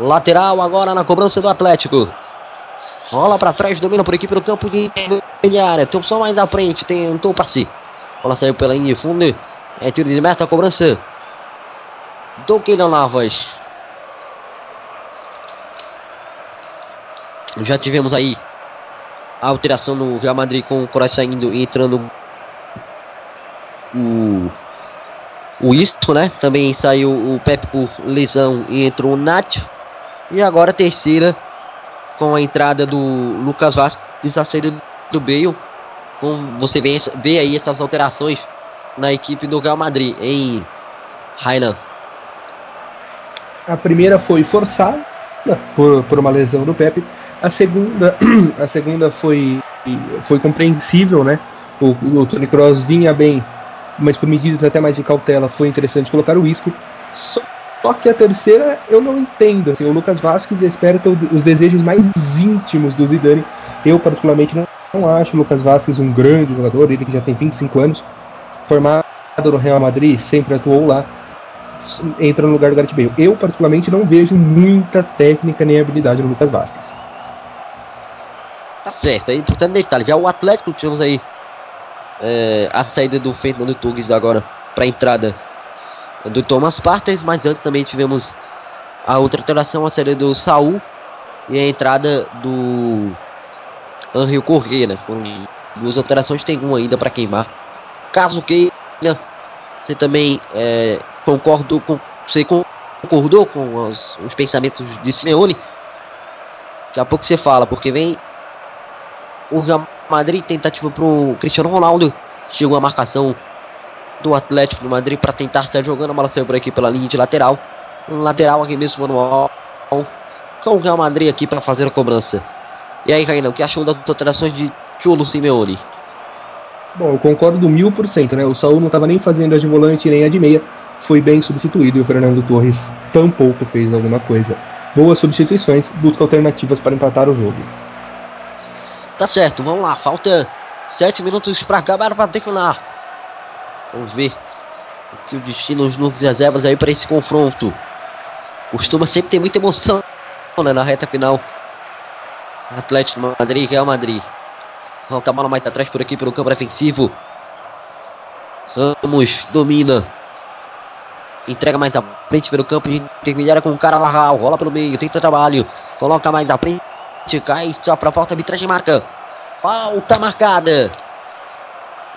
Speaker 3: Lateral agora na cobrança do Atlético. Rola para trás, domina por equipe do campo de intermediária. Tem opção mais à frente, tentou passe. Bola saiu pela linha de fundo. É tiro de meta, cobrança do Keylon Navas. Já tivemos aí a alteração no Real Madrid com o Cross saindo e entrando o o Isto, né? Também saiu o Pepe por lesão e entrou o Nacho. E agora a terceira com a entrada do Lucas Vasquez, a saída do Bale. Com, você vê, vê aí essas alterações na equipe do Real Madrid em Rainan.
Speaker 4: A primeira foi forçada por, por uma lesão do Pepe. A segunda, a segunda foi, foi compreensível, né? O, o Tony Cross vinha bem, mas por medidas até mais de cautela foi interessante colocar o Isco. Só, só que a terceira eu não entendo. Assim, o Lucas Vasquez desperta os desejos mais íntimos do Zidane. Eu, particularmente, não, não acho o Lucas Vasquez um grande jogador, ele que já tem 25 anos, formado no Real Madrid, sempre atuou lá entra no lugar do Gareth Bale. Eu, particularmente, não vejo muita técnica nem habilidade no Lucas Vasquez.
Speaker 3: Tá certo, aí importante detalhe, já o Atlético tivemos aí é, a saída do Fernando Torres agora para a entrada do Thomas Partey, mas antes também tivemos a outra alteração, a saída do Saul e a entrada do Henrique Correia, né? Foram duas alterações, tem uma ainda para queimar. Caso queira, você também é, concordou com você concordou com os, os, pensamentos de Simeone? Daqui a pouco você fala, porque vem o Real Madrid tentativa pro Cristiano Ronaldo. Chegou a marcação do Atlético de Madrid para tentar estar jogando. A bola saiu por aqui pela linha de lateral. Lateral aqui mesmo manual. Com o Real Madrid aqui para fazer a cobrança. E aí, Cainão, o que achou das alterações de Cholo Simeone?
Speaker 4: Bom, eu concordo mil por cento, né? O Saul não estava nem fazendo a de volante nem a de meia. Foi bem substituído e o Fernando Torres tampouco fez alguma coisa. Boas substituições, busca alternativas para empatar o jogo.
Speaker 3: Tá certo, vamos lá. Falta sete minutos para acabar para terminar. Vamos ver o que o destino nos reservas aí para esse confronto. Costuma sempre ter muita emoção né, na reta final. Atlético Madrid, Real Madrid. Volta a bola mais atrás por aqui pelo campo defensivo. Ramos domina. Entrega mais à frente pelo campo de intermediária com o cara Larral. Rola pelo meio, tenta trabalho. Coloca mais à frente. Cai só para falta, arbitragem marca. Falta marcada.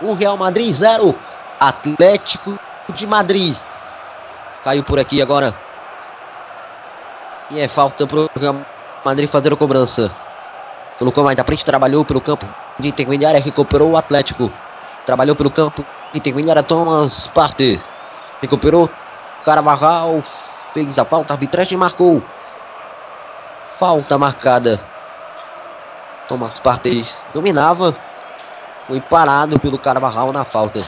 Speaker 3: O Real Madrid 0. Atlético de Madrid. Caiu por aqui agora. E é falta pro Real Madrid fazer a cobrança. Colocou mais à frente, trabalhou pelo campo de intermediária, recuperou o Atlético. Trabalhou pelo campo de intermediária, Thomas Partey. Recuperou, Carvajal fez a falta, arbitragem marcou. Falta marcada. Thomas Partey dominava. Foi parado pelo Carvajal na falta.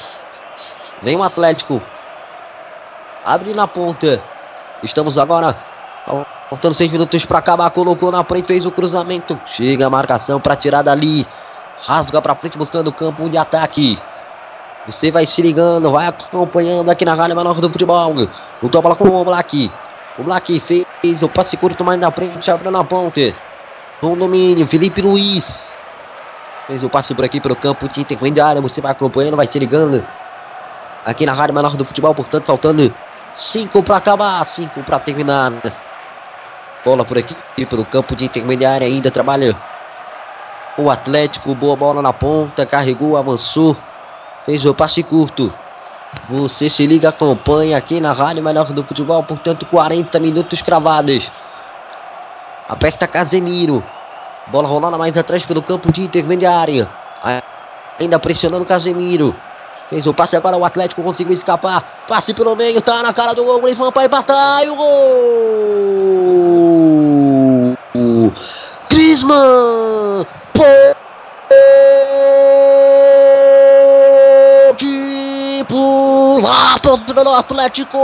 Speaker 3: Vem o Atlético. Abre na ponta. Estamos agora Faltando seis minutos para acabar. Colocou na frente, fez o cruzamento. Chega a marcação para tirar dali. Rasga para frente, buscando o campo de ataque. Você vai se ligando, vai acompanhando aqui na Rádio Menor do Futebol. Lutou a bola com o Black. O Black fez o passe curto mais na frente, abriu na ponte. Com domínio, Felipe Luiz. Fez o passe por aqui pelo campo de intermediária. Você vai acompanhando, vai se ligando. Aqui na Rádio Menor do Futebol, portanto, faltando 5 para acabar, 5 para terminar. Bola por aqui, pelo campo de intermediária ainda trabalha o Atlético. Boa bola na ponta, carregou, avançou, fez o passe curto. Você se liga, acompanha aqui na Rádio Melhor do Futebol, portanto, 40 minutos cravados. Aperta Casemiro. Bola rolando mais atrás pelo campo de intermediária. Ainda pressionando Casemiro. Fez o passe agora, o Atlético conseguiu escapar. Passe pelo meio, tá na cara do gol. Griezmann para empatar e o gol! Griezmann! Pode pular pelo Atlético!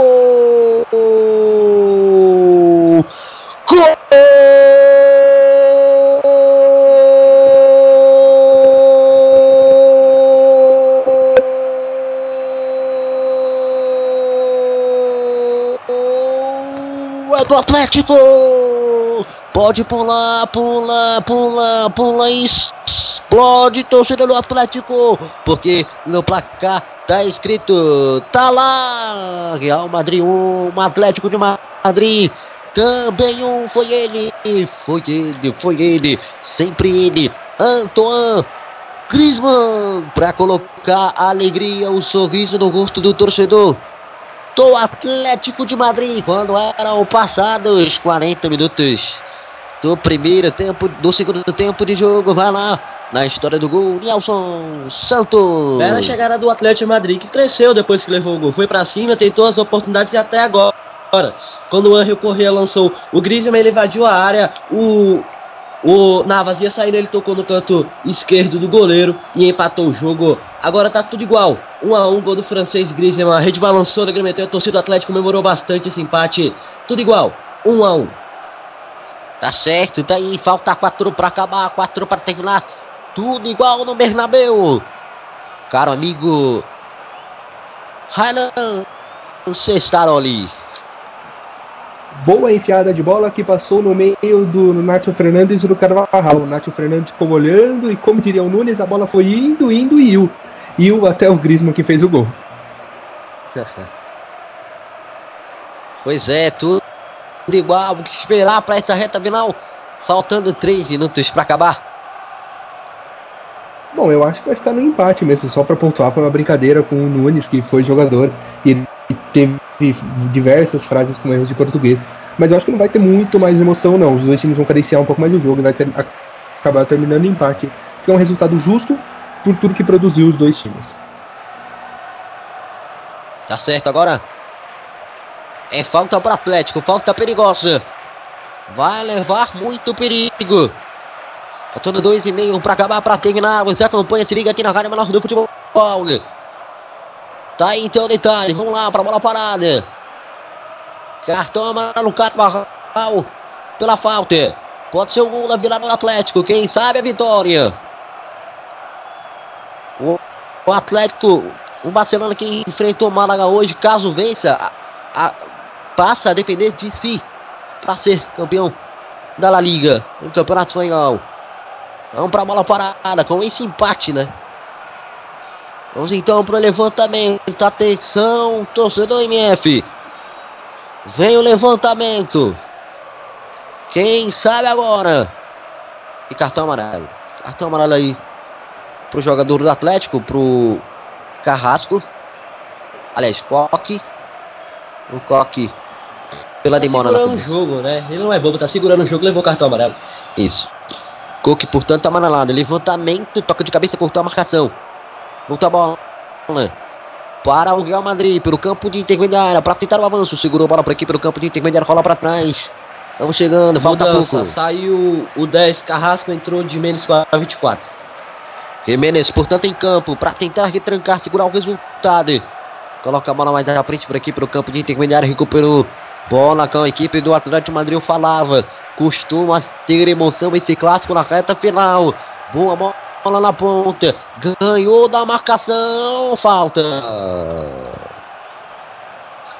Speaker 3: Gol! Do Atlético. Pode pular, pula, pula, pula e explode torcida do Atlético. Porque no placar tá escrito, tá lá, Real Madrid 1, Atlético de Madrid. Também um, foi ele, foi ele, foi ele, sempre ele, Antoine Griezmann, para colocar a alegria, o sorriso no rosto do torcedor do Atlético de Madrid quando eram passados 40 minutos do primeiro tempo, do segundo tempo de jogo. Vai lá na história do gol, Nelson Santos.
Speaker 5: Bela chegada do Atlético de Madrid que cresceu depois que levou o gol. Foi para cima, tentou as oportunidades até agora. Quando o Angel Correa lançou o Griezmann, ele invadiu a área. O o Navas ia sair, ele tocou no canto esquerdo do goleiro e empatou o jogo. Agora tá tudo igual. 1 um a 1 um, gol do francês Griezmann. A rede balançou, agrementou, a torcida do Atlético comemorou bastante esse empate. Tudo igual. 1 um a 1 um.
Speaker 3: Tá certo, tá aí. Falta 4 para acabar, 4 para terminar. Tudo igual no Bernabéu. Caro amigo Rainan Cestaroli
Speaker 4: boa enfiada de bola que passou no meio do Nacho Fernandes e do Carvajal. O Nacho Fernandes ficou olhando e, como diria o Nunes, a bola foi indo, indo e iu. Iu até o Griezmann que fez o gol.
Speaker 3: pois é, tudo igual, o que esperar para essa reta final. Faltando 3 minutos para acabar.
Speaker 4: Bom, eu acho que vai ficar no empate mesmo, só para pontuar. Foi uma brincadeira com o Nunes, que foi jogador, e teve diversas frases com erros de português. Mas eu acho que não vai ter muito mais emoção, não. Os dois times vão cadenciar um pouco mais o jogo e vai ter, acabar terminando em empate. Que é um resultado justo por tudo que produziu os dois times.
Speaker 3: Tá certo agora. É falta para Atlético, falta perigosa. Vai levar muito perigo. Faltando dois e meio para acabar, para terminar. Você acompanha, se liga aqui na Rádio Menor do Futebol. Tá aí então o detalhe. Vamos lá para bola parada. Cartão amarelo, Carvalho pela falta. Pode ser o gol da virada do Atlético. Quem sabe a vitória. O, Atlético, o Barcelona que enfrentou o Málaga hoje, caso vença, a, a, passa a depender de si para ser campeão da La Liga, no Campeonato Espanhol. Vamos para a bola parada com esse empate, né? Vamos então para o levantamento. Atenção, torcedor MF. Vem o levantamento. Quem sabe agora? E cartão amarelo. Cartão amarelo aí pro jogador do Atlético, pro Carrasco. Aliás, Coque. O Coque pela
Speaker 5: tá
Speaker 3: demora
Speaker 5: segurando o jogo, né? Ele não é bobo, tá segurando o jogo, levou cartão amarelo.
Speaker 3: Isso. Coque, portanto, amarelado. Levantamento, toca de cabeça, cortou a marcação. Volta a bola. Para o Real Madrid, pelo campo de intermediária, para tentar o avanço. Segurou a bola por aqui, pelo campo de intermediária, rola para trás. Estamos chegando, falta
Speaker 5: Mudança,
Speaker 3: pouco.
Speaker 5: Saiu o 10, Carrasco entrou de menos com a 24.
Speaker 3: Jimenez, portanto, em campo para tentar retrancar, segurar o resultado. Coloca a bola mais à frente por aqui para o campo de intermediário, recuperou. Bola com a equipe do Atlético Madrid, falava. Costuma ter emoção esse clássico na reta final. Boa bola na ponta. Ganhou da marcação. Falta.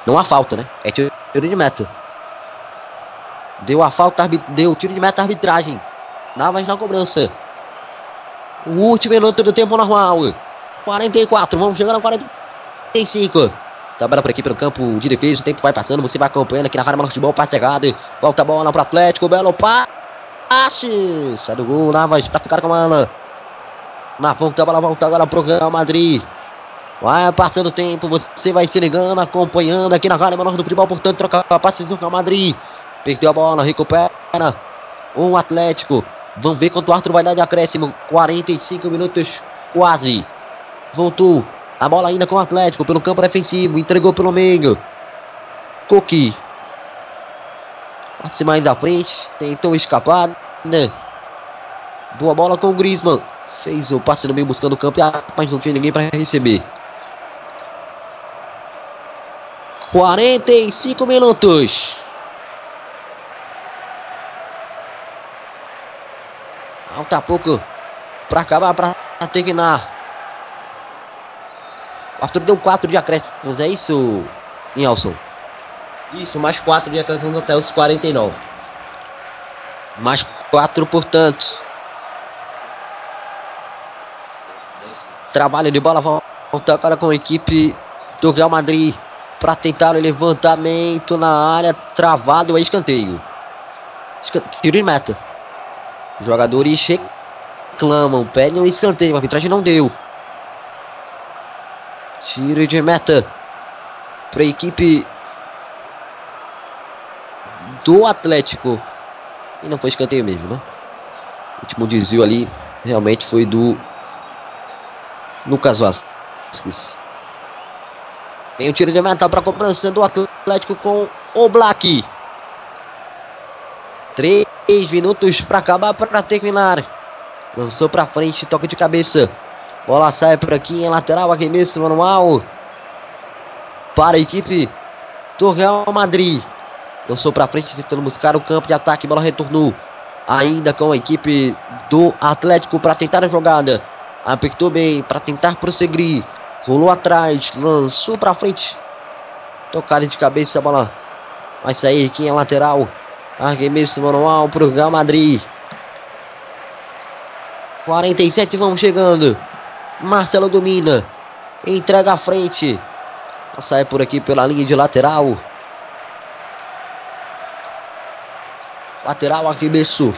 Speaker 3: Não há falta, né? É tiro de meta. Deu a falta, deu tiro de meta arbitragem. Navas na cobrança. O último minuto do tempo normal. 44, vamos chegando a 45. Trabalha por aqui pelo campo de defesa, o tempo vai passando, você vai acompanhando aqui na Rádio Futebol, passe errado. Volta a bola pro Atlético, belo passe. Sai do gol, Navas pra ficar com ela. Na ponta, a bola volta agora pro Real Madrid. Vai passando o tempo, você vai se ligando, acompanhando aqui na Rádio Menor do Futebol, portanto, troca passes do Real Madrid. Perdeu a bola, recupera. Um Atlético. Vamos ver quanto o Arthur vai dar de acréscimo. 45 minutos quase. Voltou. A bola ainda com o Atlético pelo campo defensivo. Entregou pelo meio. Coqui. Passe mais à frente. Tentou escapar. Né? Boa bola com o Griezmann. Fez o passe no meio buscando o campo. Mas não tinha ninguém para receber. 45 minutos. Falta pouco para acabar, para terminar. O Arthur deu 4 de acréscimos, é isso, Nelson?
Speaker 5: Isso, mais 4 de acréscimos até os 49.
Speaker 3: Mais 4, portanto. Trabalho de bola, volta agora com a equipe do Real Madrid para tentar o levantamento na área, travado, é escanteio. Tiro de meta. Jogadores reclamam, pedem um escanteio, a arbitragem não deu. Tiro de meta para a equipe do Atlético. E não foi escanteio mesmo, né? O último desvio ali realmente foi do Lucas Vasquez. Vem o tiro de meta para a cobrança do Atlético com o Black. 3 minutos para acabar, para terminar. Lançou para frente, toque de cabeça. Bola sai por aqui em lateral, arremesso manual. Para a equipe do Real Madrid. Lançou para frente, tentando buscar o campo de ataque. Bola retornou. Ainda com a equipe do Atlético para tentar a jogada. Apertou bem para tentar prosseguir. Rolou atrás, lançou para frente. Tocada de cabeça, a bola vai sair aqui em lateral. Arremesso manual para o Real Madrid. 47 vamos chegando. Marcelo domina. Entrega à frente. Sai por aqui pela linha de lateral. Lateral arremesso.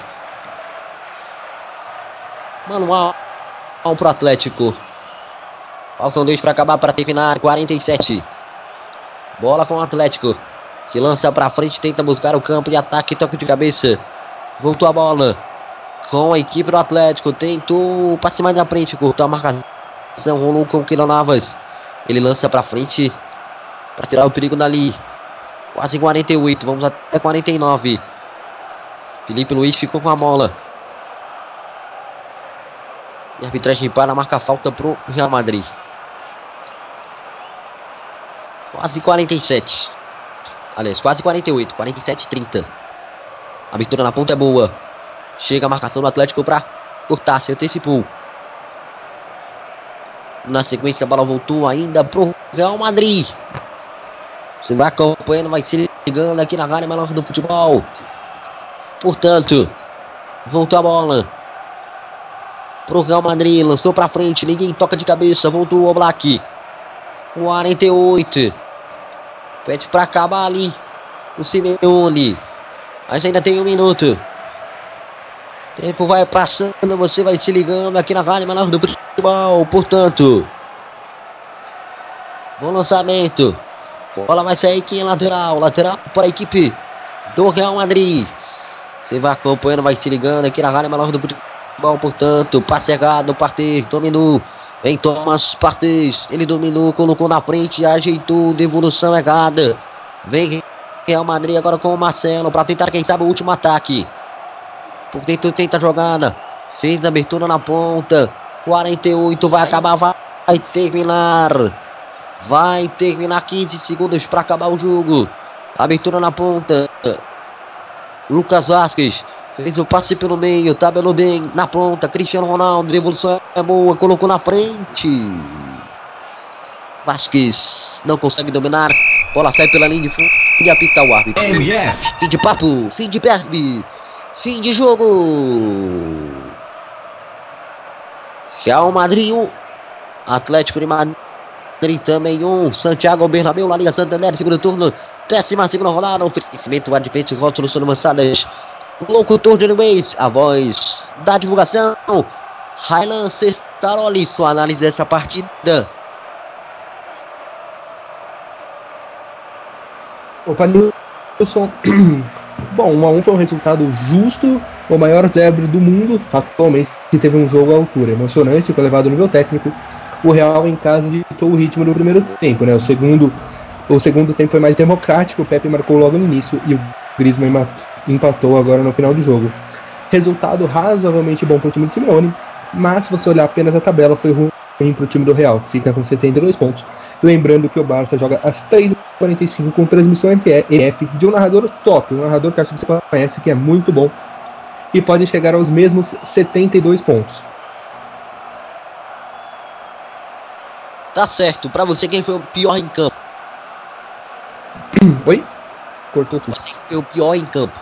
Speaker 3: Manual para o Atlético. Faltam dois para acabar para terminar. 47. Bola com o Atlético. Que lança para frente, tenta buscar o campo de ataque, toque de cabeça. Voltou a bola. Com a equipe do Atlético. Tentou passe mais na frente, cortou a marcação. Rolou com o Kilo Navas. Ele lança para frente. Para tirar o perigo dali. Quase 48, vamos até 49. Felipe Luiz ficou com a bola. E a arbitragem para, marca falta pro Real Madrid. Quase 47. Aliás, quase 48. 47 30. A abertura na ponta é boa. Chega a marcação do Atlético para cortar. Se antecipou. Na sequência, a bola voltou ainda pro Real Madrid. Você vai acompanhando, vai se ligando aqui na área melhor do futebol. Portanto, voltou a bola. Pro Real Madrid, lançou pra frente, ninguém toca de cabeça, voltou o Black. 48. Pede pra acabar ali. O Simeone. Mas ainda tem um minuto. Tempo vai passando, você vai se ligando aqui na Rádio Menor do Futebol. Portanto, bom lançamento. Bola vai sair aqui em lateral. Lateral para a equipe do Real Madrid. Você vai acompanhando, vai se ligando aqui na Rádio Menor do Futebol. Portanto, passe errado, Partey dominou. Vem Thomas Partey. Ele dominou, colocou na frente, ajeitou, devolução errada. Vem Real Madrid agora com o Marcelo para tentar, quem sabe, o último ataque. Por dentro tenta a jogada. Fez a abertura na ponta. 48 vai acabar, vai terminar. Vai terminar 15 segundos para acabar o jogo. Abertura na ponta. Lucas Vasquez fez o passe pelo meio, tabelou bem na ponta. Cristiano Ronaldo, devolução é boa, colocou na frente. Vasquez não consegue dominar. Bola sai pela linha de fundo e apita o árbitro.
Speaker 1: MF.
Speaker 3: Fim de papo, fim de derby, fim de jogo. Real Madrid 1, Atlético de Madrid também 1, Santiago Bernabéu, La Liga Santander, segundo turno, décima segunda rodada, oferecimento Advento Rótulo Sonomançadas. Locutor de Luiz, a voz da divulgação, Railan Cestaroli, sua análise dessa partida.
Speaker 4: Opa, Nilson. Bom, 1 a 1 foi um resultado justo, o maior zebra do mundo atualmente que teve um jogo à altura, emocionante, com elevado nível técnico. O Real em casa ditou o ritmo do primeiro tempo, né? O segundo, o segundo tempo foi mais democrático, o Pepe marcou logo no início e o Griezmann empatou agora no final do jogo. Resultado razoavelmente bom para o time de Simeone, mas se você olhar apenas a tabela, foi ruim para o time do Real, que fica com 72 pontos. Lembrando que o Barça joga às 3h45 com transmissão EF de um narrador top, um narrador que acho que você conhece, que é muito bom, e pode chegar aos mesmos 72 pontos.
Speaker 3: Tá certo. Para você, quem foi o pior em campo?
Speaker 4: Oi? Cortou tudo.
Speaker 3: Você foi o pior em campo.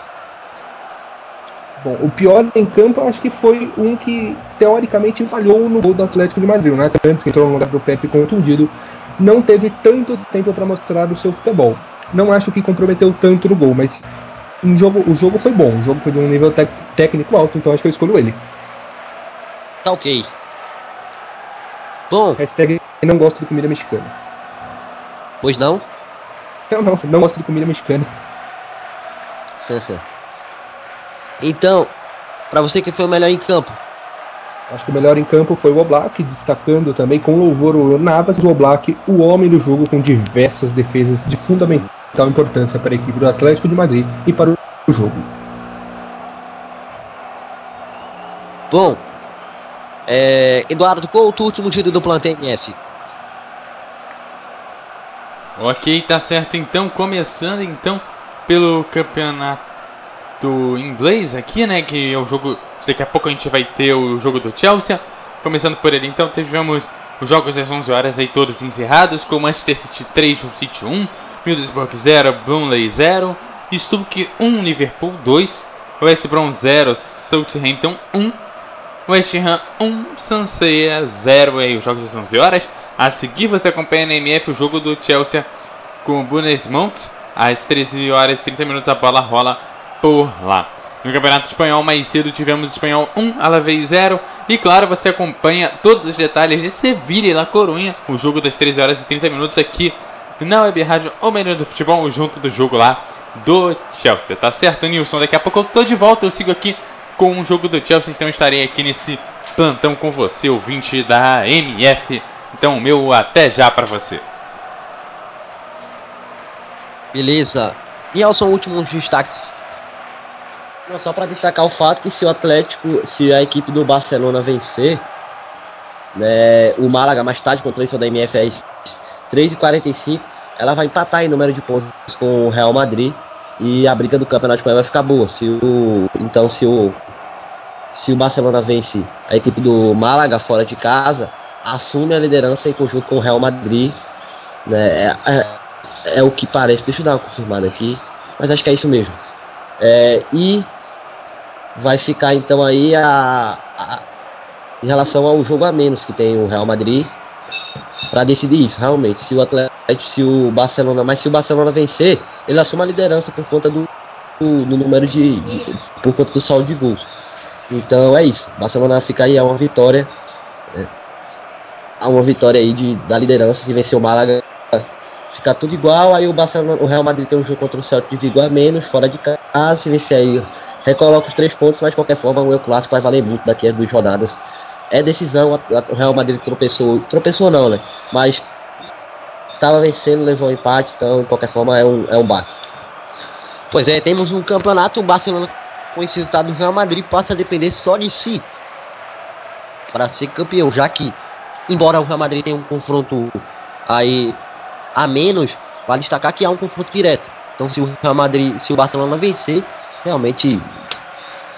Speaker 4: Bom, o pior em campo eu acho que foi um que teoricamente falhou no gol do Atlético de Madrid. O Nathan antes que entrou no lugar do Pepe contundido, não teve tanto tempo para mostrar o seu futebol. Não acho que comprometeu tanto no gol, mas um jogo, o jogo foi bom. O jogo foi de um nível técnico alto, então acho que eu escolho ele.
Speaker 3: Tá ok. Bom.
Speaker 4: Hashtag não gosto de comida mexicana.
Speaker 3: Pois não?
Speaker 4: Não, não, não gosto de comida mexicana.
Speaker 3: então, para você que foi o melhor em campo?
Speaker 4: Acho que o melhor em campo foi o Oblak, destacando também com louvor o Navas, o Oblak, o homem do jogo com diversas defesas de fundamental importância para a equipe do Atlético de Madrid e para o jogo.
Speaker 3: Bom, é, Eduardo Couto, último tiro do plantel MF.
Speaker 2: Ok, tá certo. Então, começando então pelo campeonato inglês aqui, né? Que é o jogo. Daqui a pouco a gente vai ter o jogo do Chelsea. Começando por ele, então, tivemos os jogos às 11 horas aí todos encerrados, com Manchester City 3, City 1, Middlesbrough 0, Burnley 0, Stoke 1, Liverpool 2, West Brom 0, Southampton 1, West Ham 1, Sanseia 0 aí os jogos às 11 horas. A seguir você acompanha na MF o jogo do Chelsea com o Bunesmont às 13 horas e 30 minutos a bola rola por lá. No Campeonato Espanhol, mais cedo tivemos Espanhol 1, Alavés 0. E claro, você acompanha todos os detalhes de Sevilha e La Corunha, o jogo das 13 horas e 30 minutos aqui na Web Rádio O Melhor do Futebol, junto do jogo lá do Chelsea. Tá certo, Nilson? Daqui a pouco eu tô de volta, eu sigo aqui com o jogo do Chelsea, então estarei aqui nesse plantão com você, ouvinte da MF. Então, meu até já para você.
Speaker 5: Beleza. E aos últimos destaques. Não, só para destacar o fato que se o Atlético, se a equipe do Barcelona vencer, né, o Málaga mais tarde contra isso da MF é 3,45, ela vai empatar em número de pontos com o Real Madrid e a briga do campeonato vai ficar boa. Se o, então se o se o Barcelona vence a equipe do Málaga fora de casa, assume a liderança em conjunto com o Real Madrid. Né, é, é, é o que parece. Deixa eu dar uma confirmada aqui, mas acho que é isso mesmo. É, e vai ficar então aí a, a, em relação ao jogo a menos que tem o Real Madrid para decidir isso, realmente. Se o Atlético, se o Barcelona, mas se o Barcelona vencer, ele assume a liderança por conta do, do, do número de, de, por conta do saldo de gols. Então é isso. Barcelona fica aí a uma vitória, é, a uma vitória aí de, da liderança se vencer o Málaga ficar tudo igual, aí o Barcelona, o Real Madrid tem um jogo contra o Celtic de Vigo a menos, fora de casa, se vencer aí, recoloca os três pontos, mas de qualquer forma o clássico vai valer muito daqui a duas rodadas. É decisão, o Real Madrid tropeçou, tropeçou não, né? Mas estava vencendo, levou um empate, então de qualquer forma é um, é um baque. Pois é, temos um campeonato, o Barcelona com esse resultado do Real Madrid passa a depender só de si para ser campeão, já que embora o Real Madrid tenha um confronto aí a menos, vale destacar que há um confronto direto. Então, se o Real Madrid, se o Barcelona vencer, realmente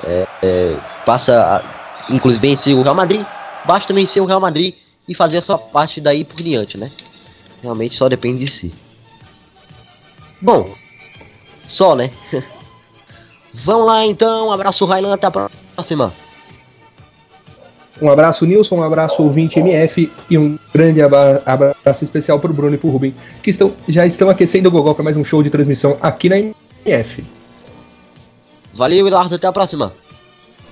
Speaker 5: é, é, passa, a, inclusive vencer o Real Madrid, basta vencer o Real Madrid e fazer a sua parte daí por diante, né? Realmente só depende de si. Bom, só, né? Vamos lá então, um abraço Railan, até a próxima.
Speaker 4: Um abraço, Nilson, um abraço, ouvinte MF, e um grande abraço especial para o Bruno e para o Rubem, que estão, já estão aquecendo o Gogol para mais um show de transmissão aqui na MF.
Speaker 5: Valeu, Eduardo, até a próxima.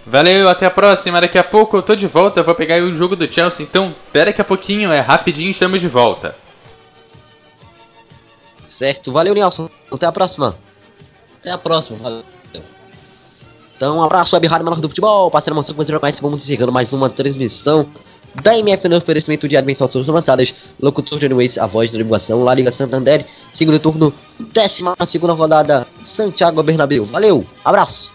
Speaker 2: Valeu, até a próxima. Daqui a pouco eu tô de volta, vou pegar o jogo do Chelsea, então espera daqui a pouquinho, é rapidinho, estamos de volta.
Speaker 5: Certo, valeu, Nelson. Até a próxima. Até a próxima, valeu. Então, um abraço, Web Rádio Menor do Futebol. Parceira mostrando que você já conhece. Vamos chegando mais uma transmissão da MF no oferecimento de administrações lançadas. Locutor de Anyways, a voz da divulgação. La Liga Santander, segundo turno, décima segunda rodada, Santiago Bernabéu. Valeu, abraço.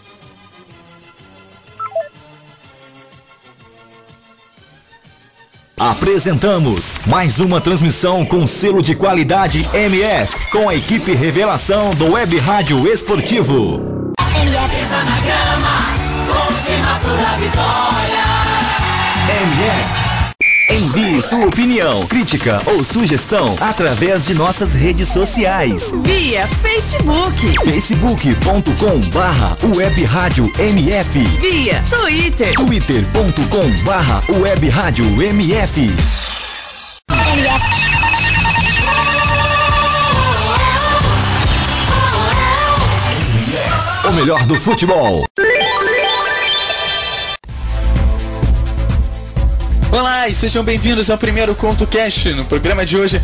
Speaker 1: Apresentamos mais uma transmissão com selo de qualidade MF, com a equipe Revelação do Web Rádio Esportivo.
Speaker 7: Pisa na grama, última sua vitória.
Speaker 1: MF. Envie sua opinião, crítica ou sugestão através de nossas redes sociais.
Speaker 6: Via Facebook.
Speaker 1: facebook.com barra web rádio MF.
Speaker 6: Via Twitter.
Speaker 1: twitter.com barra web rádio MF. O melhor do futebol.
Speaker 2: Olá e sejam bem-vindos ao primeiro Conto Cast. No programa de hoje,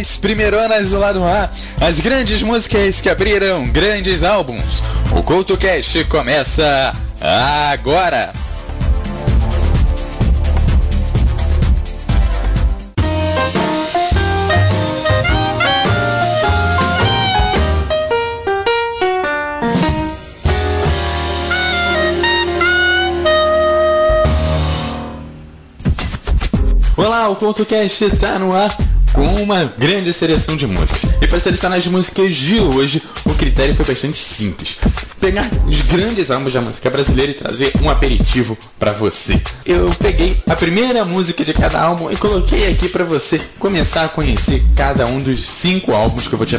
Speaker 2: as primeironas do lado A, as grandes músicas que abriram grandes álbuns. O Conto Cast começa agora. O ContoCast está no ar com uma grande seleção de músicas. E para selecionar as músicas de hoje, o critério foi bastante simples. Pegar os grandes álbuns da música brasileira e trazer um aperitivo para você. Eu peguei a primeira música de cada álbum e coloquei aqui para você começar a conhecer cada um dos cinco álbuns que eu vou te